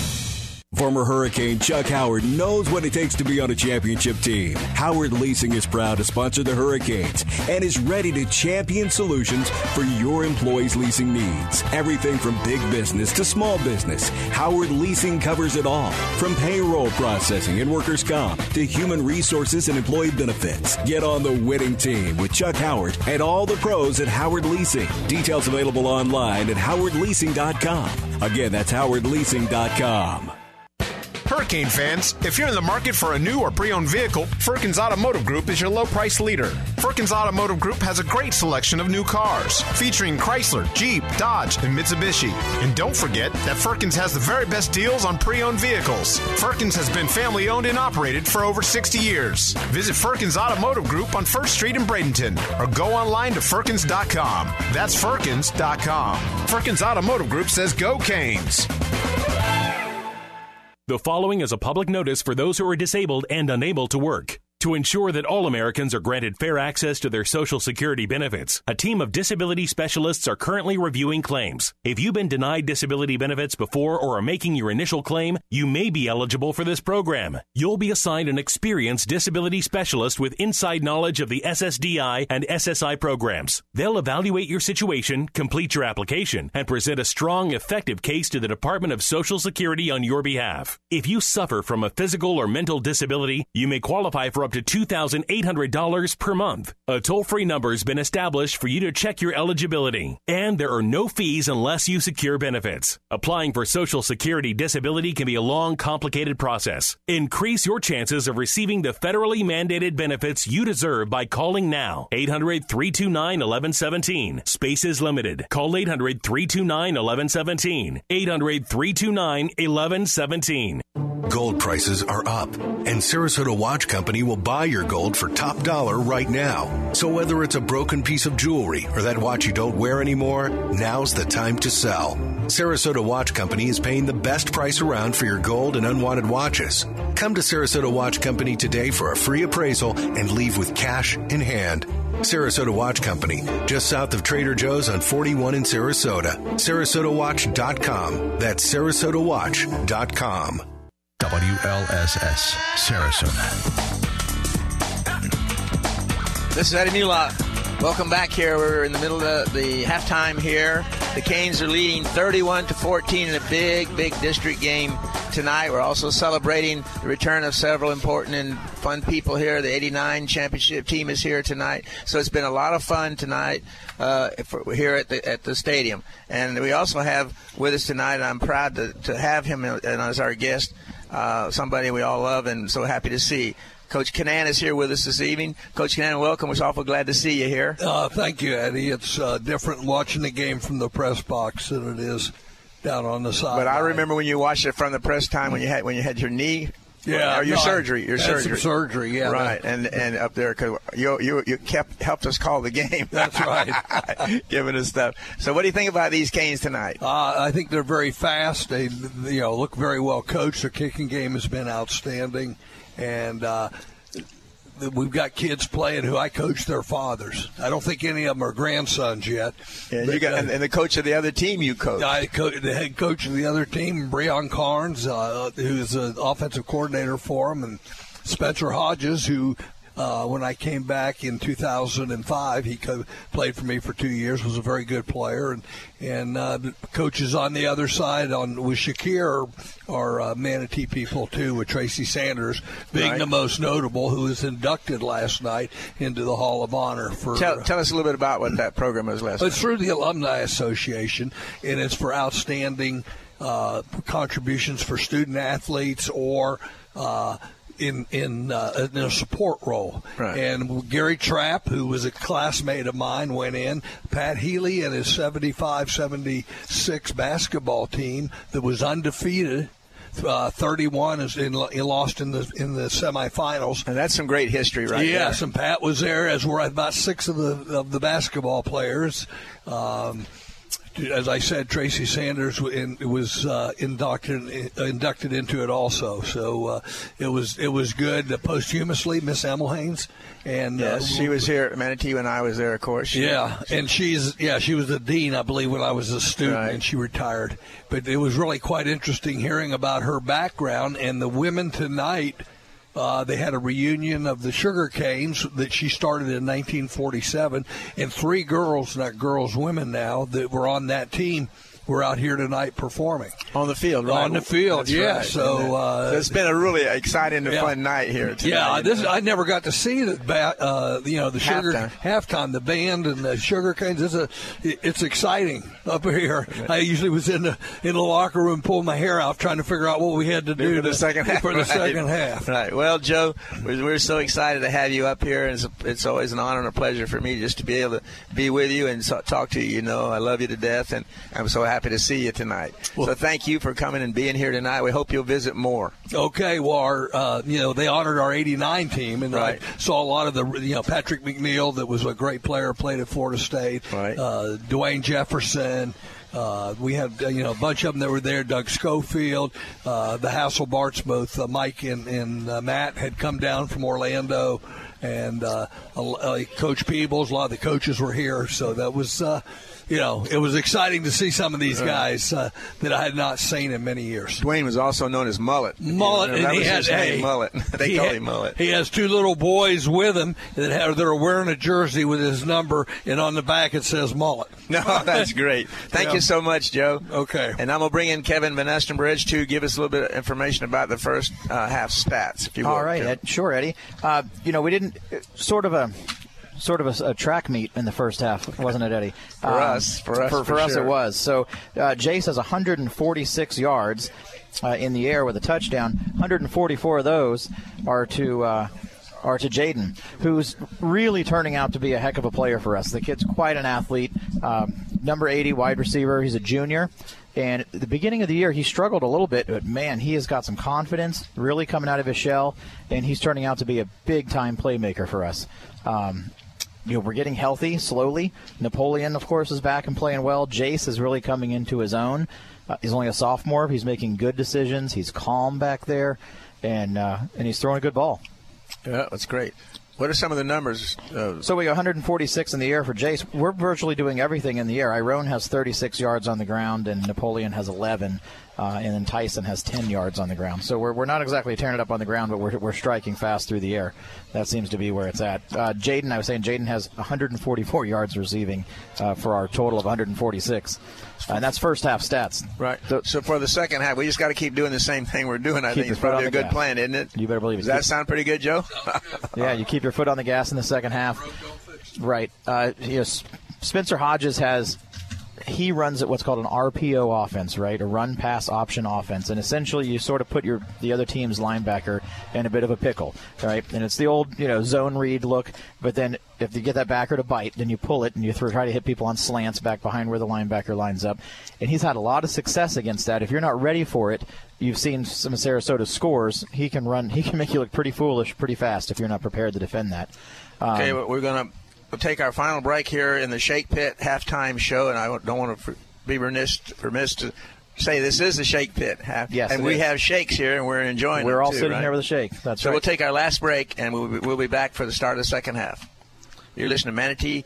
Former Hurricane Chuck Howard knows what it takes to be on a championship team. Howard Leasing is proud to sponsor the Hurricanes and is ready to champion solutions for your employees' leasing needs. Everything from big business to small business, Howard Leasing covers it all. From payroll processing and workers' comp to human resources and employee benefits. Get on the winning team with Chuck Howard and all the pros at Howard Leasing. Details available online at howardleasing.com. Again, that's howardleasing.com. Hurricane fans, if you're in the market for a new or pre owned vehicle, Firkins Automotive Group is your low price leader. Firkins Automotive Group has a great selection of new cars, featuring Chrysler, Jeep, Dodge, and Mitsubishi. And don't forget that Firkins has the very best deals on pre owned vehicles. Firkins has been family owned and operated for over 60 years. Visit Firkins Automotive Group on 1st Street in Bradenton or go online to Firkins.com. That's Firkins.com. Firkins Automotive Group says go Canes. The following is a public notice for those who are disabled and unable to work. To ensure that all Americans are granted fair access to their Social Security benefits, a team of disability specialists are currently reviewing claims. If you've been denied disability benefits before or are making your initial claim, you may be eligible for this program. You'll be assigned an experienced disability specialist with inside knowledge of the SSDI and SSI programs. They'll evaluate your situation, complete your application, and present a strong, effective case to the Department of Social Security on your behalf. If you suffer from a physical or mental disability, you may qualify for a up to $2,800 per month. A toll free number has been established for you to check your eligibility, and there are no fees unless you secure benefits. Applying for Social Security disability can be a long, complicated process. Increase your chances of receiving the federally mandated benefits you deserve by calling now. 800 329 1117. Space is limited. Call 800 329 1117. 800 329 1117. Gold prices are up, and Sarasota Watch Company will buy your gold for top dollar right now. So whether it's a broken piece of jewelry or that watch you don't wear anymore, now's the time to sell. Sarasota Watch Company is paying the best price around for your gold and unwanted watches. Come to Sarasota Watch Company today for a free appraisal and leave with cash in hand. Sarasota Watch Company, just south of Trader Joe's on 41 in Sarasota. SarasotaWatch.com. That's SarasotaWatch.com. WLSS, Sarasota. This is Eddie Mulock. Welcome back here. We're in the middle of the halftime here. The Canes are leading 31 to 14 in a big, big district game tonight. We're also celebrating the return of several important and fun people here. The 89 championship team is here tonight. So it's been a lot of fun tonight uh, here at the, at the stadium. And we also have with us tonight, and I'm proud to, to have him as our guest, uh, somebody we all love and so happy to see. Coach Kinnan is here with us this evening. Coach Kinnan, welcome. We're awful glad to see you here. Uh, thank you, Eddie. It's uh, different watching the game from the press box than it is down on the side. But I remember when you watched it from the press time when you had when you had your knee. Yeah, or your no, surgery, your surgery, some surgery, yeah, right, and and up there because you you you kept helped us call the game. <laughs> That's right, <laughs> giving us stuff. So, what do you think about these Canes tonight? Uh, I think they're very fast. They you know look very well coached. Their kicking game has been outstanding, and uh, we've got kids playing who I coach their fathers. I don't think any of them are grandsons yet. Yeah, you got, and, and the coach of the other team you coach. I co- the head coach of the other team, Breon Carnes, uh, who's the offensive coordinator for them, and Spencer Hodges, who uh, when I came back in 2005. He co- played for me for two years. Was a very good player, and and uh, the coaches on the other side on with Shakir are uh, Manatee people too, with Tracy Sanders being Right. the most notable, who was inducted last night into the Hall of Honor for. Tell, tell us a little bit about what that program is last It's night. through the Alumni Association, and it's for outstanding uh, contributions for student athletes or uh, in in, uh, in a support role. Right. And Gary Trapp, who was a classmate of mine, went in. Pat Healy and his 75-76 basketball team that was undefeated. Uh, 31 is in, he lost in the in the semifinals, and that's some great history, right Yes, there. and Pat was there, as were about six of the of the basketball players. Um, as I said, Tracy Sanders was uh, inducted inducted into it also. So uh, it was it was good. Uh, posthumously, Miss Emil Haynes, and Yes, uh, she was here at Manatee when I was there, of course. She- yeah, and she's yeah she was the dean, I believe, when I was a student, and she retired. But it was really quite interesting hearing about her background and the women tonight. Uh, they had a reunion of the Sugar Canes that she started in 1947, and three girls, not girls, women now, that were on that team were out here tonight performing on the field, right? On the field, That's yeah. right. So, uh, so it's been a really exciting and Yeah. fun night here. Tonight, yeah, this I never got to see the ba- uh, you know the sugar Halftime. halftime, the band and the sugar canes. It's a it's exciting up here. I usually was in the in the locker room pulling my hair out trying to figure out what we had to do for the to- second half. <laughs> For the right. second half. Right. Well, Joe, we're, we're so excited to have you up here, and it's, it's always an honor and a pleasure for me just to be able to be with you and so, talk to you. You know, I love you to death, and I'm so happy to see you tonight. so thank you for coming and being here tonight. We hope you'll visit more. Okay, well, our, uh, you know, they honored our '89 team, and Right. I saw a lot of the, you know, Patrick McNeil, that was a great player, played at Florida State. Right. Uh, Dwayne Jefferson. Uh, we had, uh, you know, a bunch of them that were there. Doug Schofield, uh, the Hasselbarts, both uh, Mike and, and uh, Matt had come down from Orlando, and uh, uh, Coach Peebles. A lot of the coaches were here, so that was. Uh, you know, it was exciting to see some of these guys uh, that I had not seen in many years. Dwayne was also known as Mullet. Mullet, You know, and he was had his hey, Mullet. <laughs> they he call had- him Mullet. He has two little boys with him that have, that are wearing a jersey with his number, and on the back it says Mullet. <laughs> No, that's great. Thank Yeah. you so much, Joe. Okay. And I'm going to bring in Kevin Van Ostenbridge to give us a little bit of information about the first uh, half stats, if you will. All right, Ed, sure, Eddie. Uh, you know, we didn't sort of a sort of a, a track meet in the first half, wasn't it, Eddie? <laughs> Um, For us, for us, for, for us, sure. it was. So uh, Jace has 146 yards uh, in the air with a touchdown. 144 of those are to. Uh, are to Jaden, who's really turning out to be a heck of a player for us. The kid's quite an athlete. Um, number 80 wide receiver. He's a junior. And at the beginning of the year, he struggled a little bit, but man, he has got some confidence, really coming out of his shell, and he's turning out to be a big time playmaker for us. Um, you know, we're getting healthy slowly. Napoleon, of course, is back and playing well. Jace is really coming into his own. Uh, he's only a sophomore. He's making good decisions. He's calm back there, and uh, and he's throwing a good ball. Yeah, that's great. What are some of the numbers? Uh, So we got 146 in the air for Jace. We're virtually doing everything in the air. Iron has 36 yards on the ground, and Napoleon has 11, uh, and then Tyson has 10 yards on the ground. So we're, we're not exactly tearing it up on the ground, but we're, we're striking fast through the air. That seems to be where it's at. Uh, Jaden, I was saying, Jaden has 144 yards receiving uh, for our total of 146, Uh, and that's first half stats. Right. So, for the second half, we just got to keep doing the same thing we're doing. I think it's probably a good gas. plan, isn't it? You better believe it. Does that sound pretty good, Joe? <laughs> Yeah, you keep your foot on the gas in the second half. Right. Uh, you know, Spencer Hodges has he runs at what's called an RPO offense, right? A run pass option offense, and essentially you sort of put your the other team's linebacker in a bit of a pickle, right? And it's the old you know zone read look, but then if you get that backer to bite, then you pull it and you throw, try to hit people on slants back behind where the linebacker lines up, and he's had a lot of success against that. If you're not ready for it, you've seen some of Sarasota scores. He can run. He can make you look pretty foolish pretty fast if you're not prepared to defend that. Um, Okay, we're going to we'll take our final break here in the Shake Pit halftime show, and I don't want to be remiss, remiss to say this is the Shake Pit. Half, Yes, and we is. have shakes here, and we're enjoying. It. We're all too, sitting right? here with a shake. That's right. so right. we'll take our last break, and we'll be, we'll be back for the start of the second half. You're listening to Manatee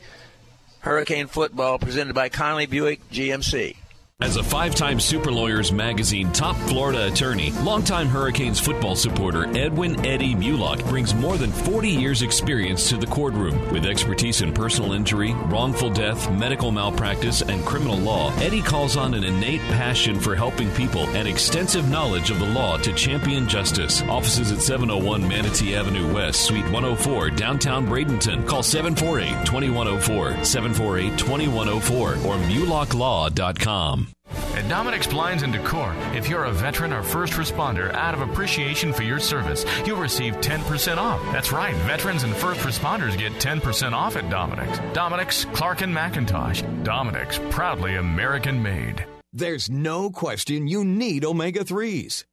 Hurricane Football, presented by Conley Buick GMC. As a five time Super Lawyers Magazine top Florida attorney, longtime Hurricanes football supporter Edwin Eddie Mulock brings more than 40 years' experience to the courtroom. With expertise in personal injury, wrongful death, medical malpractice, and criminal law, Eddie calls on an innate passion for helping people and extensive knowledge of the law to champion justice. Offices at 701 Manatee Avenue West, Suite 104, downtown Bradenton. Call 748 2104, 748 2104, or mulocklaw.com. At Dominic's Blinds and Decor, if you're a veteran or first responder, out of appreciation for your service, you'll receive 10% off. That's right, veterans and first responders get 10% off at Dominic's. Dominic's, Clark and McIntosh. Dominic's, proudly American made. There's no question you need omega 3s.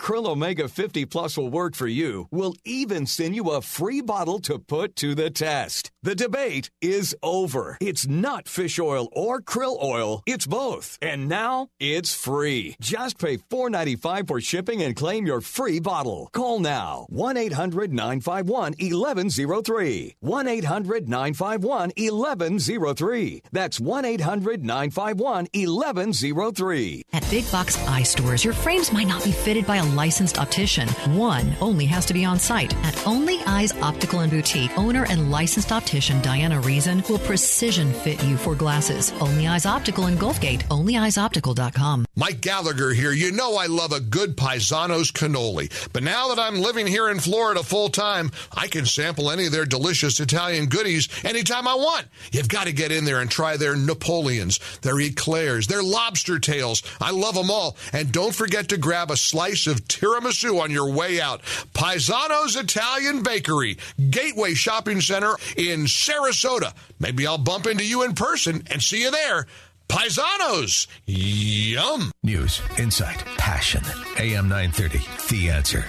Krill Omega 50 Plus will work for you. We'll even send you a free bottle to put to the test. The debate is over. It's not fish oil or krill oil, it's both. And now it's free. Just pay $4.95 for shipping and claim your free bottle. Call now 1 800 951 1103. 1 800 951 1103. That's 1 800 951 1103. At big box eye stores, your frames might not be fitted by a licensed optician. One only has to be on site. At Only Eyes Optical and Boutique, owner and licensed optician Diana Reason will precision fit you for glasses. Only Eyes Optical in Gulfgate. OnlyEyesOptical.com. Mike Gallagher here. You know I love a good Paisanos cannoli. But now that I'm living here in Florida full time, I can sample any of their delicious Italian goodies anytime I want. You've got to get in there and try their Napoleons, their eclairs, their lobster tails. I love them all. And don't forget to grab a slice of tiramisu on your way out. Paisano's Italian Bakery, Gateway Shopping Center in Sarasota. Maybe I'll bump into you in person and see you there. Paisanos. Yum. News, insight, passion. AM 930, The Answer.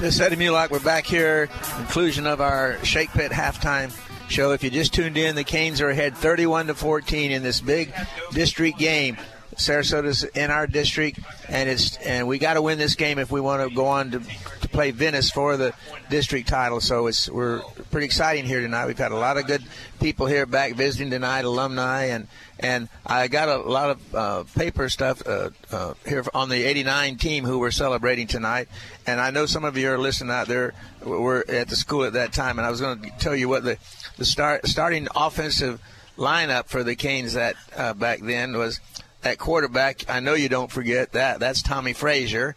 This is Eddie Mulock. We're back here. Conclusion of our Shake Pit halftime show. If you just tuned in, the Canes are ahead 31 to 14 in this big district game. Sarasota's in our district, and it's and we got to win this game if we want to go on to, to play Venice for the district title. So it's we're pretty exciting here tonight. We've had a lot of good people here back visiting tonight, alumni, and and I got a lot of uh, paper stuff uh, uh, here on the '89 team who we're celebrating tonight. And I know some of you are listening out there. Were at the school at that time, and I was going to tell you what the the start starting offensive lineup for the Canes that uh, back then was at quarterback. I know you don't forget that. That's Tommie Frazier.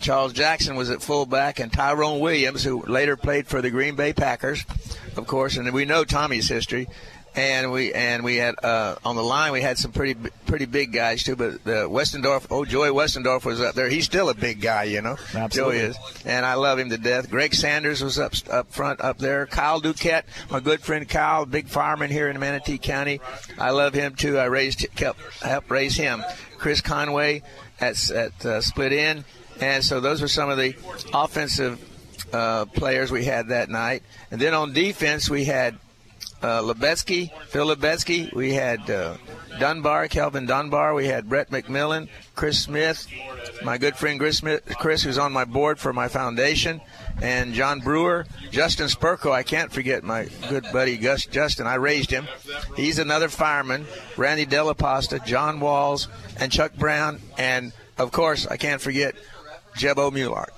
Charles Jackson was at fullback, and Tyrone Williams, who later played for the Green Bay Packers, of course, and we know Tommie's history. And we and we had uh, on the line we had some pretty pretty big guys too. But the Westendorf, oh Joey Westendorf was up there. He's still a big guy, you know. Absolutely. Joey is, and I love him to death. Greg Sanders was up up front up there. Kyle Duquette, my good friend Kyle, big fireman here in Manatee County. I love him too. I raised helped help raise him. Chris Conway at at uh, split in, and so those were some of the offensive uh, players we had that night. And then on defense we had uh, Lebetsky, Phil Lebetsky. We had uh, Dunbar, Kelvin Dunbar. We had Brett McMillan, Chris Smith, my good friend Chris Smith, Chris, who's on my board for my foundation, and John Brewer, Justin Spurko. I can't forget my good buddy Gus Justin. I raised him. He's another fireman. Randy Della Pasta, John Walls, and Chuck Brown, and of course I can't forget Jebo Mulark.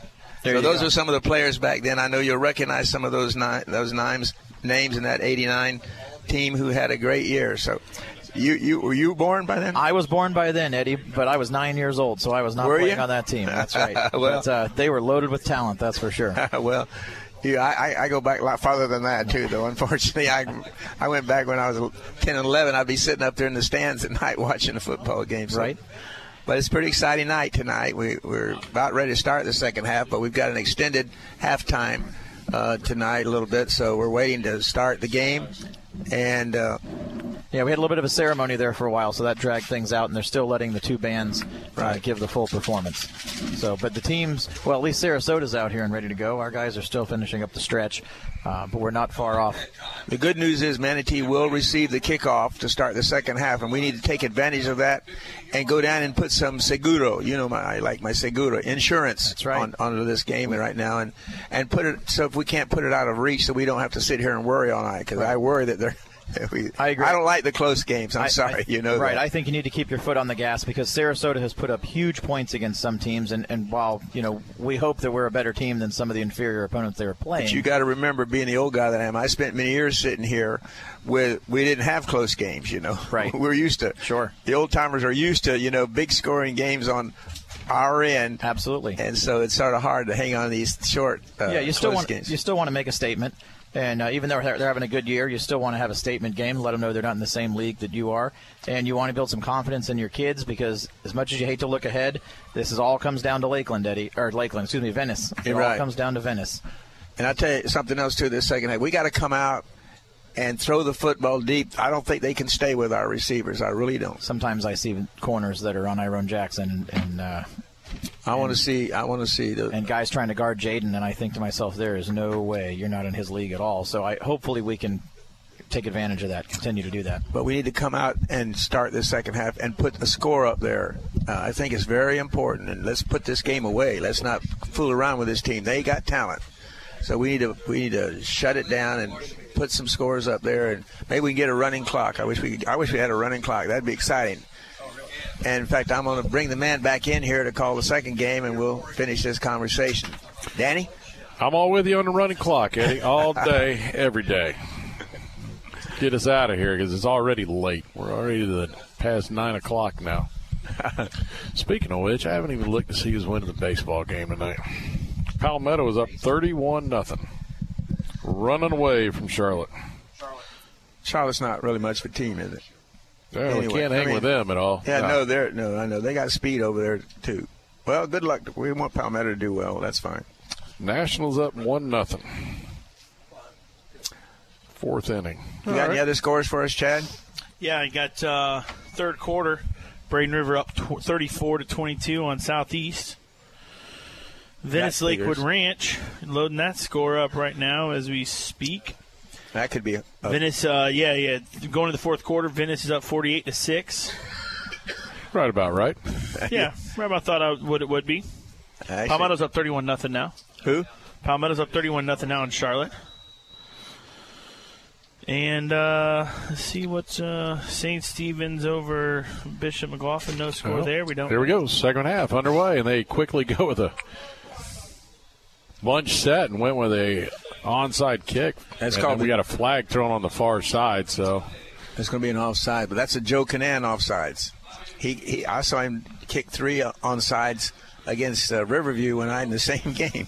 There so those go. are some of the players back then. I know you'll recognize some of those ni- those names names in that '89 team who had a great year. So, you you were you born by then? I was born by then, Eddie, but I was nine years old, so I was not Were playing you? on that team. That's right. <laughs> Well- but, uh, they were loaded with talent, that's for sure. <laughs> well, yeah, I, I- go back a lot farther than that too. Though unfortunately, I I went back when I was 10 and 11. I'd be sitting up there in the stands at night <laughs> watching the football games. So. Right. But it's a pretty exciting night tonight. We, we're about ready to start the second half, but we've got an extended halftime uh, tonight a little bit, so we're waiting to start the game. And uh, Yeah, we had a little bit of a ceremony there for a while, so that dragged things out, and they're still letting the two bands uh, give the full performance. So, but the teams, well, at least Sarasota's out here and ready to go. Our guys are still finishing up the stretch, uh, but we're not far off. The good news is Manatee will receive the kickoff to start the second half, and we need to take advantage of that and go down and put some seguro. You know, my, I like my seguro insurance on, onto this game right now, and and put it so if we can't put it out of reach, so we don't have to sit here and worry all night because I worry that they're. <laughs> We, I agree. I don't like the close games. I'm I- sorry. I- you know right. that. I think you need to keep your foot on the gas because Sarasota has put up huge points against some teams, and, and while you know we hope that we're a better team than some of the inferior opponents they were playing. But you got to remember, being the old guy that I am, I spent many years sitting here with we didn't have close games. You know, Right. <laughs> We're used to. Sure. The old timers are used to you know big scoring games on our end. Absolutely. And so it's sort of hard to hang on these short. Uh, yeah, you still close want games. you still want to make a statement, and uh, even though they're, they're having a good year, you still want to have a statement game. Let them know they're not in the same league that you are, and you want to build some confidence in your kids because as much as you hate to look ahead, this is all comes down to Lakeland, Eddie, or Lakeland, excuse me, Venice. It all comes down to Venice. And I'll tell you something else too. This second half, we got to come out and throw the football deep. I don't think they can stay with our receivers. I really don't. Sometimes I see corners that are on Iron Jackson, and, and uh, I want to see. I want to see the and guys trying to guard Jaden, and I think to myself, there is no way you're not in his league at all. So I hopefully we can take advantage of that, continue to do that. but we need to come out and start the second half and put a score up there. Uh, I think it's very important, and let's put this game away. Let's not fool around with this team. They got talent, so we need to we need to shut it down and put some scores up there, and maybe we can get a running clock. I wish we I wish we had a running clock. That'd be exciting. And in fact, I'm going to bring the man back in here to call the second game, and we'll finish this conversation. Danny. I'm all with you on the running clock, Eddie, all <laughs> day, every day. Get us out of here because it's already late. We're already the past nine o'clock now. <laughs> Speaking of which, I haven't even looked to see who's winning the baseball game tonight. Palmetto is up 31 nothing, running away from Charlotte. Charlotte's not really much of a team, is it? Well, we can't I hang mean- with them at all. Yeah, no, they're no, I know they got speed over there too. Well, good luck. We want Palmetto to do well. That's fine. Nationals up one nothing. Fourth inning. You got any other scores for us, Chad? Yeah, I got uh, third quarter. Braden River up tw- 34 to 22 on Southeast. Venice Lakewood. Ranch loading that score up right now as we speak. That could be a, a Venice, uh, yeah, yeah, going to the fourth quarter. Venice is up 48 to six. <laughs> Right about right. Yeah, right about thought I would it would be. Actually- Palmetto's up 31 nothing now. Who? Palmetto's up 31 nothing now in Charlotte. And uh, let's see what's uh, St. Stephen's over Bishop McLaughlin. No score Well, there. We don't. There we go. Second half underway, and they quickly go with a bunch set and went with a onside kick. That's And called we got a flag thrown on the far side. So It's going to be an offside, but that's a Joe Kinnan offsides. He, he I saw him kick three onsides against uh, Riverview when I in the <laughs> same game.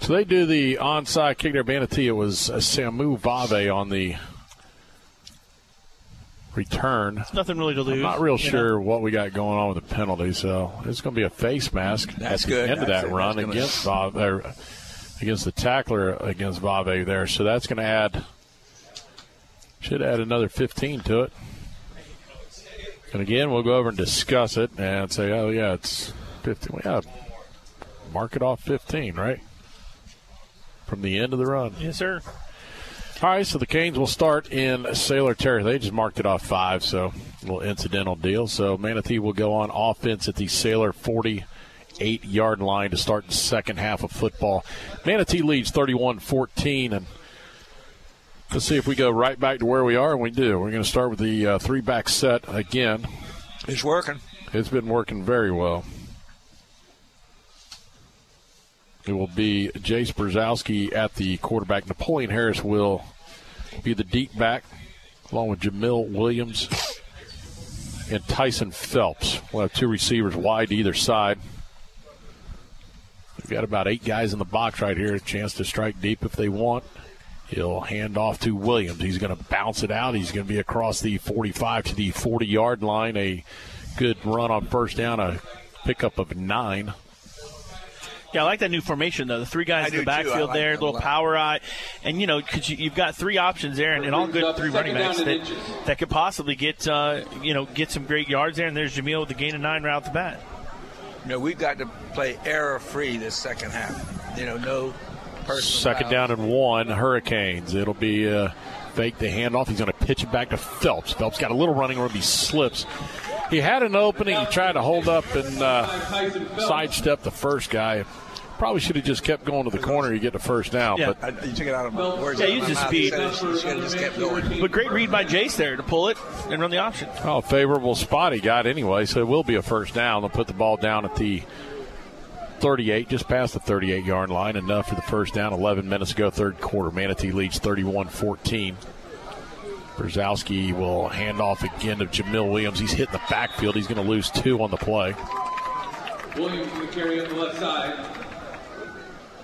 So they do the onside kick there. Manatee, it was uh, Samu Vave on the return. Nothing really to lose. I'm not real sure know. what we got going on with the penalty, so it's going to be a face mask That's at the good. end of that it. run That's gonna- against Vave, or against the tackler against Vave there. So that's going to add should add another 15 to it. And again, we'll go over and discuss it and say, oh yeah, it's 15. Yeah, mark it off 15, right? From the end of the run. Yes, sir. All right, so the Canes will start in Sailor territory. They just marked it off five, so a little incidental deal. So Manatee will go on offense at the Sailor 48 yard line to start the second half of football. Manatee leads 31 14, and let's see if we go right back to where we are, and we do. We're going to start with the uh, three back set again. It's working. It's been working very well. It will be Jace Brzezowski at the quarterback. Napoleon Harris will be the deep back, along with Jamil Williams and Tyson Phelps. We'll have two receivers wide to either side. We've got about eight guys in the box right here. A chance to strike deep if they want. He'll hand off to Williams. He's going to bounce it out. He's going to be across the 45 to the 40 yard line. A good run on first down, a pickup of nine. Yeah, I like that new formation though. The three guys I in the do, too. I backfield like there, a little lot. power eye, and you know, because you, you've got three options there, and, and all good three running backs that, that could possibly get uh, you know get some great yards there. And there's Jamil with the gain of nine right off the bat. You know, we've got to play error free this second half. You know, no personal Second down and one, Hurricanes. It'll be uh, fake the handoff. He's going to pitch it back to Phelps. Phelps got a little running room. He slips. He had an opening. He tried to hold up and uh, sidestep the first guy. Probably should have just kept going to the corner. You get the first down. Yeah. But I, you took it out of my words. Yeah, use the speed. You said it, you should have just kept going. But great read by Jace there to pull it and run the option. Oh, a favorable spot he got anyway, so it will be a first down. They'll put the ball down at the 38, just past the 38 yard line. Enough for the first down. 11 minutes ago, third quarter. Manatee leads 31 14. Brzezowski will hand off again to Jamil Williams. He's hitting the backfield. He's going to lose two on the play. Williams will carry up the left side. Lost of two on the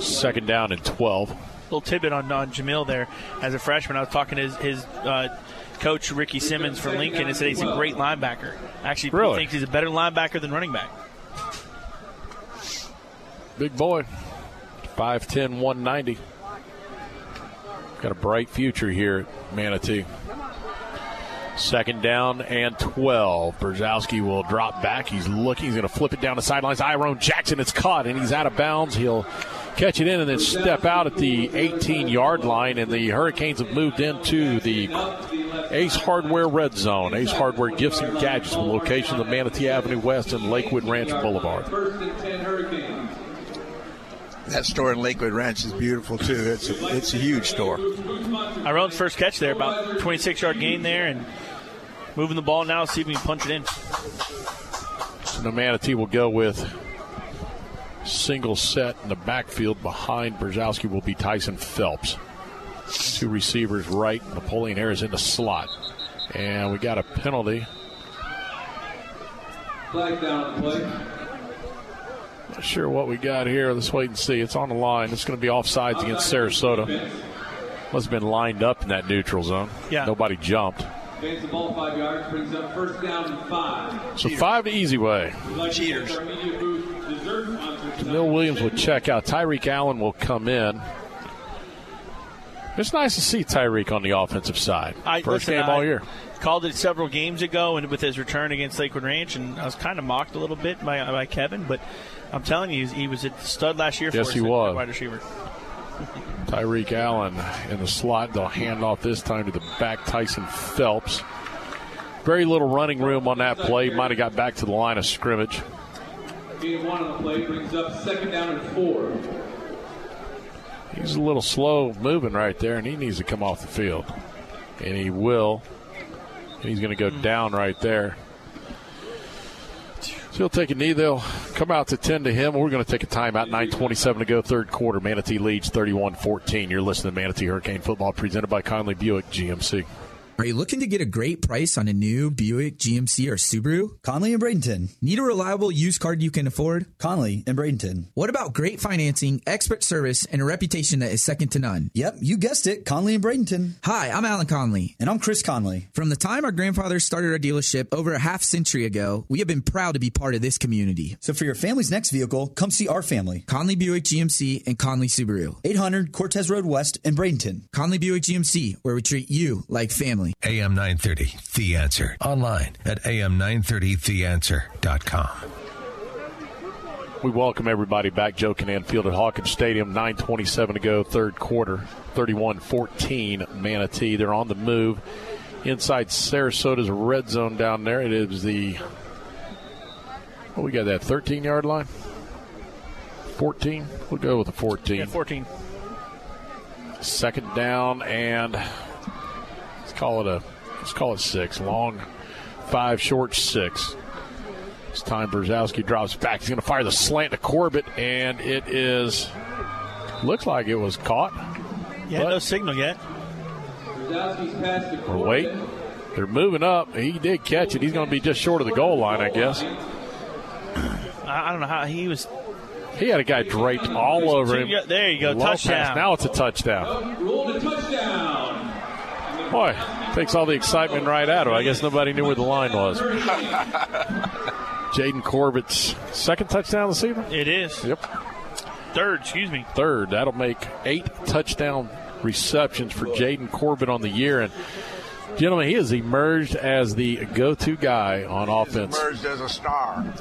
Second down and 12. Little tidbit on, on Jamil there. As a freshman, I was talking to his, his uh, coach Ricky Simmons from Lincoln and said he's a great linebacker. Actually, Really? he thinks he's a better linebacker than running back. Big boy. 5'10, 190. Got a bright future here at Manatee. Second down and 12. Brzezowski will drop back. He's looking. He's going to flip it down the sidelines. Iron Jackson, it's caught, and he's out of bounds. He'll catch it in and then step out at the 18 yard line. And the Hurricanes have moved into the Ace Hardware Red Zone. Ace Hardware Gifts and Gadgets with location of Manatee Avenue West and Lakewood Ranch Boulevard. First and 10 Hurricanes. That store in Lakewood Ranch is beautiful too. It's a, it's a huge store. Iron's first catch there, about 26 yard gain there, and moving the ball now, see if we can punch it in. So the Manatee will go with single set in the backfield behind Brzezowski will be Tyson Phelps. Two receivers right, Napoleon Harris in the slot. And we got a penalty. Flag down on the play. Not sure what we got here. Let's wait and see. It's on the line. It's going to be offsides against Sarasota. Must have been lined up in that neutral zone. Yeah. Nobody jumped. Gains the ball five yards, brings up first down and five. So five to easy way. Cheaters. Jamil Williams will check out. Tyreek Allen will come in. It's nice to see Tyreek on the offensive side. I, First listen, game I all year. Called it several games ago, and with his return against Lakewood Ranch, and I was kind of mocked a little bit by, by Kevin, but I'm telling you, he was a stud last year. Yes, for us he at was. wide receiver. <laughs> Tyreek Allen in the slot. They'll hand off this time to the back Tyson Phelps. Very little running room on that play. Might have got back to the line of scrimmage. Gain one on the play brings up second down and four. He's a little slow moving right there, and he needs to come off the field. And he will. He's going to go down right there. So he'll take a knee. They'll come out to 10 to him. We're going to take a timeout. 9.27 to go, third quarter. Manatee leads 31 14. You're listening to Manatee Hurricane Football presented by Conley Buick GMC. Are you looking to get a great price on a new Buick, GMC, or Subaru? Conley and Bradenton. Need a reliable used car you can afford? Conley and Bradenton. What about great financing, expert service, and a reputation that is second to none? Yep, you guessed it. Conley and Bradenton. Hi, I'm Alan Conley. And I'm Chris Conley. From the time our grandfathers started our dealership over a half century ago, we have been proud to be part of this community. So for your family's next vehicle, come see our family. Conley Buick GMC and Conley Subaru. 800 Cortez Road West in Bradenton. Conley Buick GMC, where we treat you like family. AM 930, The Answer. Online at am930theanswer.com. We welcome everybody back. Joe Kinnan Field at Hawkins Stadium. 9.27 to go, third quarter. 31 14 Manatee. They're on the move. Inside Sarasota's red zone down there. It is the. What we got that 13 yard line? 14? We'll go with the 14. Yeah, 14. Second down and let's call it a let's call it six. Long five, short six. This time Brzezowski drops back. He's going to fire the slant to Corbett, and it is looks like it was caught. Yeah, no signal yet. Brzezowski's pass to Or wait, they're moving up. He did catch it. He's going to be just short of the goal line, I guess. I I don't know how he was. He had a guy draped all over him. There you go, Low pass. touchdown. Now it's a touchdown. Roll the touchdown. Ruled a touchdown. Boy, takes all the excitement right out of it. I guess nobody knew where the line was. <laughs> Jaden Corbett's second touchdown this season? It is. Yep. Third, excuse me. Third. That'll make eight touchdown receptions for Jaden Corbett on the year. And, gentlemen, he has emerged as the go to guy on offense. Emerged as a star.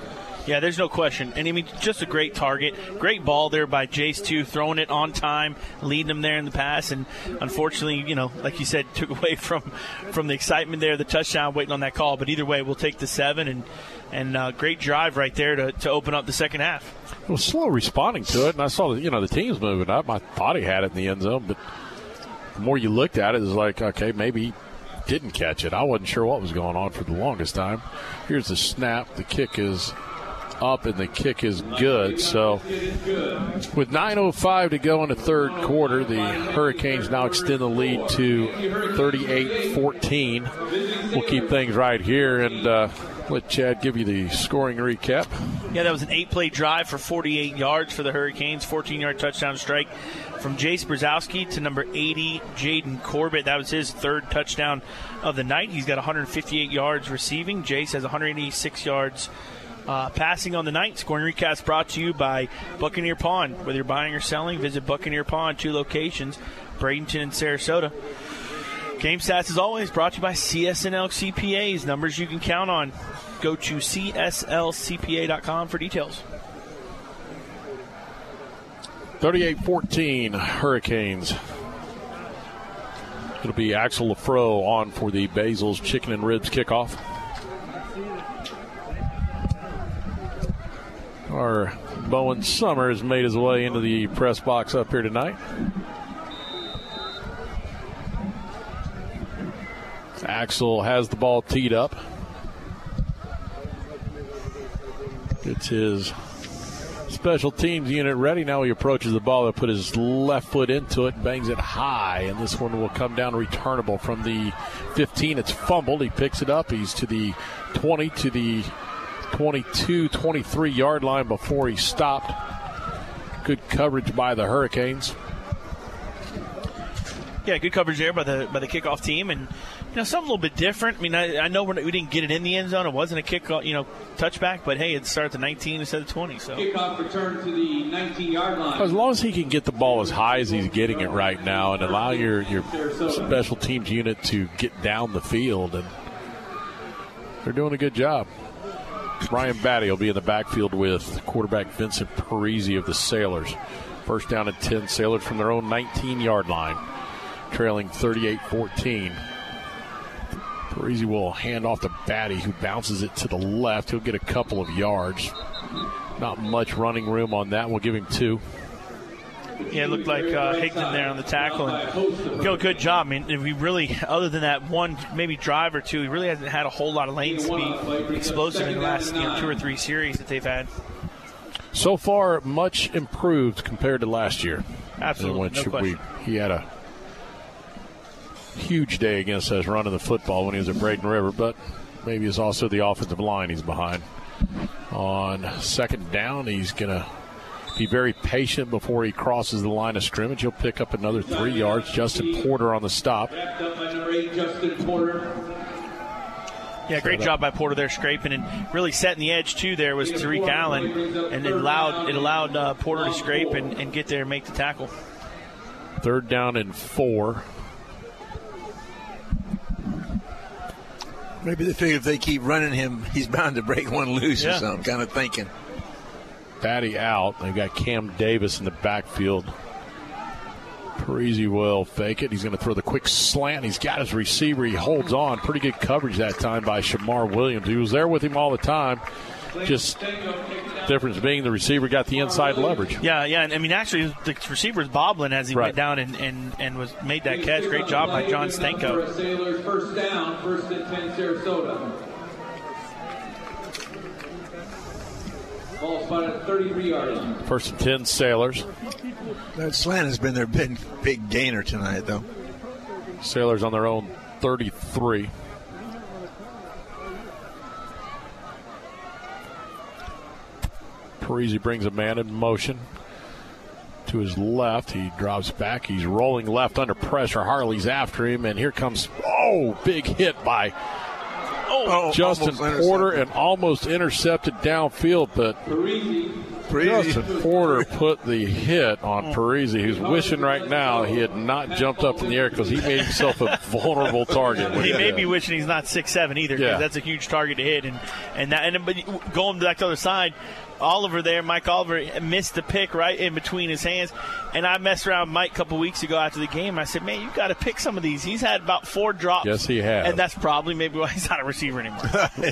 Yeah, there's no question. And I mean, just a great target. Great ball there by Jace, too, throwing it on time, leading them there in the pass. And unfortunately, you know, like you said, <laughs> took away from from the excitement there, the touchdown, waiting on that call. But either way, we'll take the seven. And, and uh, great drive right there to, to open up the second half. It was slow responding to it, and I saw the, you know the team's moving up. I thought he had it in the end zone, but the more you looked at it, it was like okay, maybe he didn't catch it. I wasn't sure what was going on for the longest time. Here's the snap. The kick is up, and the kick is good. So with 9:05 to go in the third quarter, the Hurricanes now extend the lead to 38-14. We'll keep things right here and. Uh, let Chad give you the scoring recap. Yeah, that was an eight play drive for 48 yards for the Hurricanes, 14 yard touchdown strike from Jace Brzezowski to number 80, Jaden Corbett. That was his third touchdown of the night. He's got 158 yards receiving. Jace has 186 yards uh, passing on the night. Scoring recap brought to you by Buccaneer Pond. Whether you're buying or selling, visit Buccaneer Pond, two locations, Bradenton and Sarasota. Game stats, as always, brought to you by CSNL CPAs. Numbers you can count on. Go to CSLCPA.com for details. 38-14 Hurricanes. It'll be Axel Lafro on for the Basil's Chicken and Ribs kickoff. Our Bowen Summers made his way into the press box up here tonight. Axel has the ball teed up. It's his special teams unit ready. Now he approaches the ball. He'll put his left foot into it, bangs it high, and this one will come down returnable from the 15. It's fumbled. He picks it up. He's to the 20 to the 22, 23 yard line before he stopped. Good coverage by the Hurricanes. Yeah, good coverage there by the by the kickoff team, and you know something a little bit different. I mean, I, I know we're not, we didn't get it in the end zone; it wasn't a kick, you know, touchback. But hey, it started at 19 instead of 20. So Kickoff return to the 19 yard line. As long as he can get the ball as high as he's getting it right now, and allow your your special teams unit to get down the field, and they're doing a good job. Ryan Battie will be in the backfield with quarterback Vincent Parisi of the Sailors. First down and 10 Sailors from their own 19 yard line, trailing 38 14. Parisi will hand off to Battie, who bounces it to the left. He'll get a couple of yards. Not much running room on that. We'll give him two. Yeah, it looked like uh, Higdon there on the tackle. And, good job. I mean, we really, other than that one maybe drive or two, he really hasn't had a whole lot of lane speed, explosive in the last you know, two or three series that they've had. So far, much improved compared to last year. Absolutely, no question. we, he had a huge day against us running the football when he was at Braden River, but maybe it's also the offensive line he's behind. On second down, he's going to be very patient before he crosses the line of scrimmage. He'll pick up another three yards. Justin Porter on the stop. Backed up by number eight, Justin Porter. Yeah, great job by Porter there, scraping and really setting the edge too. There was Tyreek Allen, and it allowed it allowed uh, Porter to scrape and, and get there and make the tackle. Third down and four. Maybe they figure if they keep running him, he's bound to break one loose or something. Kind of thinking. Battie out. They've got Cam Davis in the backfield. Parisi will fake it. He's going to throw the quick slant. He's got his receiver. He holds on. Pretty good coverage that time by Shamar Williams. He was there with him all the time. Just difference being the receiver got the inside leverage. Yeah, yeah, and I mean actually the receiver was bobbling as he Right. went down and, and, and was made that catch. Great job by John Stanko. Sailors first down, first and 10 Sarasota. Ball spotted at 33 yard line. First and 10 Sailors. That slant has been their big, big gainer tonight, though. Sailors on their own 33. Parisi brings a man in motion to his left. He drops back. He's rolling left under pressure. Harley's after him, and here comes oh, big hit by Oh, oh, Justin Porter and almost intercepted downfield, but Parisi. Justin Porter put the hit on Parisi, who's oh. wishing right now he had not jumped up in the air because he made himself a <laughs> vulnerable target. He may be wishing he's not six seven either, 'cause Yeah. that's a huge target to hit. And and that and but going back to the other side, Oliver there, Mike Oliver missed the pick right in between his hands. And I messed around with Mike a couple weeks ago after the game. I said, man, you got to pick some of these. He's had about four drops. Yes, he has. And that's probably maybe why <laughs> he's not a receiver anymore. <laughs>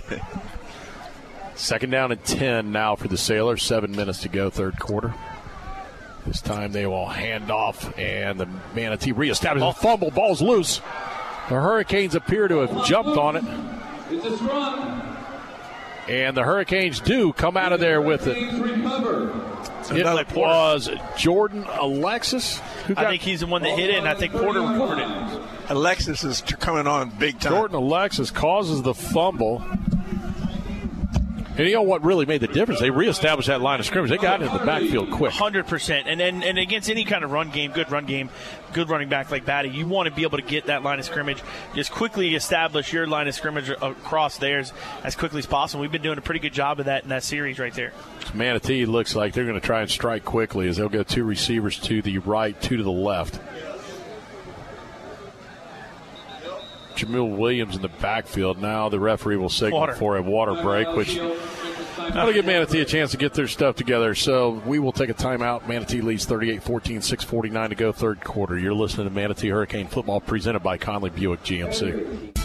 Second down and 10 now for the Sailors. Seven minutes to go, third quarter. This time they will hand off, and the Manatee reestablishes the fumble. Ball's loose. The Hurricanes appear to have jumped on it, It's a scrum. And the Hurricanes do come out of there with it. It was Jordan Alexis who got I think he's the one that hit it, and I think Porter recovered it. Alexis is coming on big time. Jordan Alexis causes the fumble. And you know what really made the difference? They reestablished that line of scrimmage. They got into the backfield quick. Hundred percent, and then and against any kind of run game, good run game, good running back like Battie, you want to be able to get that line of scrimmage, just quickly establish your line of scrimmage across theirs as quickly as possible. We've been doing a pretty good job of that in that series right there. Manatee looks like they're going to try and strike quickly as they'll go two receivers to the right, two to the left. Jamil Williams in the backfield. Now the referee will signal Water. for a water break, which that'll give Manatee a chance to get their stuff together. So we will take a timeout. Manatee leads 38 14, 649 to go, third quarter. You're listening to Manatee Hurricane Football presented by Conley Buick GMC.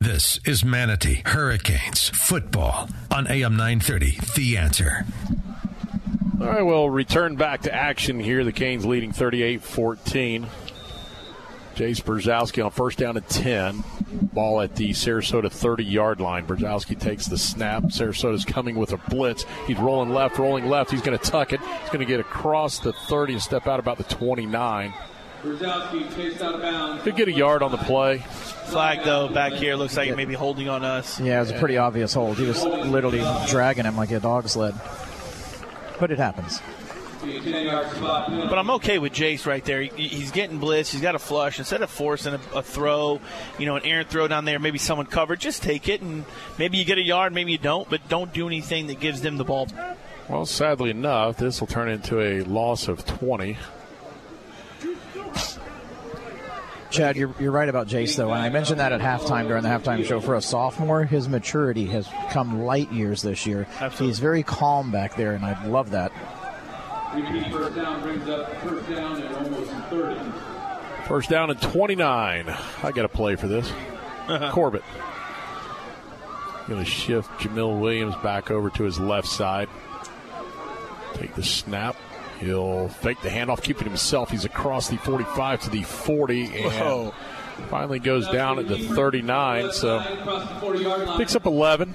This is Manatee Hurricanes football on AM 930. The answer. All right, we'll return back to action here. The Canes leading 38 14. Jace Brzezowski on first down at 10. Ball at the Sarasota 30 yard line. Brzezowski takes the snap. Sarasota's coming with a blitz. He's rolling left, rolling left. He's going to tuck it. He's going to get across the 30 and step out about the 29. Brzezowski chased out of bounds. Could get a yard on the play. Flag though back here looks like it may be holding on us. Yeah, it was a pretty obvious hold. He was literally dragging him like a dog sled. But it happens. But I'm okay with Jace right there. He, he's getting blitz. He's got a flush. Instead of forcing a, a, throw, you know, an errant throw down there, maybe someone covered, just take it and maybe you get a yard, maybe you don't, but don't do anything that gives them the ball. Well, sadly enough, this will turn into a loss of 20. Chad, you're, you're right about Jace, though. And I mentioned that at halftime during the halftime show. For a sophomore, his maturity has come light years this year. Absolutely. He's very calm back there, and I love that. First down brings up first down at almost 30. First down and 29. I got to play for this. <laughs> Corbett. Going to shift Jamil Williams back over to his left side. Take the snap. He'll fake the handoff, keeping himself. He's across the 45 to the 40, and Whoa. finally goes down at the 39. So picks up 11.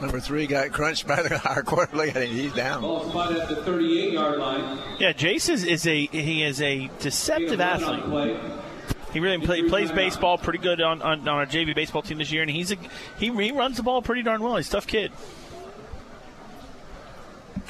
Number three got crunched by the our quarterback. I think he's down. Ball spotted at the 38 yard line. Yeah, Jace is, is a he is a deceptive athlete. He really play, plays baseball pretty good on, on, on our JV baseball team this year, and he's a he, he runs the ball pretty darn well. He's a tough kid.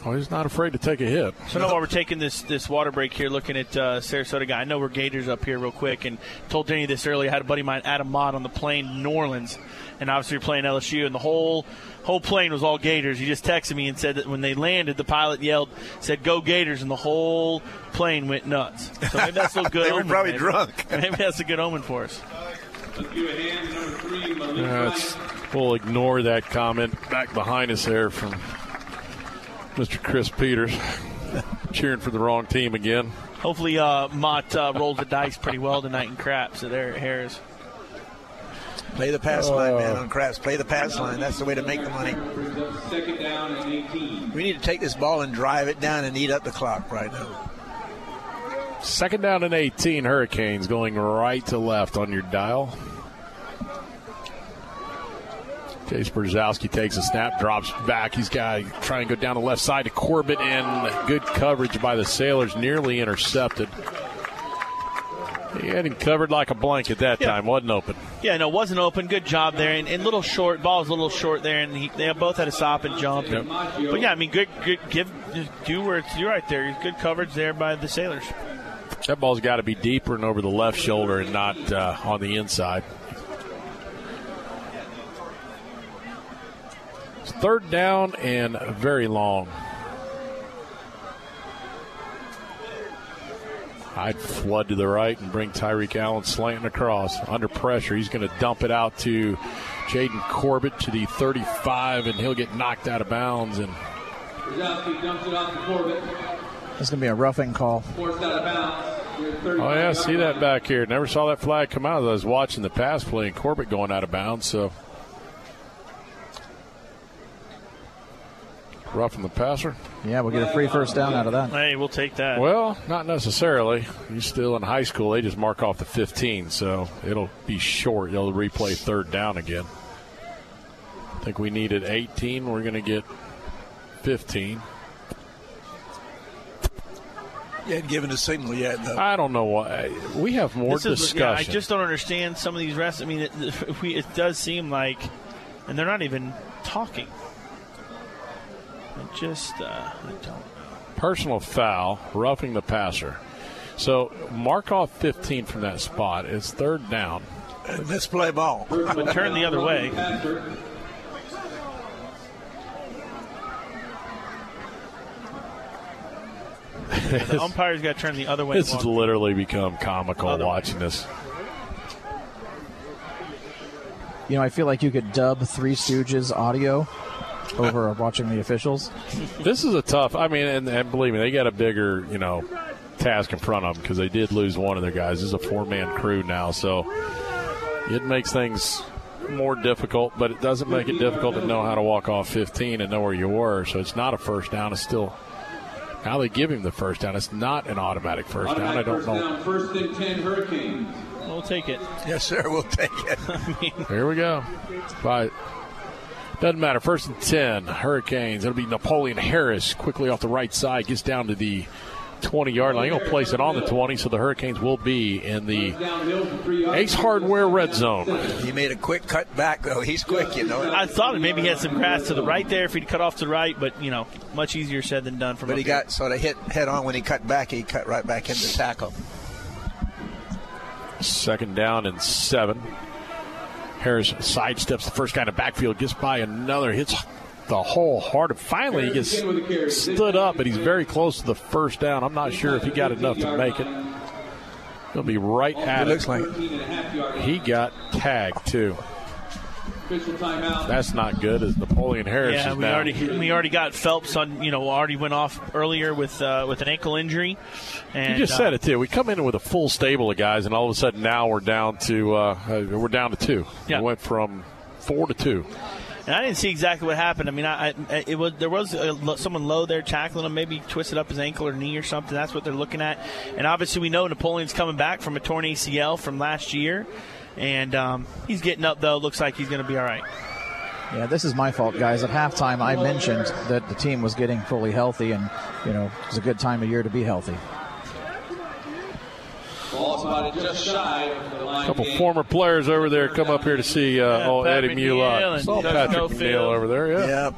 Oh, he's not afraid to take a hit. So now while we're taking this this water break here, looking at uh, Sarasota guy, I know we're Gators up here real quick, and told Denny this earlier. I had a buddy of mine, Adam Mott, on the plane to New Orleans, and obviously we're playing LSU, and the whole whole plane was all Gators. He just texted me and said that when they landed, the pilot yelled, said "Go Gators," and the whole plane went nuts. So maybe that's a <laughs> good. They were probably maybe. drunk. <laughs> Maybe that's a good omen for us. Let's hand three, Malik we'll ignore that comment back behind us there from Mr. Chris Peters, cheering for the wrong team again. Hopefully, uh, Mott uh, rolled the dice pretty well tonight in crap. So there, Harris. Play the pass line, man, on craps. Play the pass line. That's the way to make the money. Second down and 18. We need to take this ball and drive it down and eat up the clock right now. Second down and 18, Hurricanes going right to left on your dial. Jace Brzezowski takes a snap, drops back. He's got to try and go down the left side to Corbett, and good coverage by the Sailors, nearly intercepted. He had him covered like a blanket that time, wasn't open. Yeah, no, wasn't open. Good job there, and, and little short. Ball was a little short there, and he, they both had to stop and jump. And, but yeah, I mean, good, good. Give, do where it's, you're right there. Good coverage there by the Sailors. That ball's got to be deeper and over the left shoulder and not uh, on the inside. It's third down and very long. I'd flood to the right and bring Tyreek Allen slanting across. Under pressure, he's going to dump it out to Jaden Corbett to the 35, and he'll get knocked out of bounds. And Brzezowski dumps it off to Corbett. It's going to be a roughing call. Forced out of bounds. Near 35 Oh yeah, see that back here. Never saw that flag come out as I was watching the pass play and Corbett going out of bounds. So roughing the passer. Yeah, we'll get a free first down out of that. Hey, we'll take that. Well, not necessarily. He's still in high school. They just mark off the 15, so it'll be short. They'll replay third down again. I think we needed 18. We're going to get 15. You hadn't given a signal yet, though. I don't know why. We have more This is- discussion. yeah, I just don't understand some of these refs. I mean, it, <laughs> it does seem like, and they're not even talking. It just, uh, I don't. know. personal foul, roughing the passer. So mark off 15 from that spot. It's third down. Misplay ball. But turn the other way. The <laughs> umpire's got to turn the other way. This to has literally become comical Other way. watching this. You know, I feel like you could dub Three Stooges audio over watching the officials. This is a tough. I mean, and, and believe me, they got a bigger, you know, task in front of them because they did lose one of their guys. This is a four-man crew now, so it makes things more difficult. But it doesn't make it difficult to know how to walk off 15 and know where you were. So it's not a first down. It's still Now they give him the first down. It's not an automatic first down. I don't First know. down, first and 10 Hurricanes. We'll take it. Yes, sir. We'll take it. Here we go. But doesn't matter. First and ten, Hurricanes. It'll be Napoleon Harris quickly off the right side, gets down to the 20 yard line. He'll place it on the 20, so the Hurricanes will be in the Ace Hardware red zone. He made a quick cut back, though. He's quick, you know. I thought maybe he had some grass to the right there if he'd cut off to the right, but you know, much easier said than done. From But up he here. got sort of hit head on when he cut back. He cut right back into tackle. Second down and seven. Harris sidesteps the first guy in the backfield, gets by another, hits the whole hard. Finally, he gets stood up, but he's very close to the first down. I'm not sure if he got enough to make it. He'll be right at It looks like He got tagged too. Official timeout. That's not good. As Napoleon Harris Yeah, is we now. already we already got Phelps on. You know, already went off earlier with uh, with an ankle injury. And, you just uh, said it too. We come in with a full stable of guys, and all of a sudden now we're down to uh, uh, we're down to two. Yeah. We went from four to two. And I didn't see exactly what happened. I mean, I, I it was there was a, someone low there tackling him, maybe twisted up his ankle or knee or something. That's what they're looking at. And obviously, we know Napoleon's coming back from a torn ACL from last year, and um, he's getting up though. Looks like he's going to be all right. Yeah, this is my fault, guys. At halftime, I mentioned that the team was getting fully healthy, and you know it's a good time of year to be healthy. Ball spotted just shy of the line. A couple former players over there come up here to see uh, old Patrick Eddie Neal Mulot. Saw Patrick Schofield. Neal over there. Yeah. Yeah.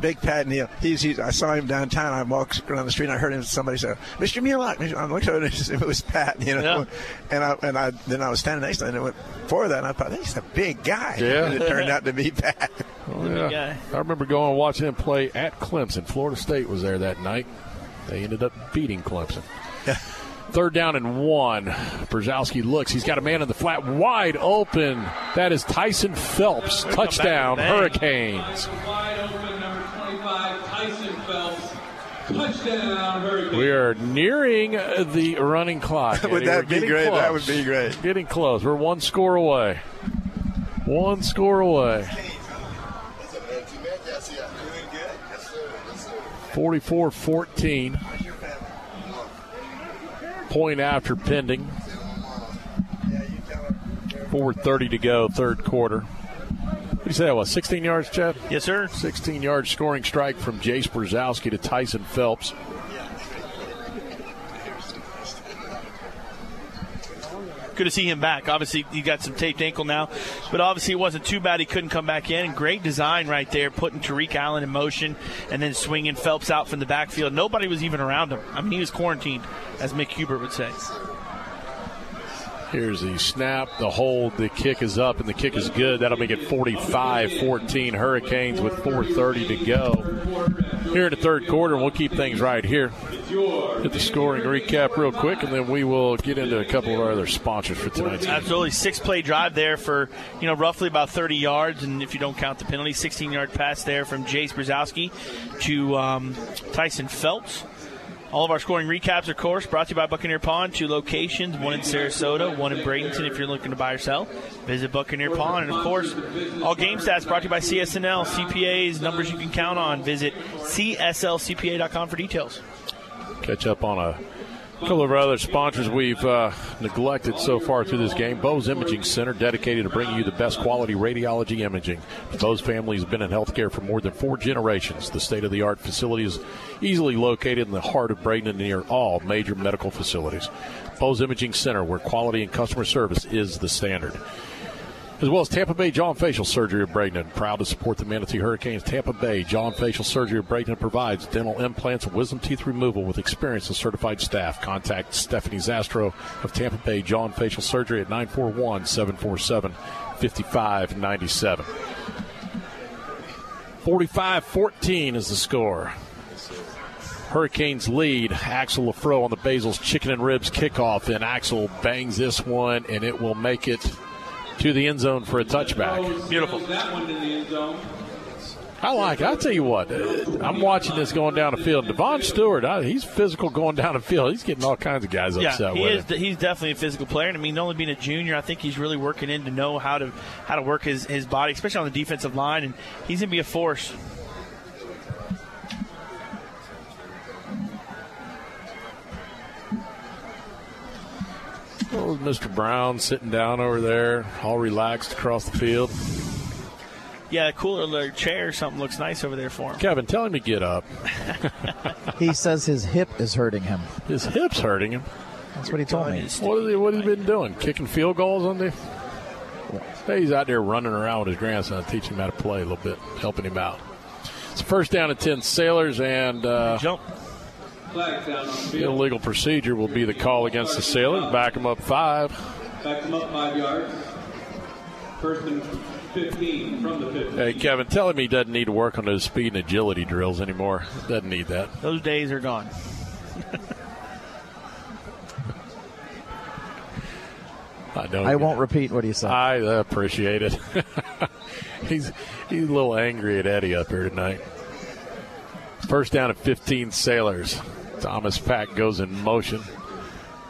Big Pat Neal. He's, he's. I saw him downtown. I walked around the street. and I heard him. Somebody said, "Mr. Mulot." I'm looking at it. It was Pat. You know. And I and I then I was standing next to him and I went for that. And I thought he's a big guy. Yeah. And it turned out to be Pat. <laughs> Oh, yeah. I remember going and watching him play at Clemson. Florida State was there that night. They ended up beating Clemson. <laughs> Third down and one. Brzezowski looks. He's got a man in the flat, wide open. That is Tyson Phelps. Touchdown, bang. Hurricanes. Wide open, number 25, Tyson Phelps. Touchdown, Hurricanes. We are nearing the running clock. <laughs> Would Eddie. that We're be getting great? That would be great. Getting close. We're one score away. One score away. 44 14. Point after pending. 4.30 to go, third quarter. What do you say that was? 16 yards, Chad? Yes, sir. 16 yard scoring strike from Jace Brzezowski to Tyson Phelps. Good to see him back. Obviously, he got some taped ankle now, but obviously it wasn't too bad. He couldn't come back in. Great design right there, putting Tyreek Allen in motion and then swinging Phelps out from the backfield. Nobody was even around him. I mean, he was quarantined, as Mick Hubert would say. Here's the snap, the hold, the kick is up, and the kick is good. That'll make it 45 14 Hurricanes with 4.30 to go. Here in the third quarter, we'll keep things right here. Hit the scoring recap real quick, and then we will get into a couple of our other sponsors for tonight's game. Absolutely, six play drive there for you know roughly about 30 yards, and if you don't count the penalty, 16 yard pass there from Jace Brzezowski to um, Tyson Phelps. All of our scoring recaps, of course, brought to you by Buccaneer Pond. Two locations, one in Sarasota, one in Bradenton. If you're looking to buy or sell, visit Buccaneer Pond. And of course, all game stats brought to you by CSNL, CPAs, numbers you can count on. Visit CSLCPA.com for details. catch up on a couple of other sponsors we've uh, neglected so far through this game. Bose Imaging Center, dedicated to bringing you the best quality radiology imaging. Bose family has been in healthcare for more than four generations. The state of the art facility is easily located in the heart of Braden near all major medical facilities. Bose Imaging Center, where quality and customer service is the standard as well as Tampa Bay and Facial Surgery of Bradenton. Proud to support the Manatee Hurricanes. Tampa Bay and Facial Surgery of Bradenton provides dental implants wisdom teeth removal with experienced and certified staff. Contact Stephanie Zastro of Tampa Bay and Facial Surgery at 941 747 5597. 45 14 is the score. Hurricanes lead. Axel Lafro on the Basil's chicken and ribs kickoff, and Axel bangs this one, and it will make it to the end zone for a touchback. Beautiful. That one in the end zone. I like it. I'll tell you what, I'm watching this going down the field. Devon Stewart, I, he's physical going down the field. He's getting all kinds of guys Yeah, upset he with is. him. He's definitely a physical player, and I mean, only being a junior, I think he's really working in to know how to how to work his, his body, especially on the defensive line, and he's gonna be a force. Oh, Mr. Brown sitting down over there, all relaxed across the field. Yeah, a cooler chair or something looks nice over there for him. Kevin, tell him to get up. <laughs> he says his hip is hurting him. His hip's hurting him. That's what he told me. What has he, what has he been doing? Kicking field goals on the. Hey, he's out there running around with his grandson, teaching him how to play a little bit, helping him out. It's first down at 10 Sailors, and uh, jump. Illegal procedure will be the call against the Sailors. Back them up five. Back them up five yards. First and 15 from the 15. Hey, Kevin, tell him he doesn't need to work on those speed and agility drills anymore. Doesn't need that. Those days are gone. <laughs> I don't. I won't repeat what he said. I appreciate it. <laughs> he's he's a little angry at Eddie up here tonight. First down at 15 Sailors. Thomas Pack goes in motion.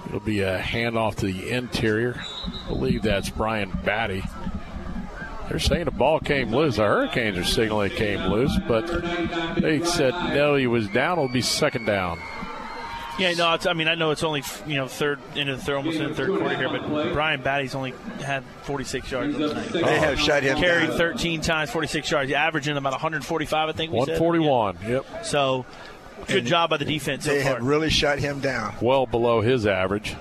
It'll be a handoff to the interior. I believe that's Brian Battie. They're saying the ball came loose. The Hurricanes are signaling it came loose, but they said no, he was down. It'll be second down. Yeah, no, it's, I mean, I know it's only you know third into the third, almost in the third quarter here, but Brian Battie's only had 46 yards. Tonight. They have shut him carried down. 13 times, 46 yards, averaging about 145, I think. We said. 141. Yep. So, good And job by the defense so They far. have really shut him down. Well below his average.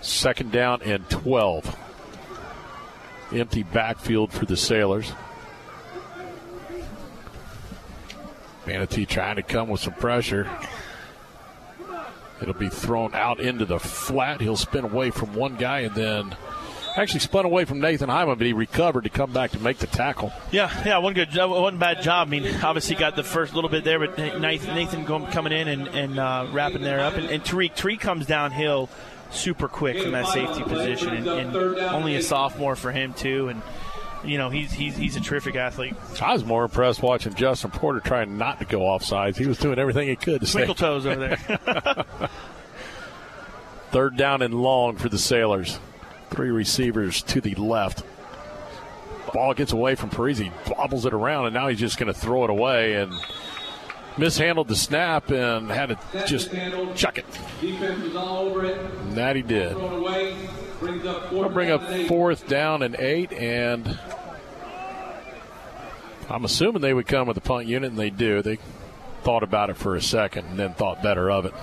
Second down and 12. Empty backfield for the Sailors. Manatee trying to come with some pressure. It'll be thrown out into the flat. He'll spin away from one guy and then actually spun away from Nathan Hyman, but he recovered to come back to make the tackle. Yeah, yeah, one good, one bad job. I mean, obviously got the first little bit there, but Nathan, Nathan coming in and, and uh, wrapping there up, and, and Tariq Tariq comes downhill super quick from that safety position, and, and only a sophomore for him too, and you know he's he's he's a terrific athlete. I was more impressed watching Justin Porter trying not to go off sides. He was doing everything he could to stay. Twinkle toes over there. <laughs> Third down and long for the Sailors. Three receivers to the left. Ball gets away from Parisi, bobbles it around, and now he's just going to throw it away and mishandled the snap and had to just chuck it. Defense was all over it. And that he did. Thrown away. Brings up We'll bring up fourth down and eight, and I'm assuming they would come with the punt unit, and they do. They thought about it for a second and then thought better of it.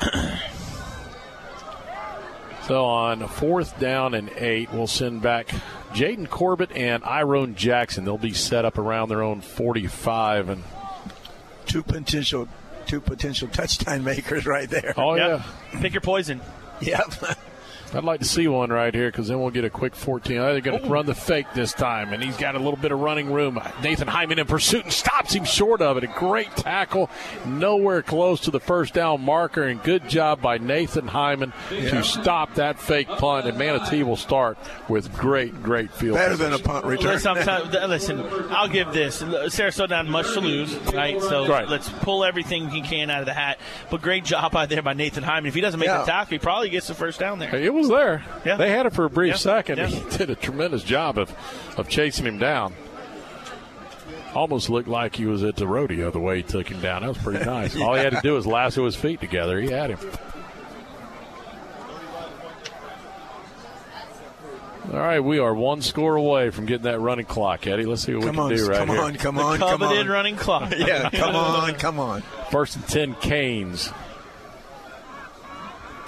<coughs> So on fourth down and eight, we'll send back Jaden Corbett and Iron Jackson. They'll be set up around their own 45 and Two potential, two potential touchdown <laughs> makers right there. Oh yeah, pick your poison. Yep. <laughs> I'd like to see one right here because then we'll get a quick 14. Oh, they're going to run the fake this time, and he's got a little bit of running room. Uh, Nathan Hyman in pursuit and stops him short of it. A great tackle, nowhere close to the first down marker, and good job by Nathan Hyman Yeah. to stop that fake punt. And Manatee will start with great, great field. Better than a punt return. Listen, I'm tell- th- listen, I'll give this. Sarasota had much to lose, right? So Right. let's pull everything he can out of the hat. But great job out there by Nathan Hyman. If he doesn't make Yeah. the tackle, he probably gets the first down there. It was there. Yeah. They had it for a brief Yeah. second. Yeah. He did a tremendous job of, of chasing him down. Almost looked like he was at the rodeo the way he took him down. That was pretty <laughs> nice. All he had to do was lasso his feet together. He had him. All right, we are one score away from getting that running clock, Eddie. Let's see what Come we can on, do right come here. on, come on, come Coveted on. running clock. <laughs> Yeah, come <laughs> on, come on. First and 10, Canes.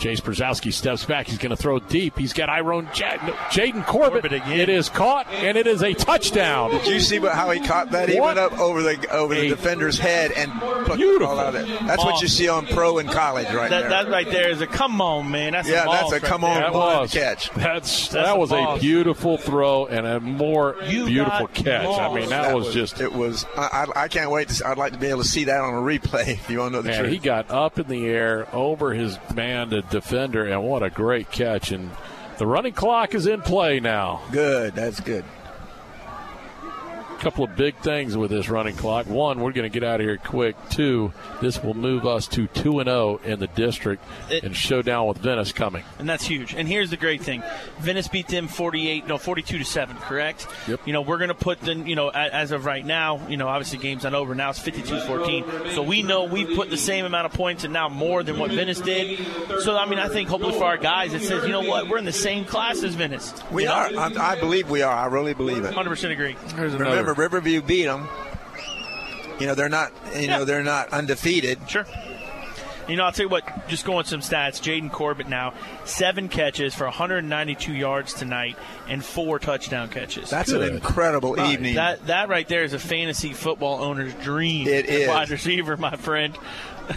Jace Brzezowski steps back. He's going to throw deep. He's got Iron Ja- no, Jaden Corbett. Corbett again. It is caught, and it is a touchdown. Did you see how he caught that? He What? went up over the over the A defender's head and plucked beautiful the ball out of it. That's what you see on pro and college right that, there. that right there is a come on, man. That's Yeah, a that's boss a right come on there. That blind was catch. That's, That's that a was a boss. beautiful throw and a more You beautiful got catch. I mean, that, was, just it was. I, I, I can't wait. To, I'd like to be able to see that on a replay. <laughs> If you want to know the man. truth. He got up in the air over his man, the defender, and what a great catch! And the running clock is in play now. Good. That's good. Couple of big things with this running clock. One, we're going to get out of here quick. Two, this will move us to 2 and 0 in the district It- and showdown with Venice coming. and that's huge. And here's the great thing: Venice beat them 48, no, 42 to seven. Correct. Yep. You know, we're going to put them. You know, as of right now, you know, obviously game's not over. Now it's 52-14. So we know we've put the same amount of points and now more than what Venice did. So I mean, I think hopefully for our guys, it says, you know what, we're in the same class as Venice. We You know? are. I, I believe we are. I really believe it. 100% agree. Remember, Riverview beat them. You know they're not. You know they're not undefeated. Sure. You know, I'll tell you what, just going some stats. Jaden Corbett now, seven catches for 192 yards tonight and four touchdown catches. That's an incredible Right. evening. That that right there is a fantasy football owner's dream. It is. Wide receiver, my friend.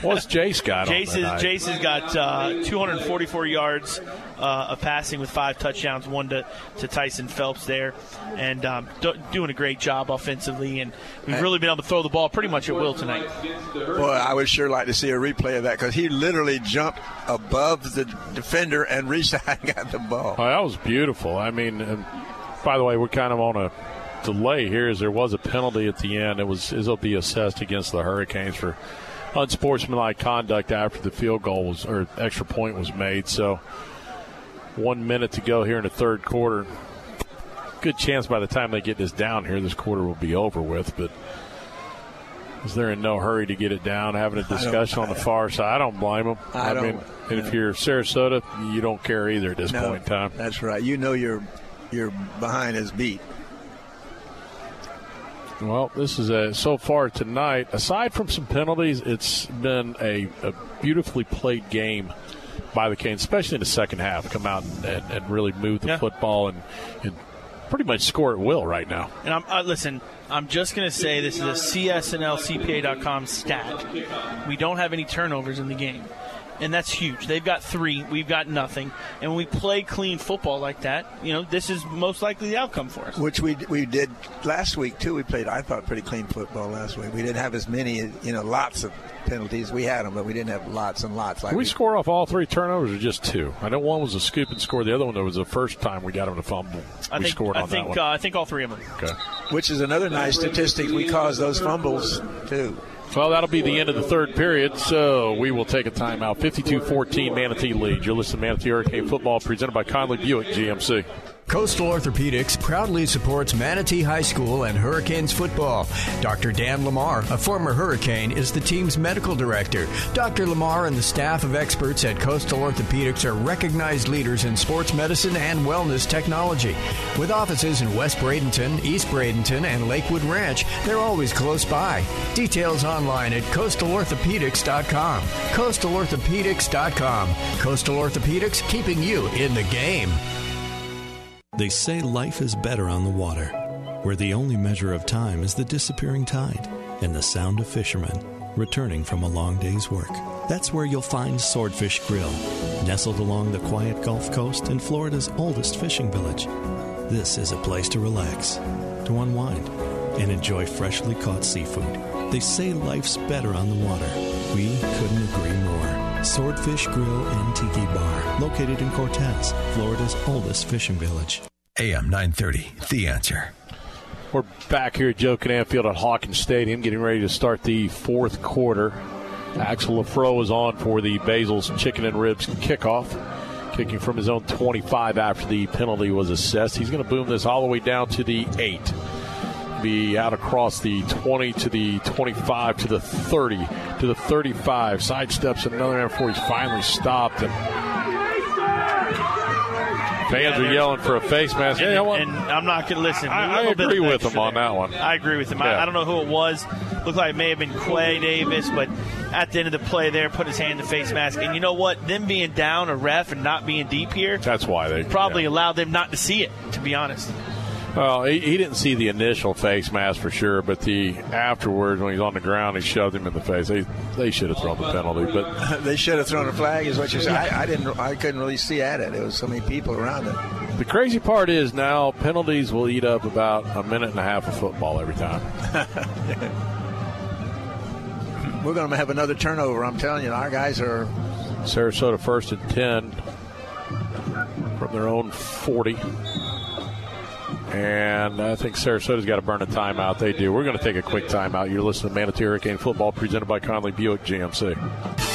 What's Jace got on Jace, is, tonight? Jace has got uh, 244 yards uh, of passing with five touchdowns, one to, to Tyson Phelps there, and um, do, doing a great job offensively. And we've really been able to throw the ball pretty much at will tonight. Boy, I would sure like to see a replay of that because he literally jumped above the defender and reached out and got the ball. Oh, that was beautiful. I mean, and by the way, we're kind of on a delay here as there was a penalty at the end. It was it'll be assessed against the Hurricanes for unsportsmanlike conduct after the field goal was or extra point was made. So one minute to go here in the third quarter. Good chance by the time they get this down here, this quarter will be over with. But is they're in no hurry to get it down, having a discussion on the far side. I don't blame them. I don't- mean, and if you're Sarasota, you don't care either at this No, point in time. That's right. You know you're you're behind his beat. Well, this is a so far tonight. Aside from some penalties, it's been a, a beautifully played game by the Canes, especially in the second half. Come out and, and, and really move the Yeah. football and, and pretty much score at will right now. And I'm uh, listen. I'm just going to say this is a CSNLCPA.com stat. We don't have any turnovers in the game, and that's huge. They've got three. We've got nothing. And when we play clean football like that, you know, this is most likely the outcome for us. Which we we did last week too. We played, I thought, pretty clean football last week. We didn't have as many, you know, lots of penalties. We had them, but we didn't have lots and lots. Like we we- score off all three turnovers or just two? I know one was a scoop and score. The other one, was the first time we got him to fumble. I we think. scored I on think. that one. Uh, I think all three of them. okay. which is another nice statistic. We caused those fumbles too. Well, that'll be the end of the third period, so we will take a timeout. 52-14 Manatee lead. You're listening to Manatee Hurricane Football presented by Conley Buick GMC. Coastal Orthopedics proudly supports Manatee High School and Hurricanes football. Dr. Dan Lamar, a former Hurricane, is the team's medical director. Dr. Lamar and the staff of experts at Coastal Orthopedics are recognized leaders in sports medicine and wellness technology. With offices in West Bradenton, East Bradenton, and Lakewood Ranch, they're always close by. Details online at coastalorthopedics.com. Coastalorthopedics.com. Coastal Orthopedics, keeping you in the game. They say life is better on the water, where the only measure of time is the disappearing tide and the sound of fishermen returning from a long day's work. That's where you'll find Swordfish Grill, nestled along the quiet Gulf Coast in Florida's oldest fishing village. This is a place to relax, to unwind, and enjoy freshly caught seafood. They say life's better on the water. We couldn't agree more. Swordfish Grill and Tiki Bar, located in Cortez, Florida's oldest fishing village. AM 930, The Answer. We're back here at Joe Kinnan Field at Hawkins Stadium, getting ready to start the fourth quarter. Axel Lafro is on for the Basil's Chicken and Ribs kickoff, kicking from his own 25 after the penalty was assessed. He's going to boom this all the way down to the 8. Be out across the 20 to the 25 to the 30 to the 35. Sidesteps another man before he's finally stopped. And fans are yelling for a face mask. And, I and I'm not going to listen. I, bit agree with him on that one. I agree with him. Yeah. I, I don't know who it was. Looked like it may have been Quay Davis, but at the end of the play there, put his hand in the face mask. And you know what? Them being down a ref and not being deep here That's why they probably allowed them not to see it. To be honest. Well, he, he didn't see the initial face mask for sure, but the afterwards when he's on the ground, he shoved him in the face. They they should have thrown the penalty, but <laughs> they should have thrown a flag, is what you said. I, I didn't. I couldn't really see at it. There was so many people around it. the crazy part is now penalties will eat up about a minute and a half of football every time. <laughs> We're going to have another turnover. I'm telling you, our guys are. Sarasota first and ten from their own forty. And I think Sarasota's got to burn a timeout. They do. We're going to take a quick timeout. You're listening to Manatee Hurricane Football presented by Conley Buick GMC.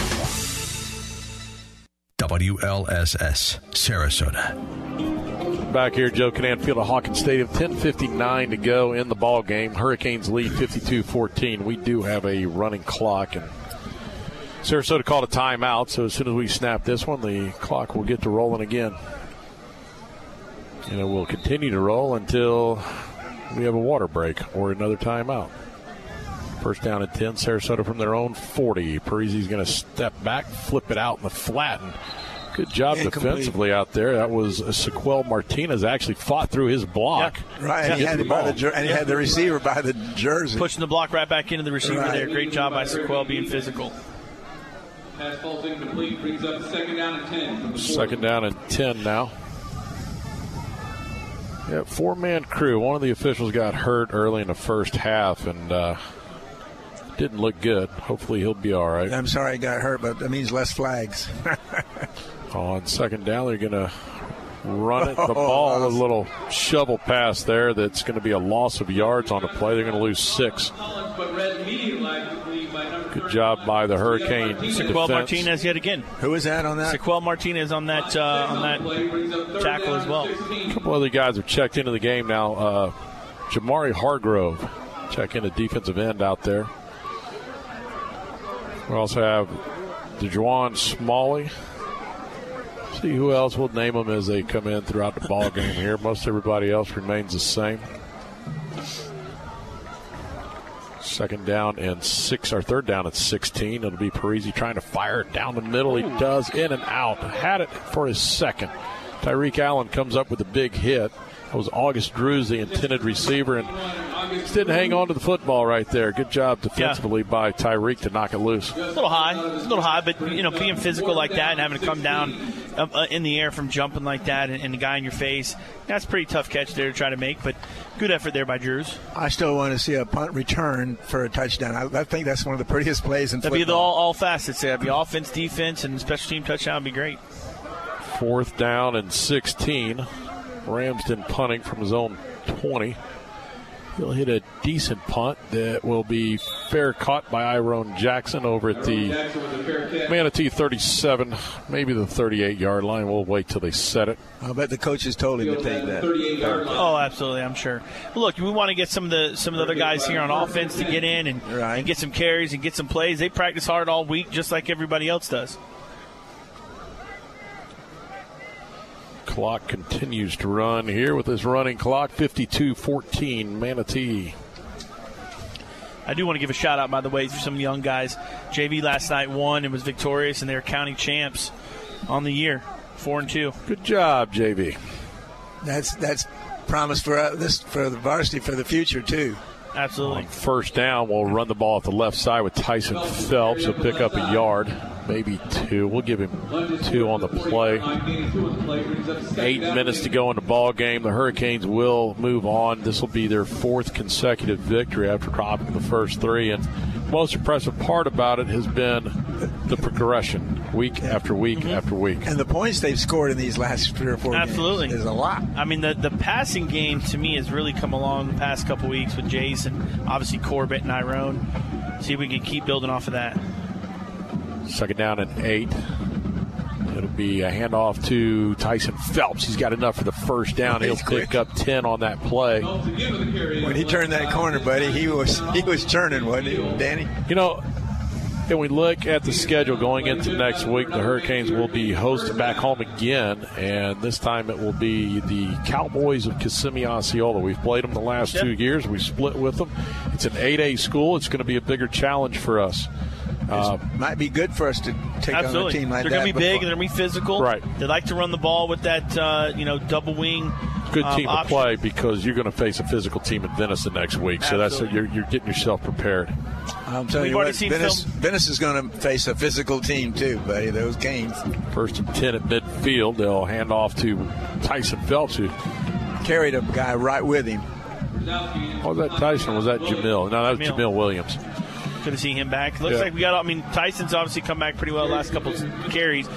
WLSS, Sarasota. Back here, Joe Kinnan Field at Hawkins Stadium. 10.59 to go in the ball game. Hurricanes lead 52-14. We do have a running clock, and Sarasota called a timeout, so as soon as we snap this one, the clock will get to rolling again. And it will continue to roll until we have a water break or another timeout. First down at 10, Sarasota from their own 40. Parisi's going to step back, flip it out in the flat, and good job Incomplete. defensively out there. That was Sequel Martinez actually fought through his block. Right, and, to he had, the it the, jer- and he had the receiver by the jersey. Pushing the block right back into the receiver Right. there. Great job by Sequel being physical. Pass falls incomplete, brings up second down and 10. from the 40. Second down and 10 now. Yeah, four man crew. One of the officials got hurt early in the first half and uh, didn't look good. Hopefully he'll be all right. I'm sorry he got hurt, but that means less flags. <laughs> On second down, they're going to run it. The <laughs> Oh, ball, a little shovel pass there that's going to be a loss of yards on the play. They're going to lose six. But read immediately by number Good job by the Hurricane Sequel. Martinez yet again. Who is that on that? Sequel Martinez on that uh, on that tackle as well. A couple other guys have checked into the game now. Uh, Jamari Hargrove check in a defensive end out there. We also have DeJuan Smalley. See who else will name them as they come in throughout the ball game here. Most everybody else remains the same. Second down and six, or third down at 16. It'll be Parisi trying to fire it down the middle. He does in and out. Had it for his second. Tyreek Allen comes up with a big hit. That was August Drews, the intended receiver, and just didn't hang on to the football right there. Good job defensively by Tyreek to knock it loose. A little high, a little high, but you know, being physical like that and having to come down uh, uh, in the air from jumping like that and, and the guy in your face, that's pretty tough catch there to try to make. But good effort there by Drews. I still want to see a punt return for a touchdown. I, I think that's one of the prettiest plays in That'd be football. the all, all facets. That'd be offense, defense, and special team touchdown would be great. Fourth down and 16. Ramsden punting from his own 20. He'll hit a decent punt that will be fair caught by Iron Jackson over at the Manatee 37, maybe the 38 yard line. We'll wait till they set it. I'll bet the coaches told him to take that. Oh, absolutely, I'm sure. Look, we want to get some of the some of the other guys here on offense to get in and, and get some carries and get some plays. They practice hard all week, just like everybody else does. Clock continues to run here with this running clock 52 14 Manatee. I do want to give a shout out, by the way, for some young guys. JV last night won and was victorious, and they're county champs on the year, four and two. Good job, JV. That's that's promise for uh, this for the varsity for the future too. Absolutely. First down, we'll run the ball at the left side with Tyson Phelps. He'll pick up a yard, maybe two. We'll give him two on the play. Eight minutes to go in the ball game. The Hurricanes will move on. This will be their fourth consecutive victory after dropping the first three. And most impressive part about it has been the progression, week after week mm-hmm. after week. And the points they've scored in these last three or four Absolutely. games is a lot. I mean, the, the passing game to me has really come along the past couple weeks with Jason, obviously Corbett and Iron. See if we can keep building off of that. Second down and eight. It'll be a handoff to Tyson Phelps. He's got enough for the first down. He'll pick up 10 on that play. When he turned that corner, buddy, he was he was turning, wasn't he, Danny? You know, and we look at the schedule going into next week, the Hurricanes will be hosted back home again, and this time it will be the Cowboys of Kissimmee Osceola. We've played them the last two years. We split with them. It's an 8A school. It's going to be a bigger challenge for us. Uh, Might be good for us to take on a Absolutely. team like that. they're going to be big. And they're going to be physical. Right. They like to run the ball with that, uh, you know, double wing Good um, team to play because you're going to face a physical team in Venice the next week. So that's Absolutely. you're, you're getting yourself prepared. I'm telling We've you what, Venice, film- Venice is going to face a physical team too, buddy. Those Canes First and ten at midfield. They'll hand off to Tyson Phelps, who carried a guy right with him. was that Tyson? Was that Jamil? No, that was Jamil. Jamil Williams. Good to see him back. Looks Yeah. like we got. I mean, Tyson's obviously come back pretty well the last couple carries.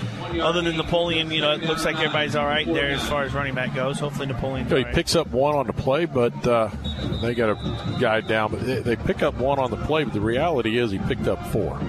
Other than Napoleon, you know, it looks like everybody's all right there as far as running back goes. Hopefully, Napoleon. So he right. picks up one on the play, but uh, they got a guy down. But they, they pick up one on the play, but the reality is he picked up four.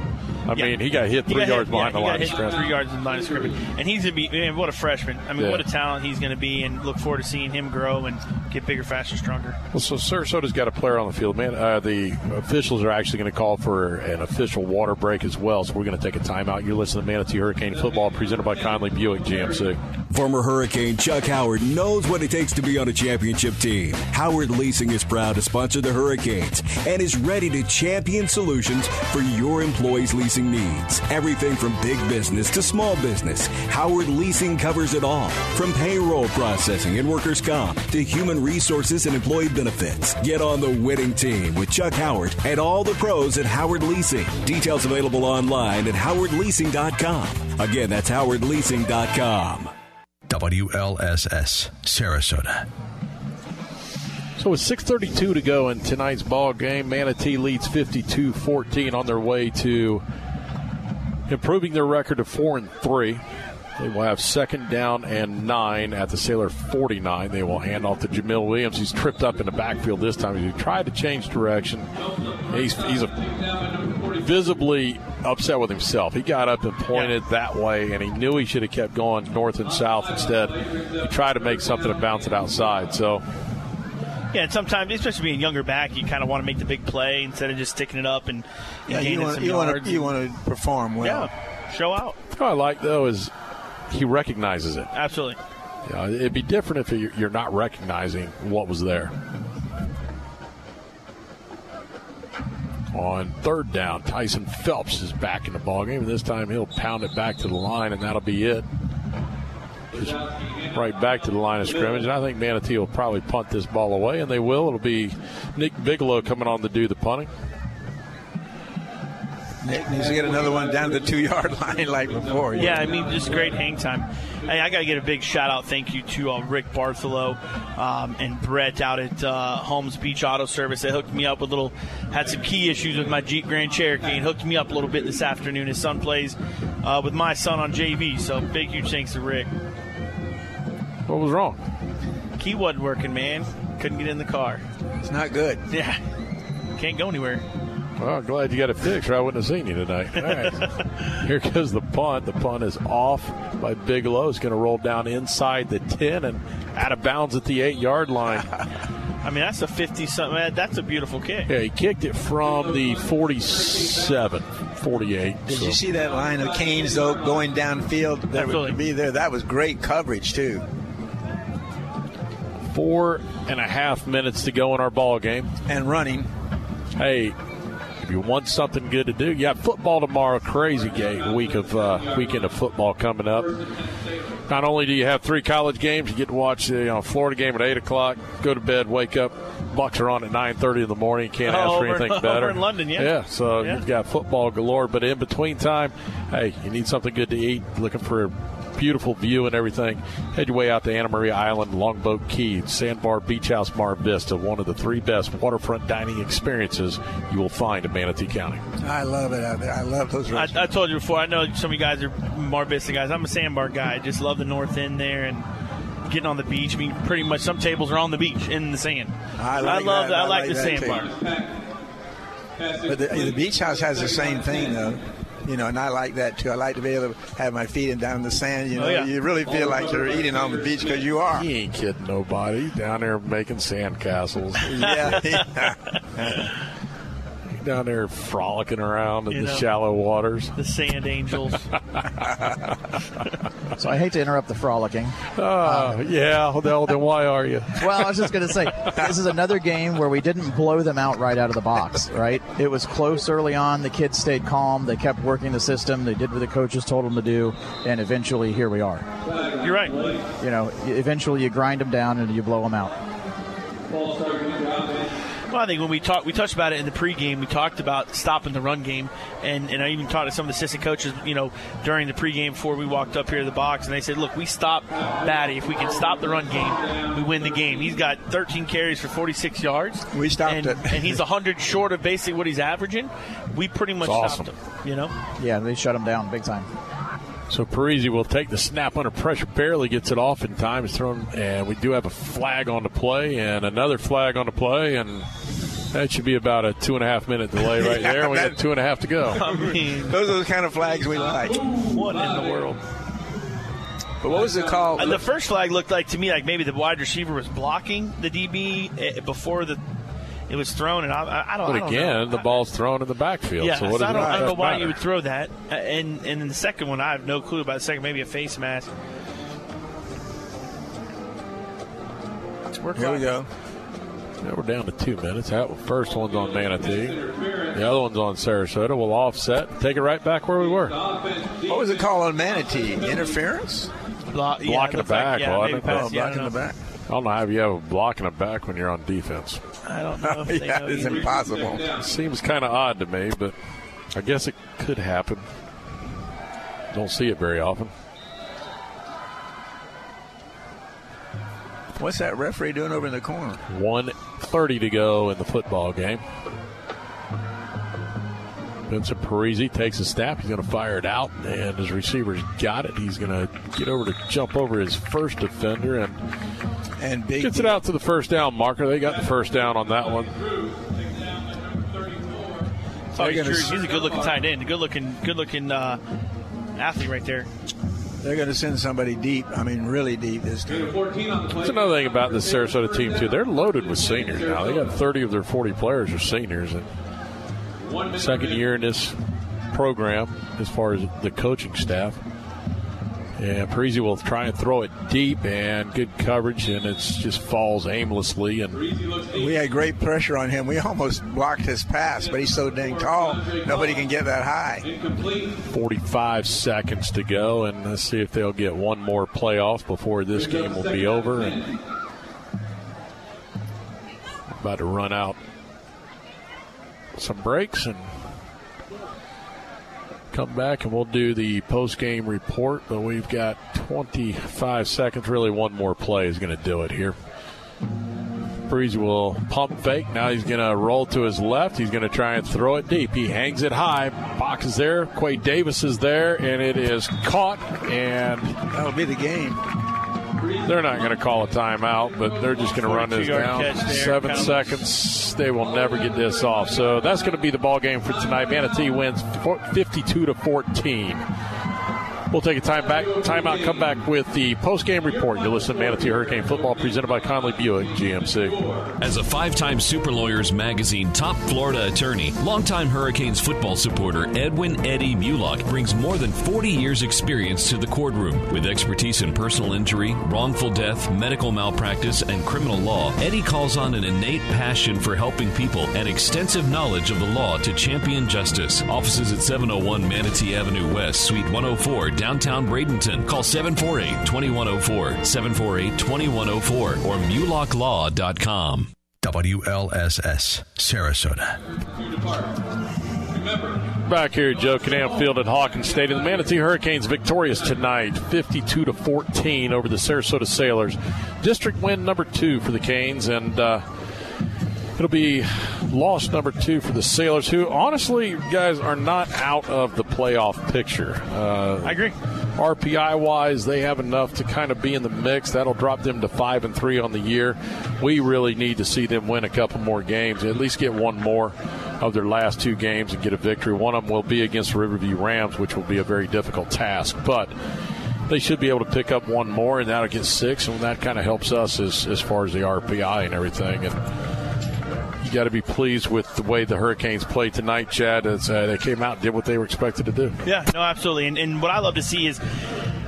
I Yeah. mean, he got hit three got yards hit- behind yeah, the line of scrimmage. Three yards in the line of scrimmage, and he's gonna be man, what a freshman. I mean, Yeah. what a talent he's gonna be, and look forward to seeing him grow and get bigger, faster, stronger. Well, so Sarasota's got a player on the field, man. Uh, the officials are actually going to call for an official water break as well, so we're going to take a timeout. You're listening to Manatee Hurricane Football, presented by Conley Buick GMC. Former Hurricane Chuck Howard knows what it takes to be on a championship team. Howard Leasing is proud to sponsor the Hurricanes and is ready to champion solutions for your employees' leasing needs. Everything from big business to small business, Howard Leasing covers it all. From payroll processing and workers' comp to human resources and employee benefits. Get on the winning team with Chuck Howard and all the pros at Howard Leasing. Details available online at howardleasing.com. Again, that's howardleasing.com. WLSS, Sarasota. So with 6:32 to go in tonight's ball game, Manatee leads 52-14 on their way to improving their record to four and three. They will have second down and nine at the Sailor 49. They will hand off to Jamil Williams. He's tripped up in the backfield this time. He tried to change direction. He's he's a, visibly upset with himself. He got up and pointed that way, and he knew he should have kept going north and south instead. He tried to make something and bounce it outside. So Yeah, and sometimes, especially being younger back, you kind of want to make the big play instead of just sticking it up and, and Yeah, you gaining want some you yards. want to you want to perform well. yeah, show out. What I like though is he recognizes it. Absolutely. You know, it'd be different if you're you're not recognizing what was there. On third down, Tyson Phelps is back in the ballgame, and this time he'll pound it back to the line, and that'll be it. Just right back to the line of scrimmage, and I think Manatee will probably punt this ball away, and they will. It'll be Nick Bigelow coming on to do the punting. Nick needs to get another one down to the two yard <laughs> line like before. Yeah, I mean, just great hang time. Hey, I got to get a big shout out, thank you to uh, Rick Bartholow um, and Brett out at uh, Holmes Beach Auto Service. They hooked me up with little, had some key issues with my Jeep Grand Cherokee and hooked me up a little bit this afternoon. His son plays uh, with my son on JV, so big, huge thanks to Rick. What was wrong? Key wasn't working, man. Couldn't get in the car. It's not good. Yeah. Can't go anywhere. Well, glad you got it fixed, or I wouldn't have seen you tonight. All right. <laughs> Here goes the punt. The punt is off by Bigelow. It's going to roll down inside the 10 and out of bounds at the 8 yard line. <laughs> I mean, that's a 50 something. That's a beautiful kick. Yeah, he kicked it from the 47, 48. Did so- you see that line of Canes though going downfield? That would be there. That was great coverage too. Four and a half minutes to go in our ball game. And running. Hey, if you want something good to do, you got football tomorrow. Crazy game week of uh, weekend of football coming up. Not only do you have three college games, you get to watch the you know, Florida game at eight o'clock. Go to bed, wake up. Bucks are on at nine thirty in the morning. Can't ask for Over- anything <laughs> over better. in London, yeah. Yeah, so Yeah. you've got football galore. But in between time, hey, you need something good to eat. Looking for a beautiful view and everything. Head your way out to Anna Maria Island, Longboat Key, Sandbar Beach House, Mar Vista. One of the three best waterfront dining experiences you will find in Manatee County. I love it out there. I love those I, restaurants. I told you before. I know some of you guys are Mar Vista guys. I'm a sandbar guy. I just love the north end there and getting on the beach. I mean, pretty much some tables are on the beach in the sand. I like love that. I, I like, like the that, too. sandbar. But the, the beach house has the same thing though. You know, and I like that too. I like to be able to have my feet in down in the sand. You oh, know, Oh, yeah. you really feel like you're eating on the beach because you are. He ain't kidding nobody. Down there making sandcastles. <laughs> Yeah. <laughs> down there frolicking around in You the know. shallow waters. The Sand Angels. <laughs> So I hate to interrupt the frolicking. Oh, yeah. Well, then why are you? Well, I was just going to say, this is another game where we didn't blow them out right out of the box, right? It was close early on. The kids stayed calm. They kept working the system. They did what the coaches told them to do. And eventually, here we are. You're right. You know, eventually you grind them down and you blow them out. Well, I think when we talked, we touched about it in the pregame. We talked about stopping the run game, and, and I even talked to some of the assistant coaches, you know, during the pregame before we walked up here to the box, and they said, "Look, we stop Battie. If we can stop the run game, we win the game." He's got 13 carries for 46 yards. We stopped and, it. and he's 100 short of basically what he's averaging. We pretty much stopped awesome. him. You know, Yeah, they shut him down big time. So Parisi will take the snap under pressure, barely gets it off in time. Is thrown, and we do have a flag on the play, and another flag on the play, and that should be about a two and a half minute delay right Yeah, <laughs> there. we that- got two and a half to go. <laughs> I mean, Those are the kind of flags we like. what in the world? But what was it called? Uh, the first flag looked like to me like maybe the wide receiver was blocking the DB eh, before the it was thrown, and I, I, I don't. I But don't again, know. the ball's thrown in the backfield. Yeah, so what so I don't, it I don't know why matter? you would throw that. Uh, And and then the second one, I have no clue about the second. Maybe a face mask. We're Here we go. Yeah, we're down to two minutes. That first one's on Manatee. The other one's on Sarasota. We'll offset and take it right back where we were. What was it called on Manatee? Interference? Block, yeah, Blocking the looks like- back, yeah, wasn't it? pass, Oh, yeah, blocking the back. I don't know how you have a block and a back when you're on defense. I don't know. If <laughs> they yeah, know it's either. impossible. Seems kind of odd to me, but I guess it could happen. Don't see it very often. What's that referee doing over in the corner? 130 to go in the football game. Vincent Parisi takes a snap. He's going to fire it out, and his receiver's got it. He's going to get over to jump over his first defender and And big gets it out to the first down marker. They got the first down on that one. Oh, he's, They're gonna he's a good-looking tight end, a good-looking, good-looking uh, athlete right there. They're going to send somebody deep. I mean, really deep this time. That's another thing about this Sarasota team too. They're loaded with seniors now. They got 30 of their 40 players are seniors, and second year in this program as far as the coaching staff. And Parisi will try and throw it deep and good coverage, and it just falls aimlessly. And We had great pressure on him. We almost blocked his pass, but he's so dang tall, nobody can get that high. 45 seconds to go, and let's see if they'll get one more playoff before this game will be over. And about to run out some breaks and come back, and we'll do the post game report. But we've got 25 seconds. Really, one more play is going to do it here. Breeze will pump fake. Now he's going to roll to his left. He's going to try and throw it deep. He hangs it high. Box is there. Quay Davis is there, and it is caught. And that'll be the game. They're not going to call a timeout, but they're just going to run this down. Seven seconds. They will never get this off. So that's going to be the ball game for tonight. Manatee wins 52 to 14. We'll take a time back, timeout, come back with the post game report. You listen to Manatee Hurricane Football presented by Conley Buick GMC. As a five time Super Lawyers Magazine top Florida attorney, longtime Hurricanes football supporter Edwin Eddie Mulock brings more than 40 years' experience to the courtroom. With expertise in personal injury, wrongful death, medical malpractice, and criminal law, Eddie calls on an innate passion for helping people and extensive knowledge of the law to champion justice. Offices at 701 Manatee Avenue West, Suite 104, downtown Bradenton. Call 748 2104, 748 2104, or mulocklaw.com. WLSS, Sarasota. Back here at Joe Kinnan Field at Hawkins Stadium. The Manatee Hurricanes victorious tonight, 52 to 14 over the Sarasota Sailors. District win number two for the Canes, and uh, it'll be loss number two for the Sailors, who honestly, guys, are not out of the playoff picture. Uh, I agree. RPI wise, they have enough to kind of be in the mix. That'll drop them to five and three on the year. We really need to see them win a couple more games, at least get one more of their last two games and get a victory. One of them will be against the Riverview Rams, which will be a very difficult task, but they should be able to pick up one more, and that'll get six, and that kind of helps us as, as far as the RPI and everything. And got to be pleased with the way the Hurricanes played tonight, Chad. As uh, they came out and did what they were expected to do. Yeah, no, absolutely. And, and what I love to see is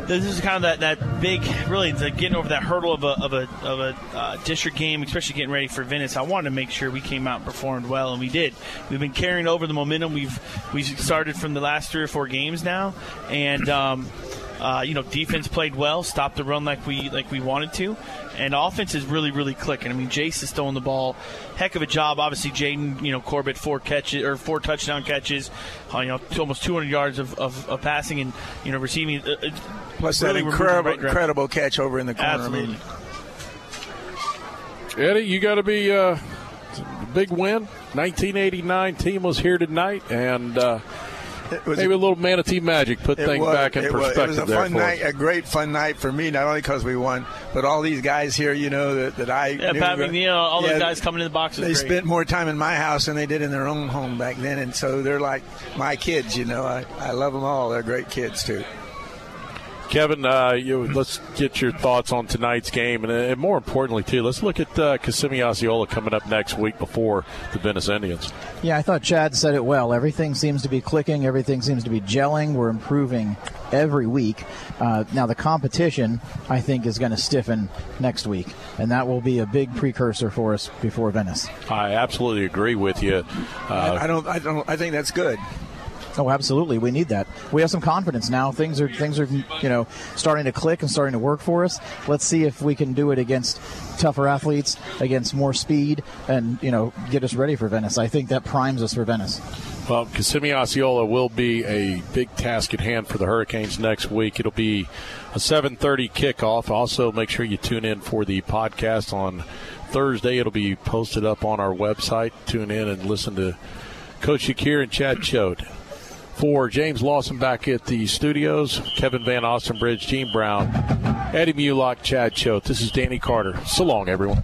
this is kind of that, that big, really, getting over that hurdle of a of a, of a uh, district game, especially getting ready for Venice. I wanted to make sure we came out and performed well, and we did. We've been carrying over the momentum we've we started from the last three or four games now, and. Um, uh, you know, defense played well, stopped the run like we like we wanted to, and offense is really really clicking. I mean, Jace is throwing the ball, heck of a job. Obviously, Jaden, you know, Corbett four catches or four touchdown catches, uh, you know, almost 200 yards of, of, of passing and you know receiving. Uh, uh Plus really that incredible right incredible catch over in the corner. Absolutely. I mean, Eddie, you got to be uh, big win. 1989 team was here tonight, and uh, maybe a, a little manatee magic put things was, back in it perspective. Was, it was a fun night, a great fun night for me. Not only because we won, but all these guys here, you know, that, that I yeah, knew, Pat McNeil, all yeah, those guys coming in the box. They great. spent more time in my house than they did in their own home back then, and so they're like my kids. You know, I, I love them all. They're great kids too. Kevin, uh, you, let's get your thoughts on tonight's game, and, and more importantly, too, let's look at uh, Kissimmee Osceola coming up next week before the Venice Indians. Yeah, I thought Chad said it well. Everything seems to be clicking. Everything seems to be gelling. We're improving every week. Uh, now the competition, I think, is going to stiffen next week, and that will be a big precursor for us before Venice. I absolutely agree with you. I, I don't. I don't. I think that's good. Oh, absolutely. We need that. We have some confidence now. Things are things are you know starting to click and starting to work for us. Let's see if we can do it against tougher athletes, against more speed, and you know get us ready for Venice. I think that primes us for Venice. Well, Kissimmee Osceola will be a big task at hand for the Hurricanes next week. It'll be a 7:30 kickoff. Also, make sure you tune in for the podcast on Thursday. It'll be posted up on our website. Tune in and listen to Coach Shakir and Chad Choate for James Lawson back at the studios, Kevin Van Ostenbridge, Gene Brown, Eddie Mulock, Chad Choate. This is Danny Carter. So long, everyone.